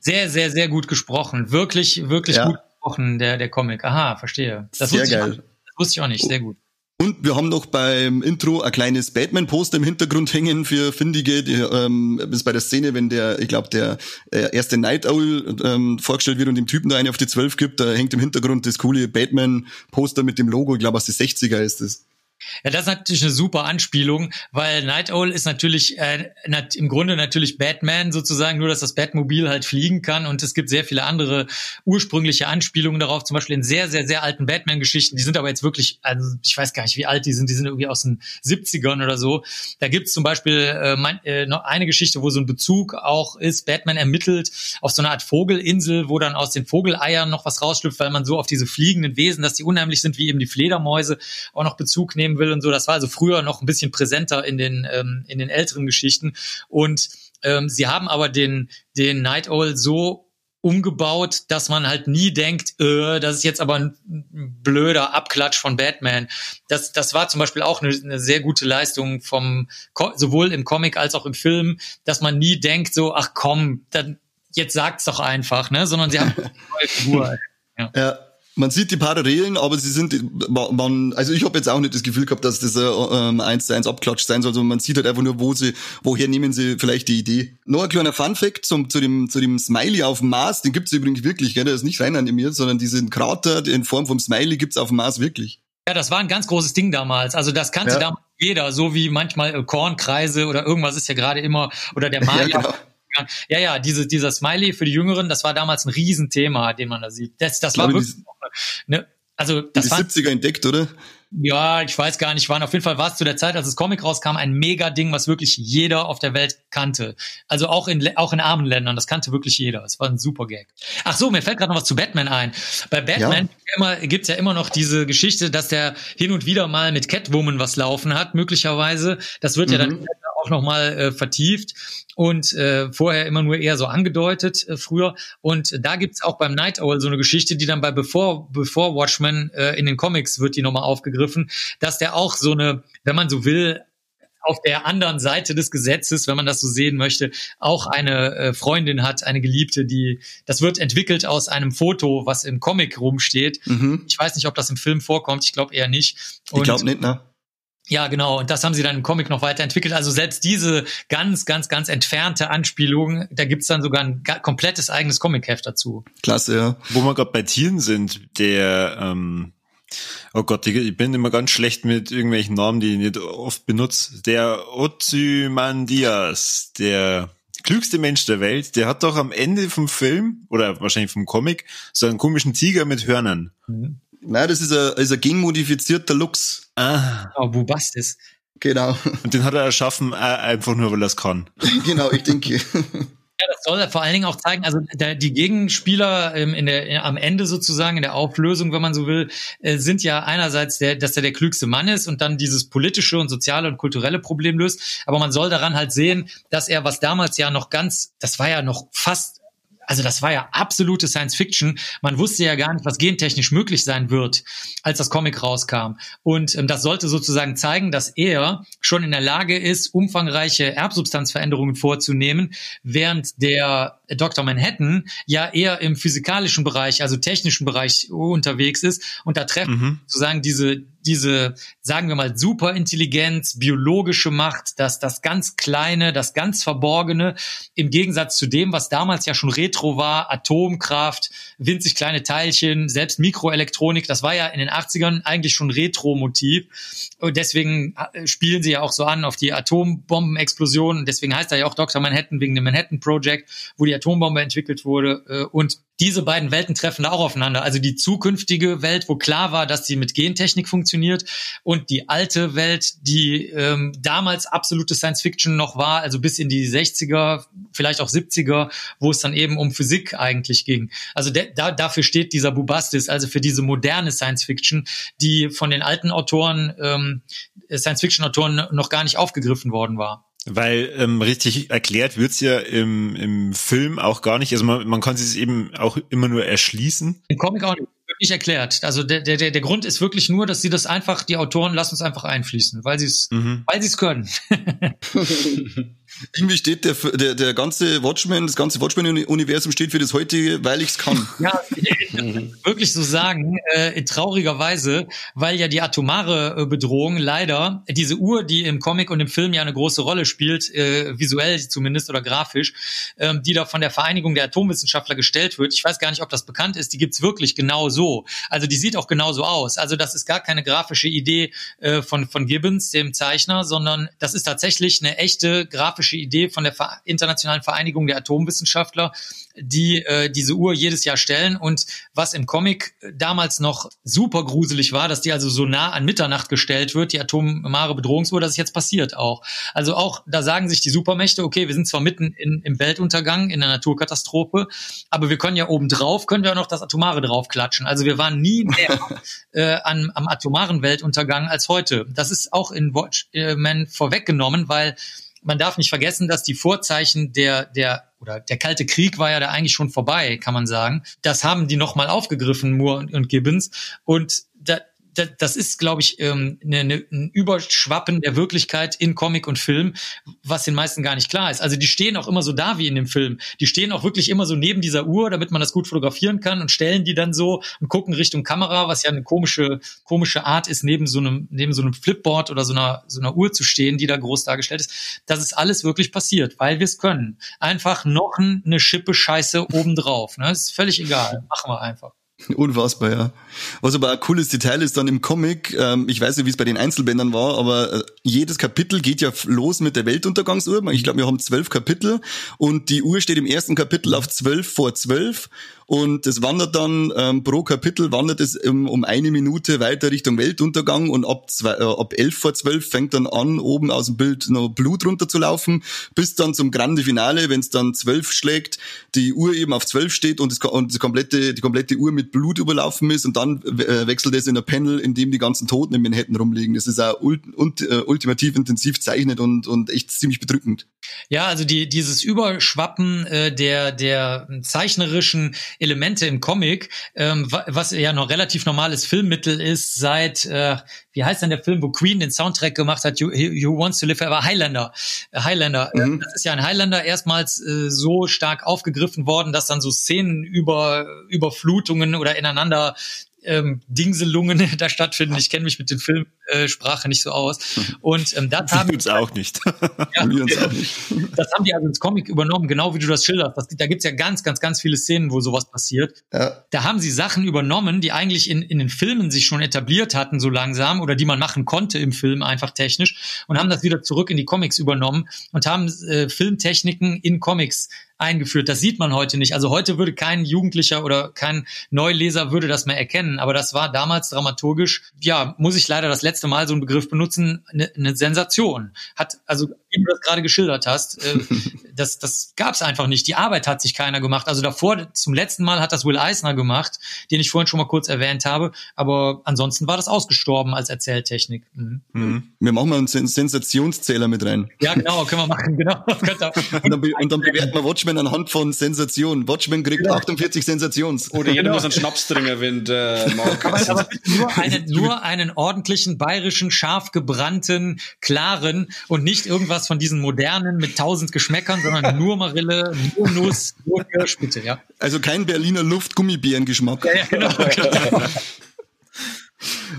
sehr, sehr, sehr gut gesprochen. Wirklich, wirklich ja. gut gesprochen, der, der Comic. Aha, verstehe. Das sehr geil. Ich, das wusste ich auch nicht. Sehr gut. Und wir haben noch beim Intro ein kleines Batman-Poster im Hintergrund hängen für Findige. Die, ähm, ist bei der Szene, wenn der, ich glaube, der äh, erste Night Owl ähm, vorgestellt wird und dem Typen da eine auf die Zwölf gibt, da hängt im Hintergrund das coole Batman-Poster mit dem Logo. Ich glaube, aus die 60er ist es. Ja, das ist natürlich eine super Anspielung, weil Night Owl ist natürlich äh, im Grunde natürlich Batman sozusagen, nur dass das Batmobil halt fliegen kann und es gibt sehr viele andere ursprüngliche Anspielungen darauf, zum Beispiel in sehr, sehr, sehr alten Batman-Geschichten, die sind aber jetzt wirklich, also ich weiß gar nicht, wie alt die sind, die sind irgendwie aus den 70ern oder so. Da gibt's zum Beispiel äh, mein, äh, noch eine Geschichte, wo so ein Bezug auch ist, Batman ermittelt auf so eine Art Vogelinsel, wo dann aus den Vogeleiern noch was rausschlüpft, weil man so auf diese fliegenden Wesen, dass die unheimlich sind, wie eben die Fledermäuse, auch noch Bezug nehmen nehmen will und so. Das war also früher noch ein bisschen präsenter in den, ähm, in den älteren Geschichten. Und ähm, sie haben aber den, den Night Owl so umgebaut, dass man halt nie denkt, äh, das ist jetzt aber ein blöder Abklatsch von Batman. Das, das war zum Beispiel auch eine, eine sehr gute Leistung vom sowohl im Comic als auch im Film, dass man nie denkt so, ach komm, dann jetzt sagt's doch einfach, ne, sondern sie haben eine neue Figur. Ja. ja man sieht die Parallelen, aber sie sind, man, also ich habe jetzt auch nicht das Gefühl gehabt, dass das ähm, eins zu eins abklatscht sein soll, sondern man sieht halt einfach nur, wo sie, woher nehmen sie vielleicht die Idee. Noch ein kleiner Funfact zum, zu dem, zu dem Smiley auf dem Mars, den gibt's übrigens wirklich, gell? der ist nicht rein animiert, sondern diesen Krater in Form vom Smiley gibt's auf dem Mars wirklich. Ja, das war ein ganz großes Ding damals. Also das kannte ja. damals jeder, so wie manchmal äh, Kornkreise oder irgendwas ist ja gerade immer, oder der Maya. Ja, genau. Ja, ja, diese, dieser Smiley für die Jüngeren, das war damals ein Riesenthema, den man da sieht. Das, das war wirklich, ne, also das die 70er entdeckt, oder? Ja, ich weiß gar nicht, wann. Auf jeden Fall war es zu der Zeit, als das Comic rauskam, ein Mega-Ding, was wirklich jeder auf der Welt kannte. Also auch in, auch in armen Ländern, das kannte wirklich jeder. Es war ein super Gag. Ach so, mir fällt gerade noch was zu Batman ein. Bei Batman ja. immer, gibt's ja immer noch diese Geschichte, dass der hin und wieder mal mit Catwoman was laufen hat, möglicherweise. Das wird mhm. ja dann auch auch nochmal äh, vertieft und äh, vorher immer nur eher so angedeutet äh, früher. Und da gibt's auch beim Night Owl so eine Geschichte, die dann bei Before, Before Watchmen äh, in den Comics wird die nochmal aufgegriffen, dass der auch so eine, wenn man so will, auf der anderen Seite des Gesetzes, wenn man das so sehen möchte, auch eine äh, Freundin hat, eine Geliebte, die, das wird entwickelt aus einem Foto, was im Comic rumsteht. Mhm. Ich weiß nicht, ob das im Film vorkommt, ich glaube eher nicht. Und, ich glaube nicht, ne? Ja, genau. Und das haben sie dann im Comic noch weiterentwickelt. Also selbst diese ganz, ganz, ganz entfernte Anspielung, da gibt's dann sogar ein komplettes eigenes Comic-Heft dazu. Klasse, ja. Wo wir gerade bei Tieren sind, der ähm, Oh Gott, ich bin immer ganz schlecht mit irgendwelchen Namen, die ich nicht oft benutze. Der Ozymandias, der klügste Mensch der Welt, der hat doch am Ende vom Film oder wahrscheinlich vom Comic so einen komischen Tiger mit Hörnern. Mhm. Nein, das ist ein, ist ein genmodifizierter Luchs. Ah. Oh, Bubastis. Genau. Und den hat er erschaffen, äh, einfach nur, weil er es kann. genau, ich denke. Ja, das soll vor allen Dingen auch zeigen, also der, die Gegenspieler ähm, in der, in, am Ende sozusagen, in der Auflösung, wenn man so will, äh, sind ja einerseits, der, dass er der klügste Mann ist und dann dieses politische und soziale und kulturelle Problem löst. Aber man soll daran halt sehen, dass er, was damals ja noch ganz, das war ja noch fast also das war ja absolute Science Fiction. Man wusste ja gar nicht, was gentechnisch möglich sein wird, als das Comic rauskam. Und ähm, das sollte sozusagen zeigen, dass er schon in der Lage ist, umfangreiche Erbsubstanzveränderungen vorzunehmen, während der Dr. Manhattan ja eher im physikalischen Bereich, also technischen Bereich unterwegs ist. Und da treffen mhm. sozusagen diese diese, sagen wir mal, Superintelligenz, biologische Macht, das, das ganz Kleine, das ganz Verborgene, im Gegensatz zu dem, was damals ja schon Retro war, Atomkraft, winzig kleine Teilchen, selbst Mikroelektronik, das war ja in den 80ern eigentlich schon Retro-Motiv. Und deswegen äh, spielen sie ja auch so an auf die Atombombenexplosion. Deswegen heißt er ja auch Dr. Manhattan wegen dem Manhattan Project, wo die Atombombe entwickelt wurde. Äh, und diese beiden Welten treffen da auch aufeinander. Also die zukünftige Welt, wo klar war, dass sie mit Gentechnik funktioniert und die alte Welt, die ähm, damals absolute Science Fiction noch war, also bis in die 60er, vielleicht auch 70er, wo es dann eben um Physik eigentlich ging. Also da, dafür steht dieser Bubastis, also für diese moderne Science Fiction, die von den alten Autoren, ähm, Science Fiction Autoren noch gar nicht aufgegriffen worden war. Weil ähm, richtig erklärt wird's ja im, im Film auch gar nicht. Also man, man kann sich eben auch immer nur erschließen. Im Comic auch nicht wirklich erklärt. Also der, der, der Grund ist wirklich nur, dass sie das einfach, die Autoren lassen es einfach einfließen, weil sie es, mhm. weil sie es können. Irgendwie steht der, der, der ganze Watchmen, das ganze Watchmen-Universum steht für das heutige, weil ich es kann. Ja, wirklich so sagen, äh, traurigerweise, weil ja die atomare äh, Bedrohung leider, diese Uhr, die im Comic und im Film ja eine große Rolle spielt, äh, visuell zumindest oder grafisch, ähm, die da von der Vereinigung der Atomwissenschaftler gestellt wird, ich weiß gar nicht, ob das bekannt ist, die gibt's wirklich genau so. Also die sieht auch genauso aus. Also das ist gar keine grafische Idee äh, von, von Gibbons, dem Zeichner, sondern das ist tatsächlich eine echte grafische fantastische Idee von der Internationalen Vereinigung der Atomwissenschaftler, die äh, diese Uhr jedes Jahr stellen. Und was im Comic damals noch super gruselig war, dass die also so nah an Mitternacht gestellt wird, die atomare Bedrohungsuhr, das ist jetzt passiert auch. Also auch, da sagen sich die Supermächte, okay, wir sind zwar mitten in, im Weltuntergang, in der Naturkatastrophe, aber wir können ja oben drauf, können wir auch noch das Atomare draufklatschen. Also wir waren nie mehr äh, an, am atomaren Weltuntergang als heute. Das ist auch in Watchmen vorweggenommen, weil man darf nicht vergessen, dass die Vorzeichen der, der, oder der Kalte Krieg war ja da eigentlich schon vorbei, kann man sagen. Das haben die nochmal aufgegriffen, Moore und Gibbons. Und da, das ist, glaube ich, ähm, ne, ne, ein Überschwappen der Wirklichkeit in Comic und Film, was den meisten gar nicht klar ist. Also die stehen auch immer so da wie in dem Film. Die stehen auch wirklich immer so neben dieser Uhr, damit man das gut fotografieren kann und stellen die dann so und gucken Richtung Kamera, was ja eine komische, komische Art ist, neben so einem, neben so einem Flipboard oder so einer, so einer Uhr zu stehen, die da groß dargestellt ist. Das ist alles wirklich passiert, weil wir es können. Einfach noch eine Schippe Scheiße obendrauf. Ne? Ist völlig egal. Machen wir einfach. Unfassbar, ja. Was aber ein cooles Detail ist dann im Comic, ähm, ich weiß nicht, wie es bei den Einzelbändern war, aber äh, jedes Kapitel geht ja los mit der Weltuntergangsuhr. Ich glaube, wir haben zwölf Kapitel und die Uhr steht im ersten Kapitel auf zwölf vor zwölf und es wandert dann ähm, pro Kapitel wandert es um, um eine Minute weiter Richtung Weltuntergang und ab, zwei, äh, ab elf vor zwölf fängt dann an, oben aus dem Bild noch Blut runter zu laufen, bis dann zum Grande Finale, wenn es dann zwölf schlägt, die Uhr eben auf zwölf steht und, das, und die, komplette, die komplette Uhr mit Blut überlaufen ist und dann äh, wechselt es in ein Panel, in dem die ganzen Toten in Manhattan rumliegen. Das ist auch ult, ult, äh, ultimativ intensiv zeichnet und, und echt ziemlich bedrückend. Ja, also die, dieses Überschwappen äh, der, der zeichnerischen Elemente im Comic, ähm, was ja noch relativ normales Filmmittel ist, seit, äh, wie heißt denn der Film, wo Queen den Soundtrack gemacht hat, You, you Wants to Live Forever, Highlander. Äh, Highlander. Äh, mhm. Das ist ja ein Highlander erstmals äh, so stark aufgegriffen worden, dass dann so Szenen über Überflutungen oder ineinander ähm, Dingselungen da stattfinden. Ich kenne mich mit den Filmsprache äh, nicht so aus. Und ähm, das haben uns auch nicht. ja, uns auch nicht. Das haben die also ins Comic übernommen, genau wie du das schilderst. Das, da gibt's ja ganz, ganz, ganz viele Szenen, wo sowas passiert. Ja. Da haben sie Sachen übernommen, die eigentlich in, in den Filmen sich schon etabliert hatten, so langsam, oder die man machen konnte im Film einfach technisch, und haben das wieder zurück in die Comics übernommen und haben äh, Filmtechniken in Comics eingeführt. Das sieht man heute nicht. Also heute würde kein Jugendlicher oder kein Neuleser würde das mehr erkennen. Aber das war damals dramaturgisch, ja, muss ich leider das letzte Mal so einen Begriff benutzen, eine, eine Sensation. Hat, also wie du das gerade geschildert hast, äh, das, das gab es einfach nicht. Die Arbeit hat sich keiner gemacht. Also davor, zum letzten Mal hat das Will Eisner gemacht, den ich vorhin schon mal kurz erwähnt habe. Aber ansonsten war das ausgestorben als Erzähltechnik. Mhm. Mhm. Wir machen mal einen Sensationszähler mit rein. Ja, genau, können wir machen, genau. und, dann, und dann bewerten wir Watchmen anhand von Sensationen. Watchmen kriegt genau. 48 Sensations. Oder jeder genau. muss einen Schnaps trinken, wenn der mag. Aber, aber nur, eine, nur einen ordentlichen, bayerischen, scharf gebrannten, klaren und nicht irgendwas was von diesen modernen mit tausend Geschmäckern, sondern nur Marille, nur Nuss, nur Kirsch, bitte, ja. Also kein Berliner Luft-Gummibären-Geschmack. Ja, ja, genau.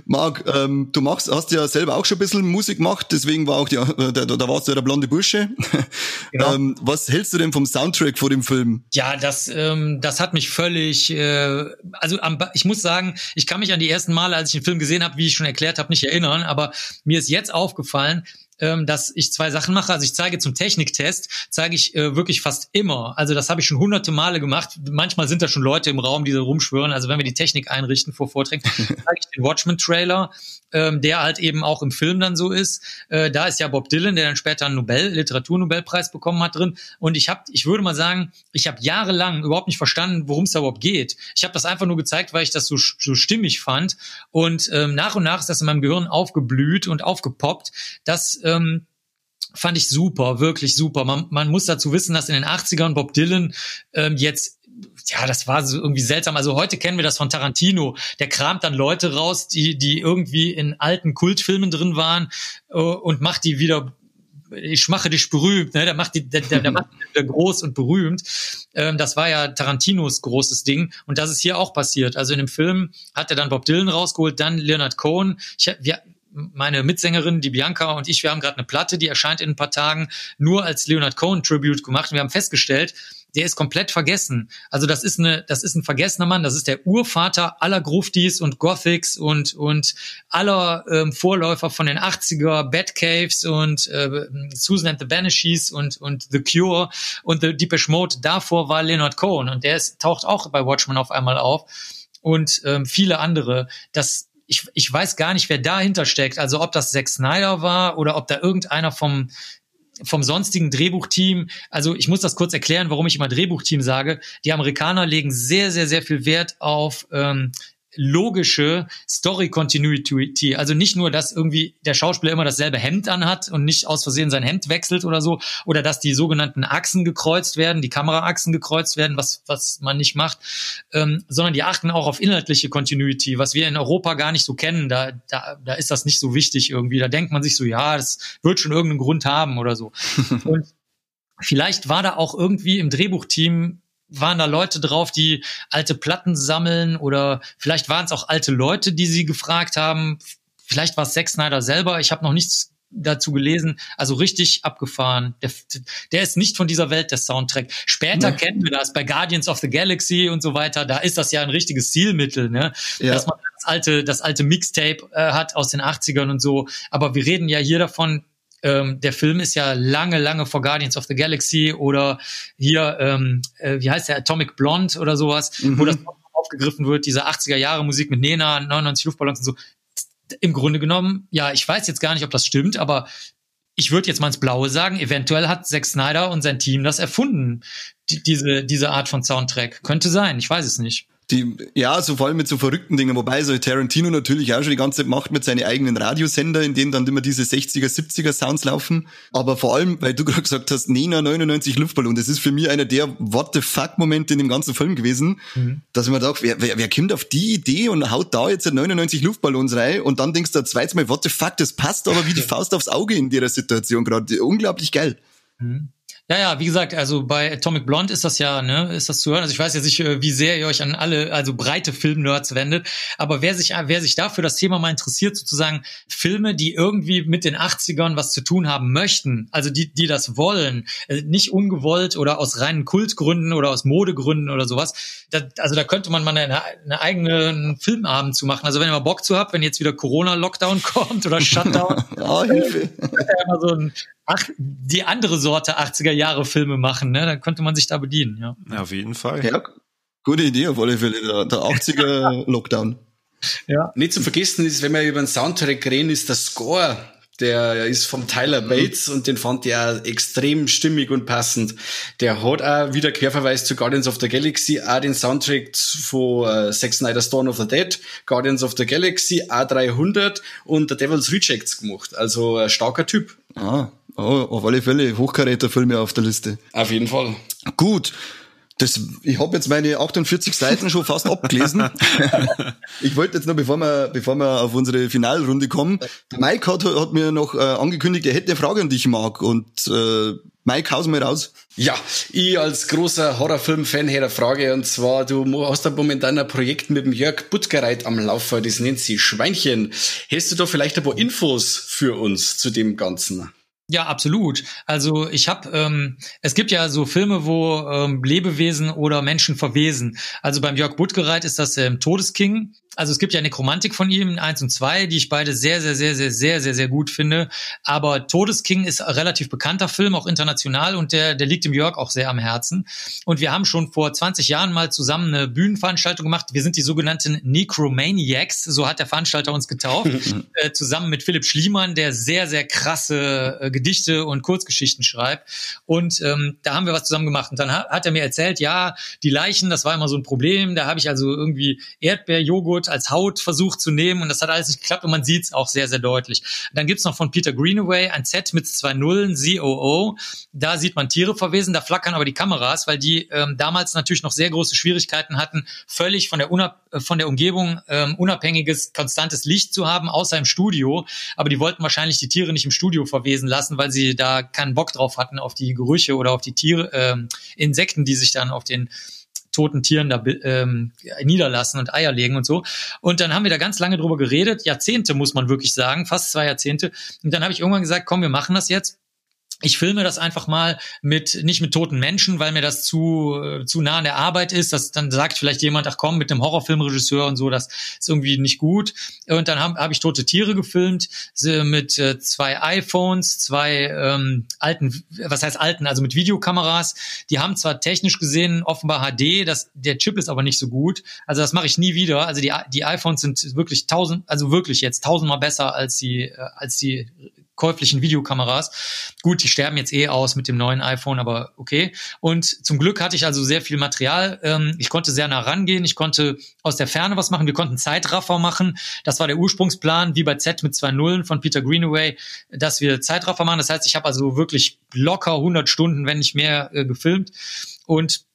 Marc, ähm, du machst, hast ja selber auch schon ein bisschen Musik gemacht, deswegen war auch die, äh, da, da warst du ja der blonde Bursche. Genau. ähm, was hältst du denn vom Soundtrack vor dem Film? Ja, das, ähm, das hat mich völlig, äh, also am, ich muss sagen, ich kann mich an die ersten Male, als ich den Film gesehen habe, wie ich schon erklärt habe, nicht erinnern, aber mir ist jetzt aufgefallen, ähm, dass ich zwei Sachen mache. Also ich zeige zum Techniktest, zeige ich äh, wirklich fast immer. Also das habe ich schon hunderte Male gemacht. Manchmal sind da schon Leute im Raum, die da rumschwören. Also wenn wir die Technik einrichten vor Vorträgen, zeige ich den Watchmen-Trailer, ähm, der halt eben auch im Film dann so ist. Äh, da ist ja Bob Dylan, der dann später einen Nobel, Literaturnobelpreis bekommen hat drin. Und ich habe, ich würde mal sagen, ich habe jahrelang überhaupt nicht verstanden, worum es da überhaupt geht. Ich habe das einfach nur gezeigt, weil ich das so, so stimmig fand. Und ähm, nach und nach ist das in meinem Gehirn aufgeblüht und aufgepoppt, dass ähm, fand ich super, wirklich super. Man, man muss dazu wissen, dass in den 80ern Bob Dylan ähm, jetzt ja, das war so irgendwie seltsam. Also heute kennen wir das von Tarantino. Der kramt dann Leute raus, die, die irgendwie in alten Kultfilmen drin waren äh, und macht die wieder ich mache dich berühmt, ne? der macht die, der, der, der macht die groß und berühmt. Ähm, das war ja Tarantinos großes Ding und das ist hier auch passiert. Also in dem Film hat er dann Bob Dylan rausgeholt, dann Leonard Cohen. Ich, wir, meine Mitsängerin, die Bianca und ich, wir haben gerade eine Platte, die erscheint in ein paar Tagen, nur als Leonard Cohen Tribute gemacht. Und wir haben festgestellt, der ist komplett vergessen. Also das ist eine, das ist ein vergessener Mann. Das ist der Urvater aller Gruftis und Gothics und und aller ähm, Vorläufer von den 80er Batcaves und äh, Susan and the Banshees und und The Cure und The Deepish Mode. Davor war Leonard Cohen und der ist, taucht auch bei Watchmen auf einmal auf und ähm, viele andere. Das ich, ich weiß gar nicht, wer dahinter steckt. Also ob das Zack Snyder war oder ob da irgendeiner vom vom sonstigen Drehbuchteam, also ich muss das kurz erklären, warum ich immer Drehbuchteam sage. Die Amerikaner legen sehr, sehr, sehr viel Wert auf ähm, logische Story Continuity. Also nicht nur, dass irgendwie der Schauspieler immer dasselbe Hemd anhat und nicht aus Versehen sein Hemd wechselt oder so, oder dass die sogenannten Achsen gekreuzt werden, die Kameraachsen gekreuzt werden, was, was man nicht macht, ähm, sondern die achten auch auf inhaltliche Continuity, was wir in Europa gar nicht so kennen. Da, da, da ist das nicht so wichtig irgendwie. Da denkt man sich so, ja, das wird schon irgendeinen Grund haben oder so. und vielleicht war da auch irgendwie im Drehbuchteam waren da Leute drauf, die alte Platten sammeln oder vielleicht waren es auch alte Leute, die sie gefragt haben. Vielleicht war es Zack Snyder selber. Ich habe noch nichts dazu gelesen. Also richtig abgefahren. Der, der ist nicht von dieser Welt, der Soundtrack. Später nee. kennen wir das bei Guardians of the Galaxy und so weiter. Da ist das ja ein richtiges Zielmittel, ne? Ja. Dass man das alte, das alte Mixtape äh, hat aus den 80ern und so. Aber wir reden ja hier davon, ähm, der Film ist ja lange, lange vor Guardians of the Galaxy oder hier, ähm, äh, wie heißt der, Atomic Blonde oder sowas, mhm. wo das aufgegriffen wird, diese 80er Jahre Musik mit Nena, 99 Luftballons und so. Im Grunde genommen, ja, ich weiß jetzt gar nicht, ob das stimmt, aber ich würde jetzt mal ins Blaue sagen, eventuell hat Zack Snyder und sein Team das erfunden, die, diese, diese Art von Soundtrack. Könnte sein, ich weiß es nicht. Die, ja, so vor allem mit so verrückten Dingen, wobei so Tarantino natürlich auch schon die ganze Zeit macht mit seinen eigenen Radiosender, in denen dann immer diese 60er, 70er Sounds laufen. Aber vor allem, weil du gerade gesagt hast, Nena 99 Luftballon, das ist für mich einer der What the fuck Momente in dem ganzen Film gewesen, mhm. dass ich mir dachte, wer, wer, wer kommt auf die Idee und haut da jetzt 99 Luftballons rein und dann denkst du zweites Mal, what the fuck, das passt aber wie die Faust aufs Auge in der Situation gerade. Unglaublich geil. Mhm. Ja, ja, wie gesagt, also bei Atomic Blonde ist das ja, ne, ist das zu hören. Also ich weiß jetzt nicht, äh, wie sehr ihr euch an alle, also breite Filmnerds wendet, aber wer sich, wer sich dafür das Thema mal interessiert, sozusagen Filme, die irgendwie mit den 80ern was zu tun haben möchten, also die, die das wollen, äh, nicht ungewollt oder aus reinen Kultgründen oder aus Modegründen oder sowas, da, also da könnte man mal eine, eine eigene Filmabend zu machen. Also wenn ihr mal Bock zu habt, wenn jetzt wieder Corona-Lockdown kommt oder Shutdown, oh, Hilfe. Äh, so ein ach, die andere Sorte 80er Jahre Filme machen, ne? Dann könnte man sich da bedienen, ja. ja auf jeden Fall. Ja, gute Idee auf alle Fälle, der, der 80er Lockdown. Ja. Nicht zu vergessen ist, wenn wir über den Soundtrack reden, ist der Score der ist vom Tyler mhm. Bates mhm. und den fand ich auch extrem stimmig und passend. Der hat auch wieder Querverweis zu Guardians of the Galaxy, auch den Soundtrack von uh, Zack Snyder's Dawn of the Dead, Guardians of the Galaxy, A300 und The Devil's Rejects gemacht. Also ein starker Typ. Ah, oh, auf alle Fälle Hochkaräter-Filme auf der Liste. Auf jeden Fall. Gut, das, ich habe jetzt meine 48 Seiten schon fast abgelesen. ich wollte jetzt noch, bevor wir, bevor wir auf unsere Finalrunde kommen, Mike hat, hat mir noch äh, angekündigt, er hätte eine Frage an dich, Marc. Und äh, Mike, haus mal raus. Ja, ich als großer Horrorfilm-Fan hätte eine Frage. Und zwar, du hast da momentan ein Projekt mit dem Jörg Buttgereit am Laufen, das nennt sich Schweinchen. Hättest du da vielleicht ein paar Infos für uns zu dem Ganzen? Ja, absolut. Also ich habe, ähm, es gibt ja so Filme, wo ähm, Lebewesen oder Menschen verwesen. Also beim Jörg Buttgereit ist das ähm, Todesking also es gibt ja Nekromantik von ihm, eins und zwei, die ich beide sehr, sehr, sehr, sehr, sehr, sehr, sehr gut finde. Aber Todesking ist ein relativ bekannter Film, auch international, und der, der liegt dem Jörg auch sehr am Herzen. Und wir haben schon vor 20 Jahren mal zusammen eine Bühnenveranstaltung gemacht. Wir sind die sogenannten Necromaniacs, so hat der Veranstalter uns getauft, äh, zusammen mit Philipp Schliemann, der sehr, sehr krasse äh, Gedichte und Kurzgeschichten schreibt. Und ähm, da haben wir was zusammen gemacht. Und dann hat, hat er mir erzählt, ja, die Leichen, das war immer so ein Problem. Da habe ich also irgendwie Erdbeerjoghurt Haut versucht zu nehmen und das hat alles nicht geklappt und man sieht es auch sehr, sehr deutlich. Dann gibt's noch von Peter Greenaway ein Set mit zwei Nullen, ZOO. Da sieht man Tiere verwesen, da flackern aber die Kameras, weil die ähm, damals natürlich noch sehr große Schwierigkeiten hatten, völlig von der, Unab äh, von der Umgebung ähm, unabhängiges, konstantes Licht zu haben, außer im Studio. Aber die wollten wahrscheinlich die Tiere nicht im Studio verwesen lassen, weil sie da keinen Bock drauf hatten auf die Gerüche oder auf die Tiere, ähm, Insekten, die sich dann auf den toten Tieren da ähm, niederlassen und Eier legen und so. Und dann haben wir da ganz lange drüber geredet, Jahrzehnte muss man wirklich sagen, fast zwei Jahrzehnte. Und dann habe ich irgendwann gesagt, komm, wir machen das jetzt ich filme das einfach mal mit nicht mit toten Menschen, weil mir das zu äh, zu nah an der Arbeit ist. Das dann sagt vielleicht jemand, ach komm, mit einem Horrorfilmregisseur und so, das ist irgendwie nicht gut. Und dann habe hab ich tote Tiere gefilmt mit äh, zwei iPhones, zwei ähm, alten, was heißt alten, also mit Videokameras. Die haben zwar technisch gesehen offenbar HD, das der Chip ist aber nicht so gut. Also das mache ich nie wieder. Also die die iPhones sind wirklich tausend, also wirklich jetzt tausendmal besser als die äh, als die käuflichen Videokameras. Gut, die sterben jetzt eh aus mit dem neuen iPhone, aber okay. Und zum Glück hatte ich also sehr viel Material. Ähm, ich konnte sehr nah rangehen. Ich konnte aus der Ferne was machen. Wir konnten Zeitraffer machen. Das war der Ursprungsplan, wie bei Z mit zwei Nullen von Peter Greenaway, dass wir Zeitraffer machen. Das heißt, ich habe also wirklich locker 100 Stunden, wenn nicht mehr, äh, gefilmt. Und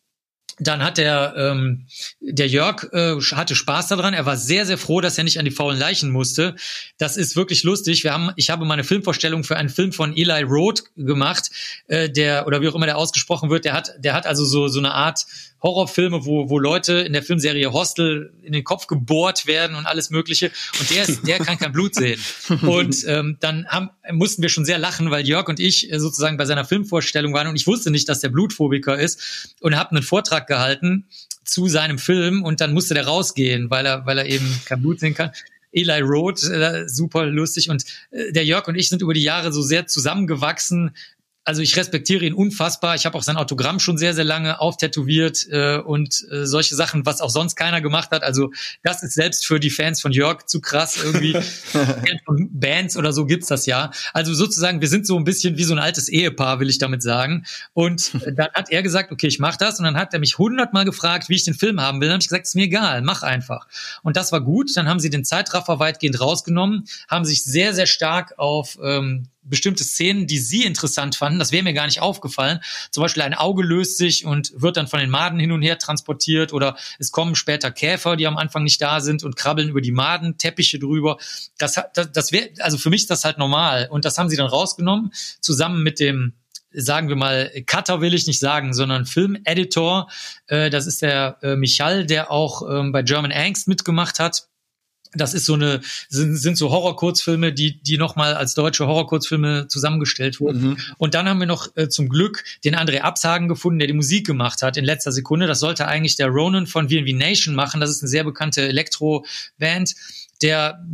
dann hat der, ähm, der Jörg äh, hatte Spaß daran. Er war sehr, sehr froh, dass er nicht an die faulen Leichen musste. Das ist wirklich lustig. Wir haben, ich habe meine Filmvorstellung für einen Film von Eli Roth gemacht, äh, der oder wie auch immer der ausgesprochen wird. Der hat, der hat also so so eine Art Horrorfilme, wo, wo Leute in der Filmserie Hostel in den Kopf gebohrt werden und alles Mögliche. Und der ist, der kann kein Blut sehen. Und ähm, dann haben, mussten wir schon sehr lachen, weil Jörg und ich äh, sozusagen bei seiner Filmvorstellung waren und ich wusste nicht, dass der Blutphobiker ist und habe einen Vortrag gehalten zu seinem Film und dann musste der rausgehen, weil er, weil er eben kein Blut sehen kann. Eli Roth, äh, super lustig. Und äh, der Jörg und ich sind über die Jahre so sehr zusammengewachsen, also ich respektiere ihn unfassbar. Ich habe auch sein Autogramm schon sehr, sehr lange auftätowiert äh, und äh, solche Sachen, was auch sonst keiner gemacht hat. Also das ist selbst für die Fans von Jörg zu krass irgendwie. von Bands oder so gibt's das ja. Also sozusagen, wir sind so ein bisschen wie so ein altes Ehepaar, will ich damit sagen. Und dann hat er gesagt, okay, ich mache das. Und dann hat er mich hundertmal gefragt, wie ich den Film haben will. Dann habe ich gesagt, ist mir egal, mach einfach. Und das war gut. Dann haben sie den Zeitraffer weitgehend rausgenommen, haben sich sehr, sehr stark auf ähm, bestimmte Szenen, die sie interessant fanden, das wäre mir gar nicht aufgefallen. Zum Beispiel ein Auge löst sich und wird dann von den Maden hin und her transportiert oder es kommen später Käfer, die am Anfang nicht da sind und krabbeln über die Maden, Teppiche drüber. Das, das, das wäre, also für mich ist das halt normal. Und das haben sie dann rausgenommen, zusammen mit dem sagen wir mal, Cutter will ich nicht sagen, sondern Filmeditor. Äh, das ist der äh, Michal, der auch ähm, bei German Angst mitgemacht hat das ist so eine sind, sind so Horror-Kurzfilme, die die noch mal als deutsche Horror-Kurzfilme zusammengestellt wurden. Mhm. Und dann haben wir noch äh, zum Glück den André Absagen gefunden, der die Musik gemacht hat in letzter Sekunde. Das sollte eigentlich der Ronan von V&V Nation machen. Das ist eine sehr bekannte Elektro-Band der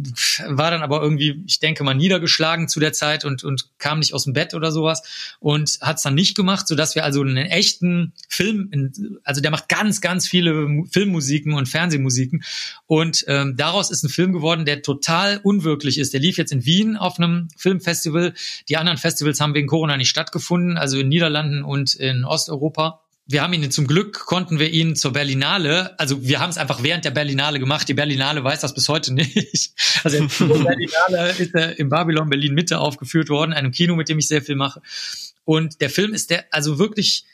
war dann aber irgendwie, ich denke mal, niedergeschlagen zu der Zeit und, und kam nicht aus dem Bett oder sowas und hat es dann nicht gemacht, sodass wir also einen echten Film, also der macht ganz, ganz viele Filmmusiken und Fernsehmusiken und ähm, daraus ist ein Film geworden, der total unwirklich ist. Der lief jetzt in Wien auf einem Filmfestival. Die anderen Festivals haben wegen Corona nicht stattgefunden, also in Niederlanden und in Osteuropa wir haben ihn zum Glück konnten wir ihn zur Berlinale, also wir haben es einfach während der Berlinale gemacht. Die Berlinale weiß das bis heute nicht. Also in Berlinale ist er im Babylon Berlin Mitte aufgeführt worden, einem Kino, mit dem ich sehr viel mache. Und der Film ist der also wirklich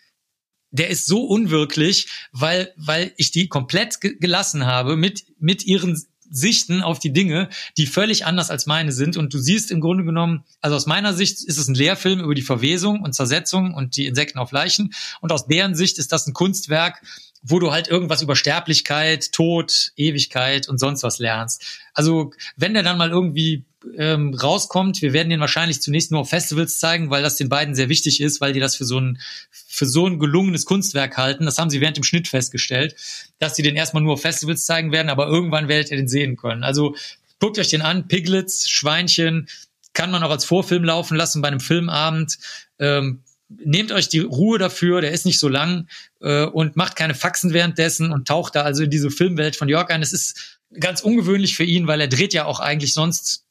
der ist so unwirklich, weil weil ich die komplett gelassen habe mit mit ihren Sichten auf die Dinge, die völlig anders als meine sind. Und du siehst im Grunde genommen, also aus meiner Sicht ist es ein Lehrfilm über die Verwesung und Zersetzung und die Insekten auf Leichen. Und aus deren Sicht ist das ein Kunstwerk, wo du halt irgendwas über Sterblichkeit, Tod, Ewigkeit und sonst was lernst. Also wenn der dann mal irgendwie ähm, rauskommt, wir werden den wahrscheinlich zunächst nur auf Festivals zeigen, weil das den beiden sehr wichtig ist, weil die das für so ein für so ein gelungenes Kunstwerk halten. Das haben sie während dem Schnitt festgestellt, dass sie den erstmal nur auf Festivals zeigen werden, aber irgendwann werdet ihr den sehen können. Also guckt euch den an, Piglets, Schweinchen, kann man auch als Vorfilm laufen lassen bei einem Filmabend. Ähm, nehmt euch die Ruhe dafür, der ist nicht so lang äh, und macht keine Faxen währenddessen und taucht da also in diese Filmwelt von Jörg ein. Es ist ganz ungewöhnlich für ihn, weil er dreht ja auch eigentlich sonst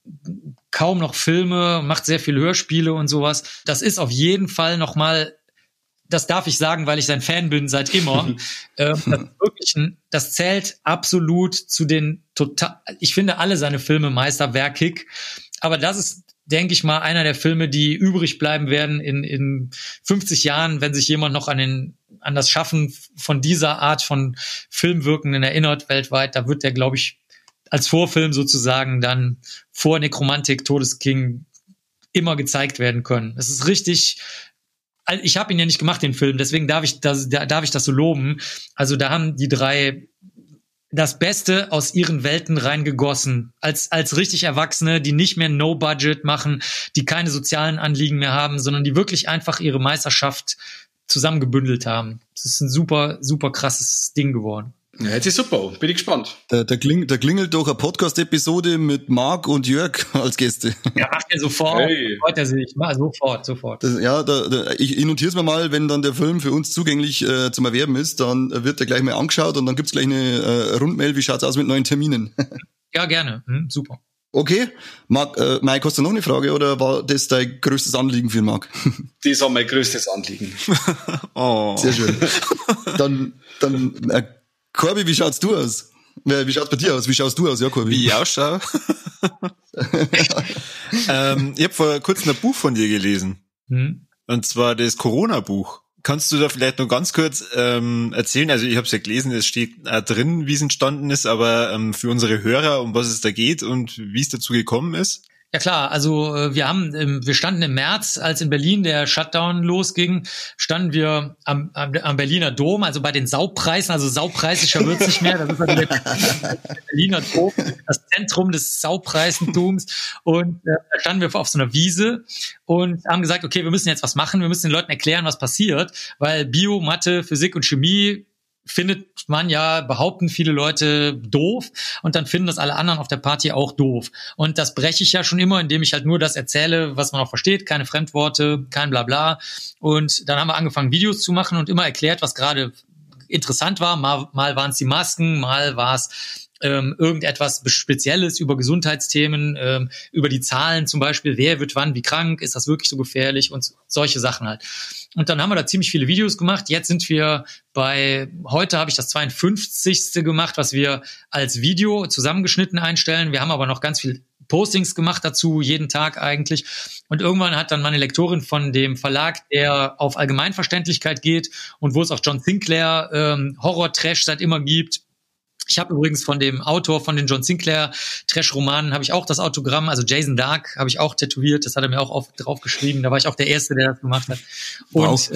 kaum noch Filme, macht sehr viel Hörspiele und sowas. Das ist auf jeden Fall noch mal das darf ich sagen, weil ich sein Fan bin seit immer. ähm, das, wirklich ein, das zählt absolut zu den total. Ich finde alle seine Filme meisterwerkig, aber das ist denke ich mal, einer der Filme, die übrig bleiben werden in, in 50 Jahren, wenn sich jemand noch an den an das Schaffen von dieser Art von Filmwirkenden erinnert weltweit, da wird der, glaube ich, als Vorfilm sozusagen dann vor Nekromantik, Todesking immer gezeigt werden können. Es ist richtig. Ich habe ihn ja nicht gemacht, den Film, deswegen darf ich das, darf ich das so loben. Also da haben die drei das Beste aus ihren Welten reingegossen. Als, als richtig Erwachsene, die nicht mehr No-Budget machen, die keine sozialen Anliegen mehr haben, sondern die wirklich einfach ihre Meisterschaft zusammengebündelt haben. Das ist ein super, super krasses Ding geworden. Ja, jetzt ist super. Bin ich gespannt. Da, da, kling, da klingelt doch eine Podcast-Episode mit Marc und Jörg als Gäste. Ja, macht er sofort. Hey. Freut er sich. Mal sofort, sofort. Das, ja, da, da, ich, ich notiere es mir mal, wenn dann der Film für uns zugänglich äh, zum Erwerben ist, dann wird er gleich mal angeschaut und dann gibt's gleich eine äh, Rundmail, wie schaut's aus mit neuen Terminen. ja, gerne. Hm, super. Okay. Marc, äh, Mike, hast du noch eine Frage oder war das dein größtes Anliegen für Marc? Das war mein größtes Anliegen. oh. Sehr schön. Dann, dann äh, Corby, wie schaut's du aus? Wie schaut's bei dir aus? Wie schaust du aus, ja, Corby? Wie ich ausschaue? ähm, ich habe vor kurzem ein Buch von dir gelesen. Hm? Und zwar das Corona-Buch. Kannst du da vielleicht noch ganz kurz ähm, erzählen? Also ich habe es ja gelesen, es steht äh, drin, wie es entstanden ist, aber ähm, für unsere Hörer, um was es da geht und wie es dazu gekommen ist? Ja klar, also äh, wir haben, wir standen im März, als in Berlin der Shutdown losging, standen wir am, am, Berliner Dom, also bei den Saupreisen, also saupreisischer wird's nicht mehr, das ist also der Berliner Dom, das Zentrum des Saupreisentums und äh, da standen wir auf so einer Wiese und haben gesagt, okay, wir müssen jetzt was machen, wir müssen den Leuten erklären, was passiert, weil Bio, Mathe, Physik und Chemie findet man ja, behaupten viele Leute doof und dann finden das alle anderen auf der Party auch doof. Und das breche ich ja schon immer, indem ich halt nur das erzähle, was man auch versteht, keine Fremdworte, kein Blabla. Und dann haben wir angefangen, Videos zu machen und immer erklärt, was gerade interessant war. Mal, mal waren es die Masken, mal war es ähm, irgendetwas Spezielles über Gesundheitsthemen, ähm, über die Zahlen zum Beispiel, wer wird wann wie krank, ist das wirklich so gefährlich und solche Sachen halt. Und dann haben wir da ziemlich viele Videos gemacht. Jetzt sind wir bei, heute habe ich das 52. gemacht, was wir als Video zusammengeschnitten einstellen. Wir haben aber noch ganz viel Postings gemacht dazu, jeden Tag eigentlich. Und irgendwann hat dann meine Lektorin von dem Verlag, der auf Allgemeinverständlichkeit geht und wo es auch John Sinclair ähm, Horror-Trash seit immer gibt, ich habe übrigens von dem Autor von den John Sinclair Trash-Romanen habe ich auch das Autogramm, also Jason Dark habe ich auch tätowiert. Das hat er mir auch auf, drauf geschrieben. Da war ich auch der Erste, der das gemacht hat. Und wow. äh,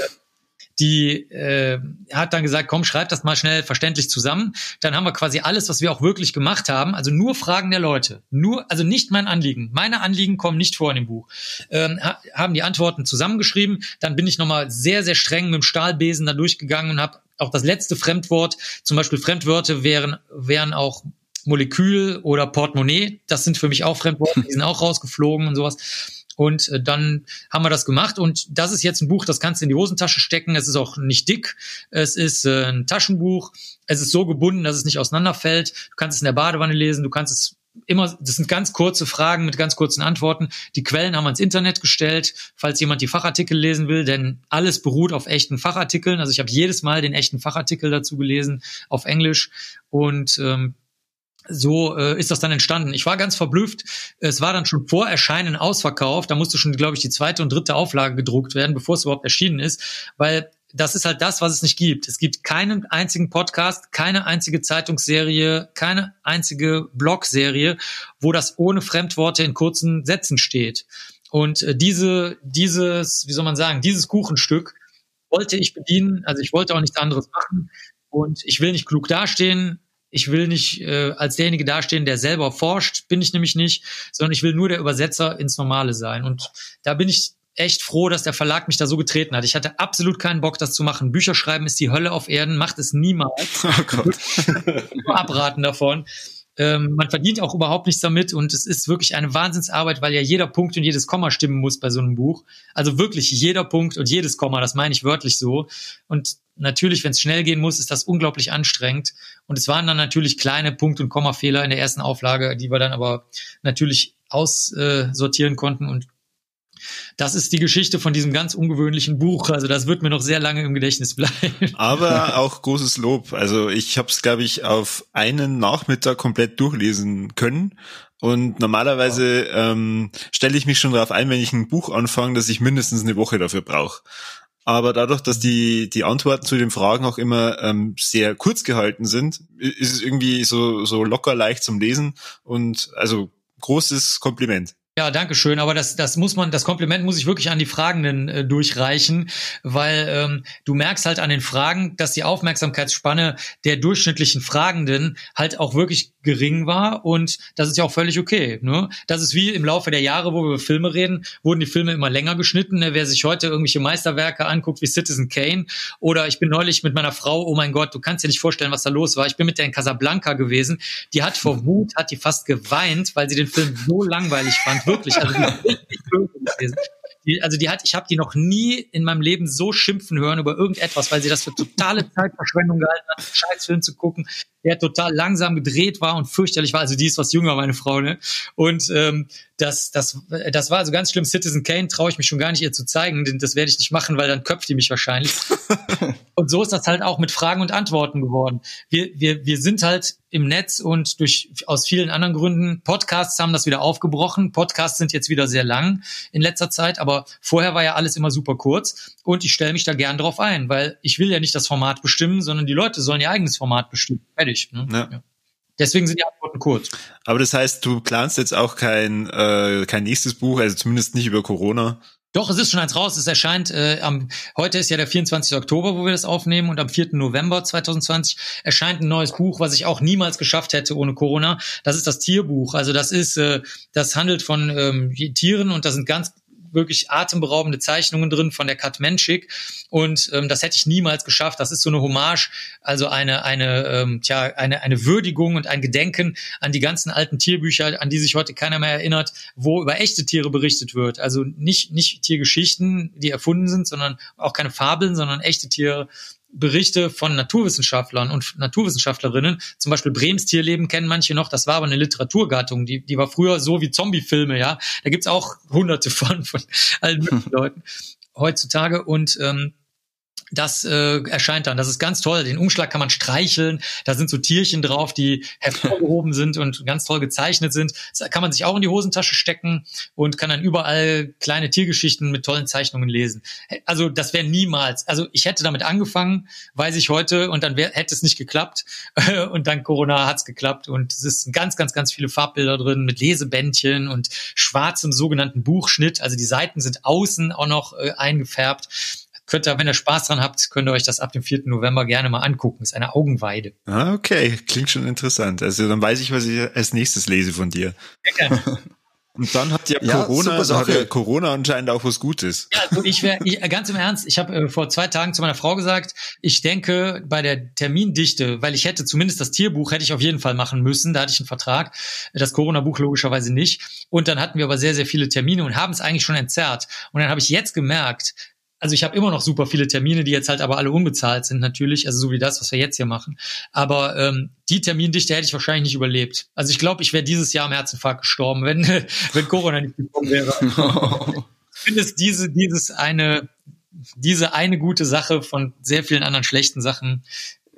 die äh, hat dann gesagt, komm, schreib das mal schnell verständlich zusammen. Dann haben wir quasi alles, was wir auch wirklich gemacht haben, also nur Fragen der Leute, nur, also nicht mein Anliegen. Meine Anliegen kommen nicht vor in dem Buch. Ähm, haben die Antworten zusammengeschrieben. Dann bin ich nochmal sehr, sehr streng mit dem Stahlbesen da durchgegangen und habe auch das letzte Fremdwort, zum Beispiel Fremdwörter wären, wären auch Molekül oder Portemonnaie. Das sind für mich auch Fremdworte, die sind auch rausgeflogen und sowas. Und äh, dann haben wir das gemacht und das ist jetzt ein Buch, das kannst du in die Hosentasche stecken. Es ist auch nicht dick. Es ist äh, ein Taschenbuch. Es ist so gebunden, dass es nicht auseinanderfällt. Du kannst es in der Badewanne lesen. Du kannst es immer, das sind ganz kurze Fragen mit ganz kurzen Antworten. Die Quellen haben wir ins Internet gestellt, falls jemand die Fachartikel lesen will, denn alles beruht auf echten Fachartikeln. Also ich habe jedes Mal den echten Fachartikel dazu gelesen auf Englisch und ähm, so äh, ist das dann entstanden. Ich war ganz verblüfft. Es war dann schon vor Erscheinen ausverkauft. Da musste schon, glaube ich, die zweite und dritte Auflage gedruckt werden, bevor es überhaupt erschienen ist, weil das ist halt das, was es nicht gibt. Es gibt keinen einzigen Podcast, keine einzige Zeitungsserie, keine einzige Blogserie, wo das ohne Fremdworte in kurzen Sätzen steht. Und äh, diese, dieses, wie soll man sagen, dieses Kuchenstück wollte ich bedienen. Also ich wollte auch nichts anderes machen. Und ich will nicht klug dastehen. Ich will nicht äh, als derjenige dastehen, der selber forscht, bin ich nämlich nicht, sondern ich will nur der Übersetzer ins Normale sein. Und da bin ich echt froh, dass der Verlag mich da so getreten hat. Ich hatte absolut keinen Bock, das zu machen. Bücher schreiben ist die Hölle auf Erden, macht es niemals. Oh Gott. abraten davon. Ähm, man verdient auch überhaupt nichts damit und es ist wirklich eine Wahnsinnsarbeit, weil ja jeder Punkt und jedes Komma stimmen muss bei so einem Buch. Also wirklich jeder Punkt und jedes Komma, das meine ich wörtlich so. Und natürlich, wenn es schnell gehen muss, ist das unglaublich anstrengend. Und es waren dann natürlich kleine Punkt- und Kommafehler in der ersten Auflage, die wir dann aber natürlich aussortieren konnten und das ist die Geschichte von diesem ganz ungewöhnlichen Buch. Also das wird mir noch sehr lange im Gedächtnis bleiben. Aber auch großes Lob. Also ich habe es, glaube ich, auf einen Nachmittag komplett durchlesen können. Und normalerweise ähm, stelle ich mich schon darauf ein, wenn ich ein Buch anfange, dass ich mindestens eine Woche dafür brauche. Aber dadurch, dass die, die Antworten zu den Fragen auch immer ähm, sehr kurz gehalten sind, ist es irgendwie so, so locker leicht zum Lesen und also großes Kompliment. Ja, danke schön. Aber das, das muss man, das Kompliment muss ich wirklich an die Fragenden äh, durchreichen, weil ähm, du merkst halt an den Fragen, dass die Aufmerksamkeitsspanne der durchschnittlichen Fragenden halt auch wirklich gering war und das ist ja auch völlig okay. Ne? Das ist wie im Laufe der Jahre, wo wir über Filme reden, wurden die Filme immer länger geschnitten. Ne? Wer sich heute irgendwelche Meisterwerke anguckt wie Citizen Kane oder ich bin neulich mit meiner Frau, oh mein Gott, du kannst dir nicht vorstellen, was da los war. Ich bin mit der in Casablanca gewesen. Die hat vor Wut, hat die fast geweint, weil sie den Film so langweilig fand wirklich. Also die also die hat, ich habe die noch nie in meinem Leben so schimpfen hören über irgendetwas, weil sie das für totale Zeitverschwendung gehalten hat, einen Scheißfilm zu gucken, der total langsam gedreht war und fürchterlich war. Also die ist was jünger, meine Frau, ne? Und ähm, das, das, das war also ganz schlimm. Citizen Kane traue ich mich schon gar nicht ihr zu zeigen, denn das werde ich nicht machen, weil dann köpft die mich wahrscheinlich. und so ist das halt auch mit Fragen und Antworten geworden. Wir, wir, wir sind halt im Netz und durch aus vielen anderen Gründen. Podcasts haben das wieder aufgebrochen. Podcasts sind jetzt wieder sehr lang in letzter Zeit, aber vorher war ja alles immer super kurz und ich stelle mich da gern drauf ein, weil ich will ja nicht das Format bestimmen, sondern die Leute sollen ihr eigenes Format bestimmen. Fertig. Ne? Ja. Ja. Deswegen sind die Antworten kurz. Aber das heißt, du planst jetzt auch kein, äh, kein nächstes Buch, also zumindest nicht über Corona. Doch, es ist schon eins raus. Es erscheint äh, am heute ist ja der 24. Oktober, wo wir das aufnehmen, und am 4. November 2020 erscheint ein neues Buch, was ich auch niemals geschafft hätte ohne Corona. Das ist das Tierbuch. Also das ist, äh, das handelt von ähm, Tieren und da sind ganz wirklich atemberaubende Zeichnungen drin von der Kat Menschik und ähm, das hätte ich niemals geschafft. Das ist so eine Hommage, also eine eine ähm, tja eine eine Würdigung und ein Gedenken an die ganzen alten Tierbücher, an die sich heute keiner mehr erinnert, wo über echte Tiere berichtet wird. Also nicht nicht Tiergeschichten, die erfunden sind, sondern auch keine Fabeln, sondern echte Tiere Berichte von Naturwissenschaftlern und Naturwissenschaftlerinnen, zum Beispiel Brems Tierleben kennen manche noch, das war aber eine Literaturgattung, die, die war früher so wie Zombie-Filme, ja. Da gibt's auch hunderte von, von allen möglichen Leuten heutzutage. Und ähm, das äh, erscheint dann. Das ist ganz toll. Den Umschlag kann man streicheln. Da sind so Tierchen drauf, die hervorgehoben sind und ganz toll gezeichnet sind. Das kann man sich auch in die Hosentasche stecken und kann dann überall kleine Tiergeschichten mit tollen Zeichnungen lesen. Also das wäre niemals. Also ich hätte damit angefangen, weiß ich heute, und dann hätte es nicht geklappt. und dann Corona hat's geklappt und es ist ganz, ganz, ganz viele Farbbilder drin mit Lesebändchen und schwarzem sogenannten Buchschnitt. Also die Seiten sind außen auch noch äh, eingefärbt könnt ihr, wenn ihr Spaß dran habt, könnt ihr euch das ab dem 4. November gerne mal angucken. ist eine Augenweide. Ah, okay. Klingt schon interessant. Also dann weiß ich, was ich als nächstes lese von dir. Ja. Und dann hat ja, ja Corona, also hat ja Corona anscheinend auch was Gutes. Ja, also ich wäre ganz im Ernst, ich habe äh, vor zwei Tagen zu meiner Frau gesagt, ich denke bei der Termindichte, weil ich hätte zumindest das Tierbuch hätte ich auf jeden Fall machen müssen, da hatte ich einen Vertrag, das Corona-Buch logischerweise nicht. Und dann hatten wir aber sehr, sehr viele Termine und haben es eigentlich schon entzerrt. Und dann habe ich jetzt gemerkt, also ich habe immer noch super viele Termine, die jetzt halt aber alle unbezahlt sind natürlich, also so wie das, was wir jetzt hier machen. Aber ähm, die Termindichte hätte ich wahrscheinlich nicht überlebt. Also ich glaube, ich wäre dieses Jahr am Herzinfarkt gestorben, wenn, wenn Corona nicht gekommen wäre. ich finde es diese, dieses eine, diese eine gute Sache von sehr vielen anderen schlechten Sachen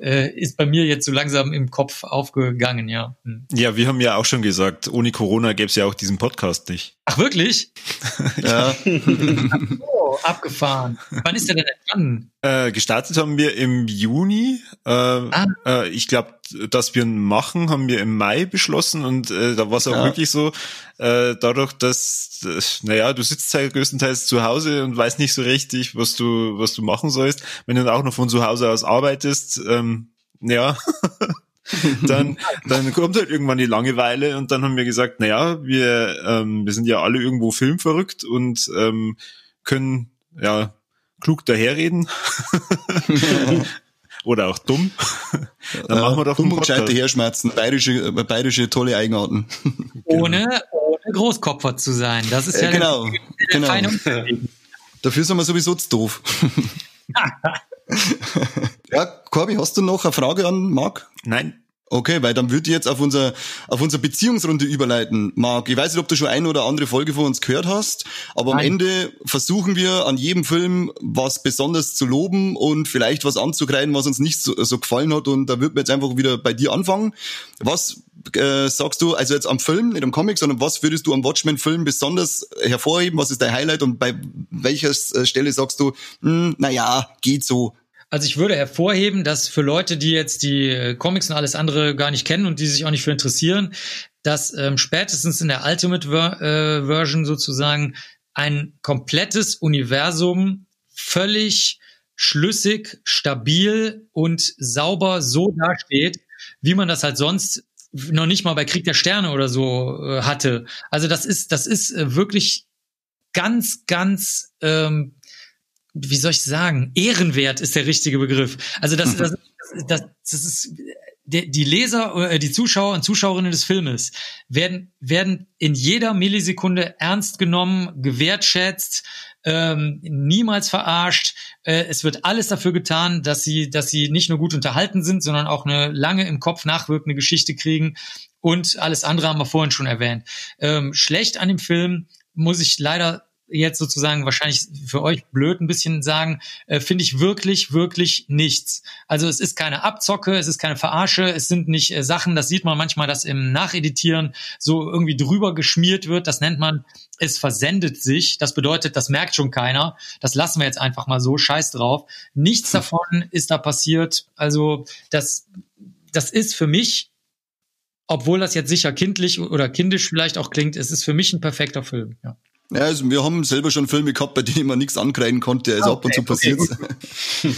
äh, ist bei mir jetzt so langsam im Kopf aufgegangen, ja. Hm. Ja, wir haben ja auch schon gesagt, ohne Corona gäbe es ja auch diesen Podcast nicht. Ach, wirklich? ja. Oh, abgefahren. Wann ist der denn entstanden? Äh, gestartet haben wir im Juni. Äh, ah. äh, ich glaube, dass wir ihn machen, haben wir im Mai beschlossen und äh, da war es auch ja. wirklich so, äh, dadurch, dass, äh, naja, du sitzt halt größtenteils zu Hause und weißt nicht so richtig, was du, was du machen sollst. Wenn du dann auch noch von zu Hause aus arbeitest, ähm, ja, dann, dann kommt halt irgendwann die Langeweile und dann haben wir gesagt, naja, wir, ähm, wir sind ja alle irgendwo filmverrückt und ähm, können ja klug daherreden. Oder auch dumm. Dann machen wir doch dumm und gescheite Herschmerzen, bayerische, bayerische tolle Eigenarten. Ohne, ohne Großkopfer zu sein. Das ist ja, ja genau, der, der genau. Dafür sind wir sowieso zu doof. ja, Corby, hast du noch eine Frage an Marc? Nein. Okay, weil dann würde ich jetzt auf unser auf unsere Beziehungsrunde überleiten. Marc, ich weiß nicht, ob du schon eine oder andere Folge von uns gehört hast, aber Nein. am Ende versuchen wir an jedem Film was besonders zu loben und vielleicht was anzugreifen, was uns nicht so, so gefallen hat. Und da würden wir jetzt einfach wieder bei dir anfangen. Was äh, sagst du, also jetzt am Film, nicht am Comic, sondern was würdest du am Watchmen-Film besonders hervorheben? Was ist dein Highlight und bei welcher äh, Stelle sagst du, hm, naja, geht so, also ich würde hervorheben, dass für Leute, die jetzt die äh, Comics und alles andere gar nicht kennen und die sich auch nicht für interessieren, dass ähm, spätestens in der Ultimate Ver äh, Version sozusagen ein komplettes Universum völlig schlüssig, stabil und sauber so dasteht, wie man das halt sonst noch nicht mal bei Krieg der Sterne oder so äh, hatte. Also das ist, das ist äh, wirklich ganz, ganz ähm, wie soll ich sagen, ehrenwert ist der richtige Begriff. Also das, das, das, das ist die Leser, äh, die Zuschauer und Zuschauerinnen des Filmes werden, werden in jeder Millisekunde ernst genommen, gewertschätzt, ähm, niemals verarscht. Äh, es wird alles dafür getan, dass sie, dass sie nicht nur gut unterhalten sind, sondern auch eine lange im Kopf nachwirkende Geschichte kriegen. Und alles andere haben wir vorhin schon erwähnt. Ähm, schlecht an dem Film muss ich leider jetzt sozusagen wahrscheinlich für euch blöd ein bisschen sagen, äh, finde ich wirklich, wirklich nichts. Also es ist keine Abzocke, es ist keine Verarsche, es sind nicht äh, Sachen, das sieht man manchmal, dass im Nacheditieren so irgendwie drüber geschmiert wird. Das nennt man, es versendet sich. Das bedeutet, das merkt schon keiner. Das lassen wir jetzt einfach mal so, scheiß drauf. Nichts davon ist da passiert. Also das, das ist für mich obwohl das jetzt sicher kindlich oder kindisch vielleicht auch klingt, es ist für mich ein perfekter Film. Ja. Ja, also wir haben selber schon Filme gehabt, bei denen man nichts ankreiden konnte, also okay, ab und zu passiert okay.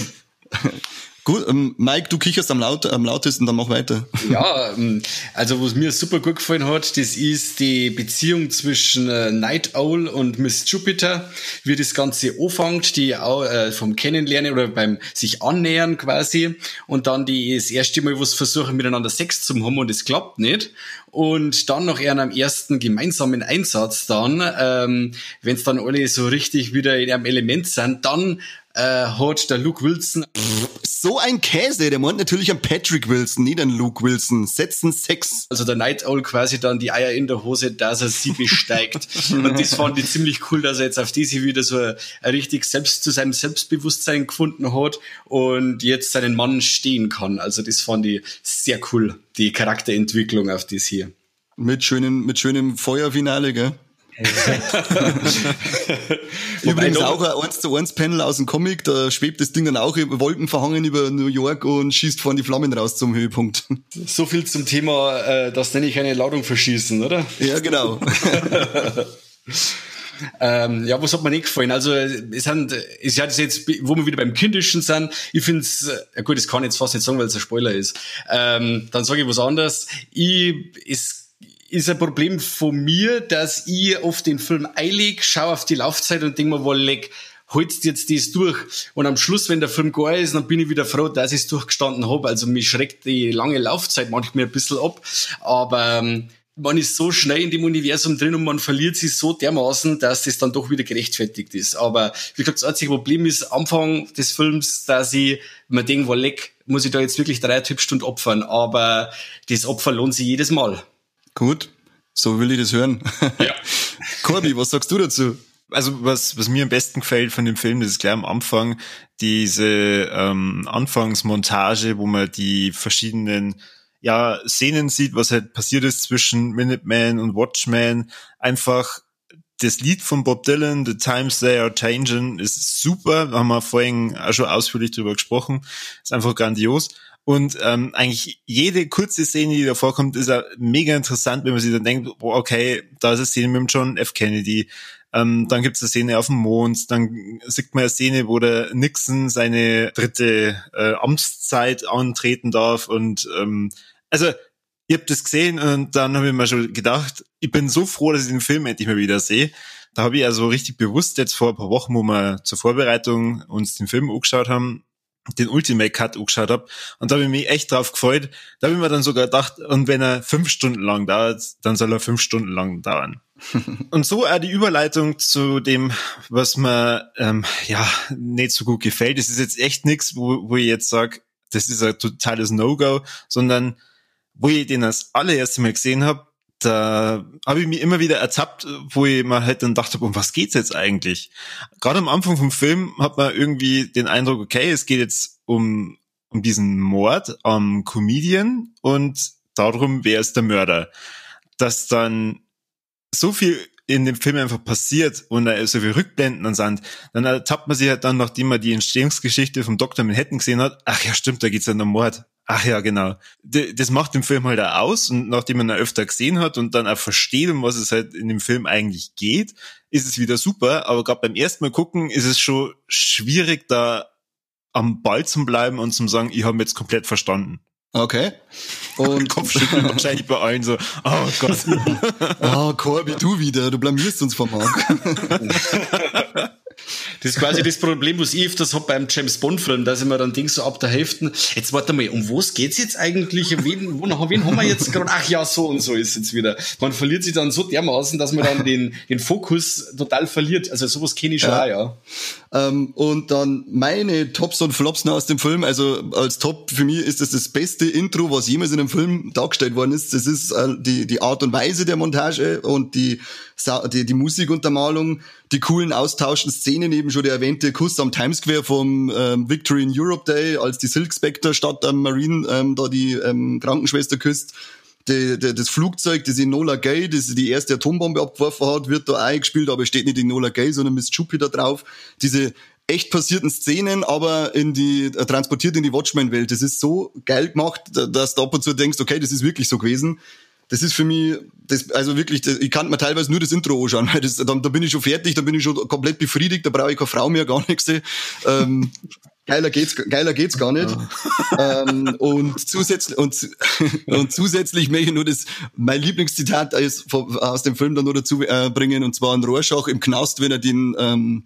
Gut, ähm, Mike, du kicherst am, laut, am lautesten, dann mach weiter. Ja, ähm, also was mir super gut gefallen hat, das ist die Beziehung zwischen äh, Night Owl und Miss Jupiter, wie das Ganze anfängt, die auch äh, vom Kennenlernen oder beim sich annähern quasi und dann die das erste Mal was versuchen miteinander Sex zu haben und es klappt nicht und dann noch eher am ersten gemeinsamen Einsatz dann, ähm, wenn es dann alle so richtig wieder in einem Element sind, dann äh, hat der Luke Wilson. So ein Käse, der meint natürlich an Patrick Wilson, nicht an Luke Wilson. Setzen Sex. Also der Night Owl quasi dann die Eier in der Hose, dass er sie besteigt. und das fand ich ziemlich cool, dass er jetzt auf diese wieder so ein, ein richtig selbst zu seinem Selbstbewusstsein gefunden hat und jetzt seinen Mann stehen kann. Also das fand ich sehr cool, die Charakterentwicklung auf das hier. Mit schönem, mit schönem Feuerfinale, gell? Übrigens auch ein 1 zu 1 Panel aus dem Comic, da schwebt das Ding dann auch über Wolken verhangen über New York und schießt vorne die Flammen raus zum Höhepunkt. So viel zum Thema, äh, das nenne ich eine Ladung verschießen, oder? Ja, genau. Ähm, ja, was hat mir nicht gefallen? Also, es sind, es hat jetzt, wo wir wieder beim Kindischen sind, ich finde es, ja gut, das kann ich jetzt fast nicht sagen, weil es ein Spoiler ist. Ähm, dann sage ich was anderes. Ich, es ist ein Problem von mir, dass ich oft den Film eilig, schaue auf die Laufzeit und denke mir, wohl leck, holst jetzt das durch. Und am Schluss, wenn der Film geil ist, dann bin ich wieder froh, dass ich es durchgestanden habe. Also mich schreckt die lange Laufzeit manchmal ein bisschen ab. Aber ähm, man ist so schnell in dem Universum drin und man verliert sich so dermaßen, dass das dann doch wieder gerechtfertigt ist. Aber wie gesagt, das einzige Problem ist Anfang des Films, dass ich mir denke, leck, muss ich da jetzt wirklich dreieinhalb Stunden opfern. Aber das Opfer lohnt sich jedes Mal. Gut, so will ich das hören. Ja. Corby, was sagst du dazu? Also was, was mir am besten gefällt von dem Film, das ist gleich am Anfang diese ähm, Anfangsmontage, wo man die verschiedenen ja, Szenen sieht, was halt passiert ist zwischen Minuteman und Watchman. Einfach das Lied von Bob Dylan, The Times They Are Changing, ist super. Da haben wir vorhin auch schon ausführlich drüber gesprochen. Ist einfach grandios. Und ähm, eigentlich jede kurze Szene, die da vorkommt, ist ja mega interessant, wenn man sich dann denkt, boah, okay, da ist eine Szene mit John F. Kennedy, ähm, dann gibt es eine Szene auf dem Mond, dann sieht man eine Szene, wo der Nixon seine dritte äh, Amtszeit antreten darf. Und ähm, also ich habe das gesehen und dann habe ich mir schon gedacht, ich bin so froh, dass ich den Film endlich mal wieder sehe. Da habe ich also richtig bewusst jetzt vor ein paar Wochen, wo wir zur Vorbereitung uns den Film angeschaut haben, den Ultimate Cut angeschaut habe und da habe ich mich echt drauf gefreut. Da habe ich mir dann sogar gedacht, und wenn er fünf Stunden lang dauert, dann soll er fünf Stunden lang dauern. und so auch die Überleitung zu dem, was mir ähm, ja nicht so gut gefällt. Das ist jetzt echt nichts, wo, wo ich jetzt sage, das ist ein totales No-Go, sondern wo ich den das allererste Mal gesehen habe, da habe ich mich immer wieder ertappt, wo ich mir halt dann dachte, um was geht's jetzt eigentlich? Gerade am Anfang vom Film hat man irgendwie den Eindruck, okay, es geht jetzt um, um diesen Mord am Comedian und darum, wer ist der Mörder. Dass dann so viel in dem Film einfach passiert und da so viel Rückblenden und sind, dann ertappt man sich halt dann, nachdem man die Entstehungsgeschichte vom Dr. Manhattan gesehen hat, ach ja, stimmt, da geht's ja um Mord. Ach ja, genau. Das macht den Film halt auch aus und nachdem man ihn öfter gesehen hat und dann auch versteht, um was es halt in dem Film eigentlich geht, ist es wieder super. Aber gerade beim ersten Mal gucken ist es schon schwierig, da am Ball zu bleiben und zu sagen, ich habe jetzt komplett verstanden. Okay. Und Kopfschütteln wahrscheinlich bei allen so, oh Gott. oh, Corby, du wieder, du blamierst uns vom Markt. Das ist quasi das Problem, was ich öfters hab beim James Bond-Film, dass ich mir dann denke, so ab der Hälfte, jetzt warte mal, um was geht's jetzt eigentlich? Wen, wo, wen haben wir jetzt gerade? Ach ja, so und so ist jetzt wieder. Man verliert sich dann so dermaßen, dass man dann den, den Fokus total verliert. Also sowas kenne ich schon ja. auch, ja. Ähm, und dann meine Tops und Flops aus dem Film. Also als Top für mich ist das das beste Intro, was jemals in einem Film dargestellt worden ist. Das ist äh, die, die Art und Weise der Montage und die, die, die Musikuntermalung, die coolen austauschenden Szenen, eben schon der erwähnte Kuss am Times Square vom ähm, Victory in Europe Day, als die Silk Spectre statt am Marine ähm, da die ähm, Krankenschwester küsst. Die, die, das Flugzeug, das Enola Gay, das die erste Atombombe abgeworfen hat, wird da eingespielt, aber steht nicht Enola Gay, sondern Miss Jupiter drauf. Diese echt passierten Szenen, aber in die äh, transportiert in die Watchmen-Welt. Das ist so geil gemacht, dass du ab und zu denkst, okay, das ist wirklich so gewesen das ist für mich, das, also wirklich, das, ich kann mir teilweise nur das Intro anschauen, weil das, da, da bin ich schon fertig, da bin ich schon komplett befriedigt, da brauche ich keine Frau mehr, gar nichts. Ähm, Geiler geht's, geiler geht's gar nicht. ähm, und zusätzlich, und, und zusätzlich möchte ich nur das, mein Lieblingszitat aus, aus dem Film dann nur dazu äh, bringen, und zwar ein Rorschach im Knast, wenn er den, ähm,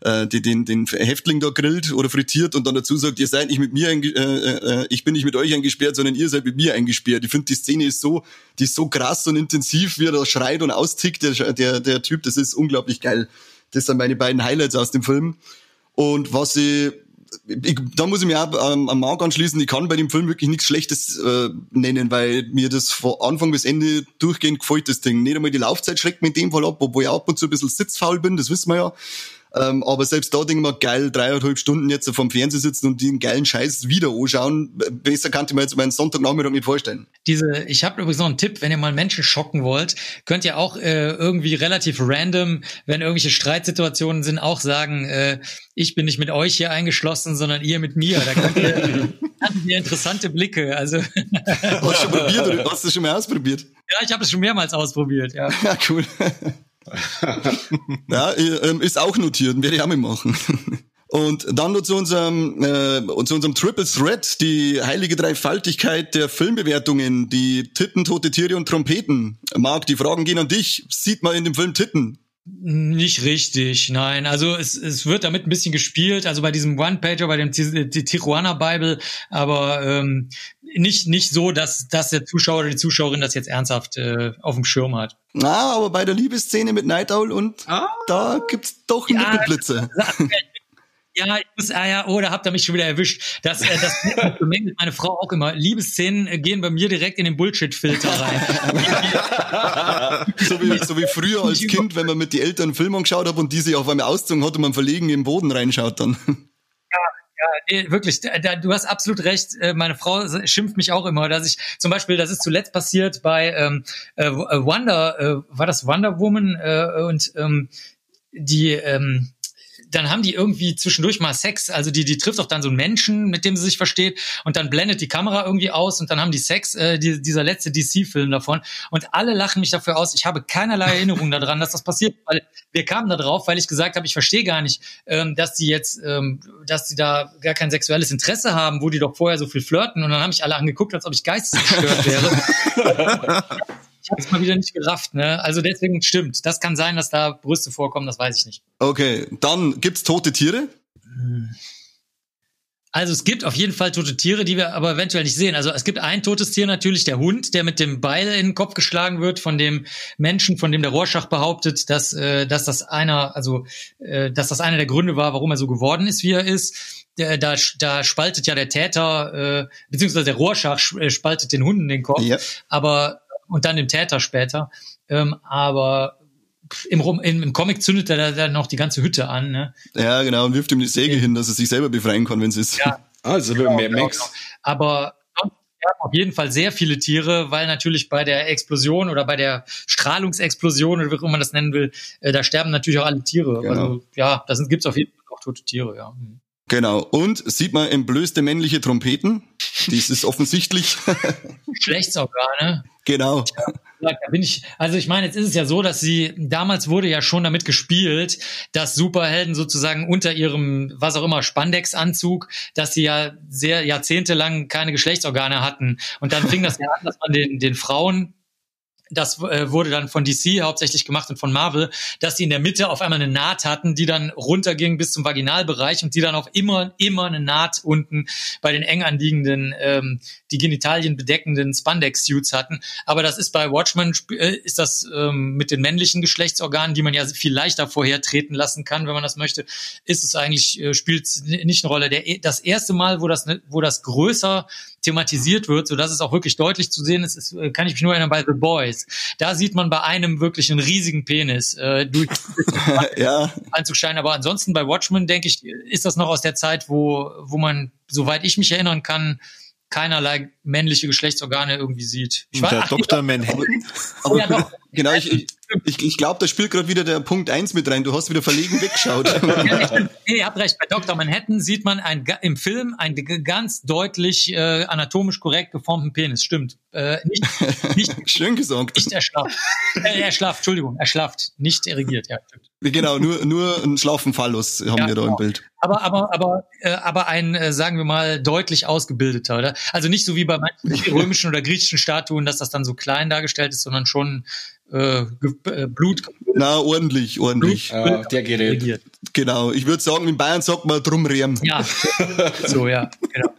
äh, den, den Häftling da grillt oder frittiert und dann dazu sagt, ihr seid nicht mit mir, äh, äh, ich bin nicht mit euch eingesperrt, sondern ihr seid mit mir eingesperrt. Ich finde, die Szene ist so, die ist so krass und intensiv, wie er da schreit und austickt, der, der, der Typ, das ist unglaublich geil. Das sind meine beiden Highlights aus dem Film. Und was ich ich, da muss ich mir auch ähm, am Markt anschließen, ich kann bei dem Film wirklich nichts Schlechtes äh, nennen, weil mir das von Anfang bis Ende durchgehend gefällt, das Ding. Nicht einmal die Laufzeit schreckt mir in dem Fall ab, obwohl ich ab und zu ein bisschen sitzfaul bin, das wissen wir ja. Ähm, aber selbst da denke ich mir, geil, dreieinhalb Stunden jetzt vom Fernseher sitzen und den geilen Scheiß wieder anschauen. Besser kann ich mir jetzt meinen Sonntagnachmittag nicht vorstellen. Diese, ich habe übrigens noch einen Tipp, wenn ihr mal Menschen schocken wollt, könnt ihr auch äh, irgendwie relativ random, wenn irgendwelche Streitsituationen sind, auch sagen, äh, ich bin nicht mit euch hier eingeschlossen, sondern ihr mit mir. Da könnt ihr, ihr interessante Blicke. Also hast du schon probiert oder hast du schon mal ausprobiert? Ja, ich habe es schon mehrmals ausprobiert. Ja, ja cool ja, ähm, ist auch notiert, werde ich auch mitmachen. Und dann nur zu unserem, äh, zu unserem Triple Threat, die heilige Dreifaltigkeit der Filmbewertungen, die Titten, tote Tiere und Trompeten. Marc, die Fragen gehen an dich. Sieht man in dem Film Titten? Nicht richtig, nein. Also es, es wird damit ein bisschen gespielt, also bei diesem One-Pager, bei dem die Tijuana Bible, aber ähm, nicht, nicht so, dass, dass der Zuschauer oder die Zuschauerin das jetzt ernsthaft äh, auf dem Schirm hat. Na, aber bei der Liebesszene mit Night Owl und ah. da gibt's doch ja, Nippeblitze. Ja, ich muss, ah ja, oh, da habt ihr mich schon wieder erwischt. Das, äh, das bemängelt meine Frau auch immer. Liebesszenen äh, gehen bei mir direkt in den Bullshit-Filter rein. so, wie, so wie früher als Kind, wenn man mit die Eltern Film angeschaut hat und die sich auf einmal ausgezogen hat und man verlegen im Boden reinschaut dann. Ja, nee, wirklich, da, du hast absolut recht. Äh, meine Frau schimpft mich auch immer, dass ich zum Beispiel, das ist zuletzt passiert bei ähm, äh, Wonder, äh, war das Wonder Woman äh, und ähm, die ähm, dann haben die irgendwie zwischendurch mal Sex. Also die, die trifft auch dann so einen Menschen, mit dem sie sich versteht, und dann blendet die Kamera irgendwie aus und dann haben die Sex, äh, die, dieser letzte DC-Film davon. Und alle lachen mich dafür aus. Ich habe keinerlei Erinnerung daran, dass das passiert, weil wir kamen da drauf, weil ich gesagt habe, ich verstehe gar nicht, ähm, dass die jetzt, ähm, dass die da gar kein sexuelles Interesse haben, wo die doch vorher so viel flirten. Und dann haben mich alle angeguckt, als ob ich geistesgestört wäre. ich habe es mal wieder nicht gerafft. Ne? Also deswegen stimmt. Das kann sein, dass da Brüste vorkommen, das weiß ich nicht. Okay, dann gibt's tote Tiere? Also es gibt auf jeden Fall tote Tiere, die wir aber eventuell nicht sehen. Also es gibt ein totes Tier natürlich, der Hund, der mit dem Beil in den Kopf geschlagen wird von dem Menschen, von dem der Rorschach behauptet, dass, äh, dass das einer, also äh, dass das einer der Gründe war, warum er so geworden ist, wie er ist. Da, da, spaltet ja der Täter, äh, beziehungsweise der Rorschach äh, spaltet den Hunden den Kopf. Ja. Aber und dann dem Täter später. Ähm, aber im, im, im Comic zündet er dann noch die ganze Hütte an. Ne? Ja, genau, und wirft ihm die Säge ja. hin, dass er sich selber befreien kann, wenn es ist. Ja, also genau, mehr genau, genau. Aber auf jeden Fall sehr viele Tiere, weil natürlich bei der Explosion oder bei der Strahlungsexplosion oder wie auch man das nennen will, äh, da sterben natürlich auch alle Tiere. Genau. Also ja, da gibt es auf jeden Fall auch tote Tiere, ja. Mhm. Genau. Und sieht man entblößte männliche Trompeten? Dies ist offensichtlich. Geschlechtsorgane. Genau. Da bin ich, also ich meine, jetzt ist es ja so, dass sie, damals wurde ja schon damit gespielt, dass Superhelden sozusagen unter ihrem, was auch immer, Spandex-Anzug, dass sie ja sehr jahrzehntelang keine Geschlechtsorgane hatten. Und dann fing das ja an, dass man den, den Frauen das äh, wurde dann von DC hauptsächlich gemacht und von Marvel, dass sie in der Mitte auf einmal eine Naht hatten, die dann runterging bis zum Vaginalbereich und die dann auch immer, immer eine Naht unten bei den eng anliegenden, ähm, die Genitalien bedeckenden Spandex-Suits hatten. Aber das ist bei Watchmen, äh, ist das ähm, mit den männlichen Geschlechtsorganen, die man ja viel leichter vorher treten lassen kann, wenn man das möchte, ist es eigentlich, äh, spielt nicht eine Rolle. Der, das erste Mal, wo das, wo das größer thematisiert wird, so dass es auch wirklich deutlich zu sehen ist, ist äh, kann ich mich nur erinnern bei The Boys. Da sieht man bei einem wirklich einen riesigen Penis äh, durch ja. anzuscheinen. Aber ansonsten bei Watchmen, denke ich, ist das noch aus der Zeit, wo, wo man, soweit ich mich erinnern kann, keinerlei männliche Geschlechtsorgane irgendwie sieht. Ich der Dr. Manhattan. Aber, ja. Genau, ich, ich, ich glaube, da spielt gerade wieder der Punkt eins mit rein. Du hast wieder verlegen weggeschaut. ja, nee, ihr habt recht. Bei Dr. Manhattan sieht man ein, im Film einen ganz deutlich äh, anatomisch korrekt geformten Penis. Stimmt. Äh, nicht, nicht, Schön gesagt. Nicht erschlafft. Äh, erschlafft, Entschuldigung, erschlafft. Nicht erregiert, ja, stimmt. Genau, nur, nur ein Schlaufen-Phallus haben ja, wir da genau. im Bild. Aber, aber, aber, äh, aber ein, äh, sagen wir mal, deutlich ausgebildeter, oder? Also nicht so wie bei manchen römischen oder griechischen Statuen, dass das dann so klein dargestellt ist, sondern schon äh, äh, Blut. Na, ordentlich, ordentlich. Blut, ja, der Gerät. Regiert. Genau. Ich würde sagen, in Bayern sagt man drum Rehm. Ja, so, ja, genau.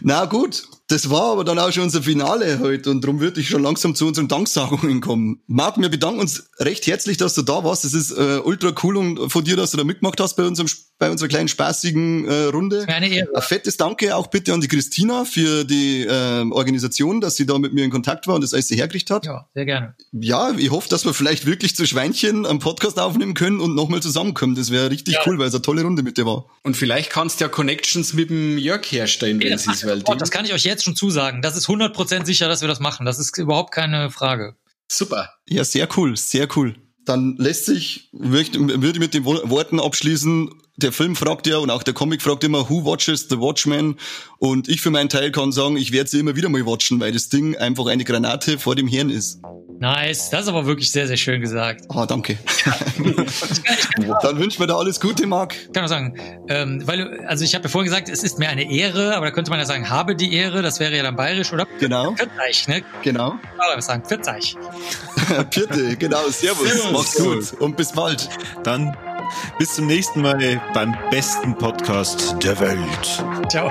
Na gut, das war aber dann auch schon unser Finale heute und darum würde ich schon langsam zu unseren Danksagungen kommen. Marc, wir bedanken uns recht herzlich, dass du da warst. Es ist äh, ultra cool und von dir, dass du da mitgemacht hast bei unserem bei unserer kleinen spaßigen äh, Runde. Eine Ehre. Ein fettes Danke auch bitte an die Christina für die äh, Organisation, dass sie da mit mir in Kontakt war und das alles hergerichtet hat. Ja, sehr gerne. Ja, ich hoffe, dass wir vielleicht wirklich zu Schweinchen einen Podcast aufnehmen können und nochmal zusammenkommen. Das wäre richtig ja. cool, weil es eine tolle Runde mit dir war. Und vielleicht kannst du ja Connections mit dem Jörg herstellen, wenn es ist. Weil das kann ich euch jetzt jetzt schon zusagen. Das ist 100% sicher, dass wir das machen. Das ist überhaupt keine Frage. Super. Ja, sehr cool, sehr cool. Dann lässt sich, würde ich mit den Worten abschließen, der Film fragt ja und auch der Comic fragt immer, who watches the Watchmen? Und ich für meinen Teil kann sagen, ich werde sie immer wieder mal watchen, weil das Ding einfach eine Granate vor dem Hirn ist. Nice, das ist aber wirklich sehr, sehr schön gesagt. Ah, oh, danke. Dann wünschen wir dir alles Gute, Marc. Ich kann auch sagen, ähm, weil, also ich habe ja vorhin gesagt, es ist mir eine Ehre, aber da könnte man ja sagen, habe die Ehre, das wäre ja dann bayerisch, oder? Genau. Vierteich, ne? Genau. Ja, sagen, Vierteich. Vierte, genau, servus. servus. Mach's gut und bis bald. Dann bis zum nächsten Mal beim besten Podcast der Welt. Ciao.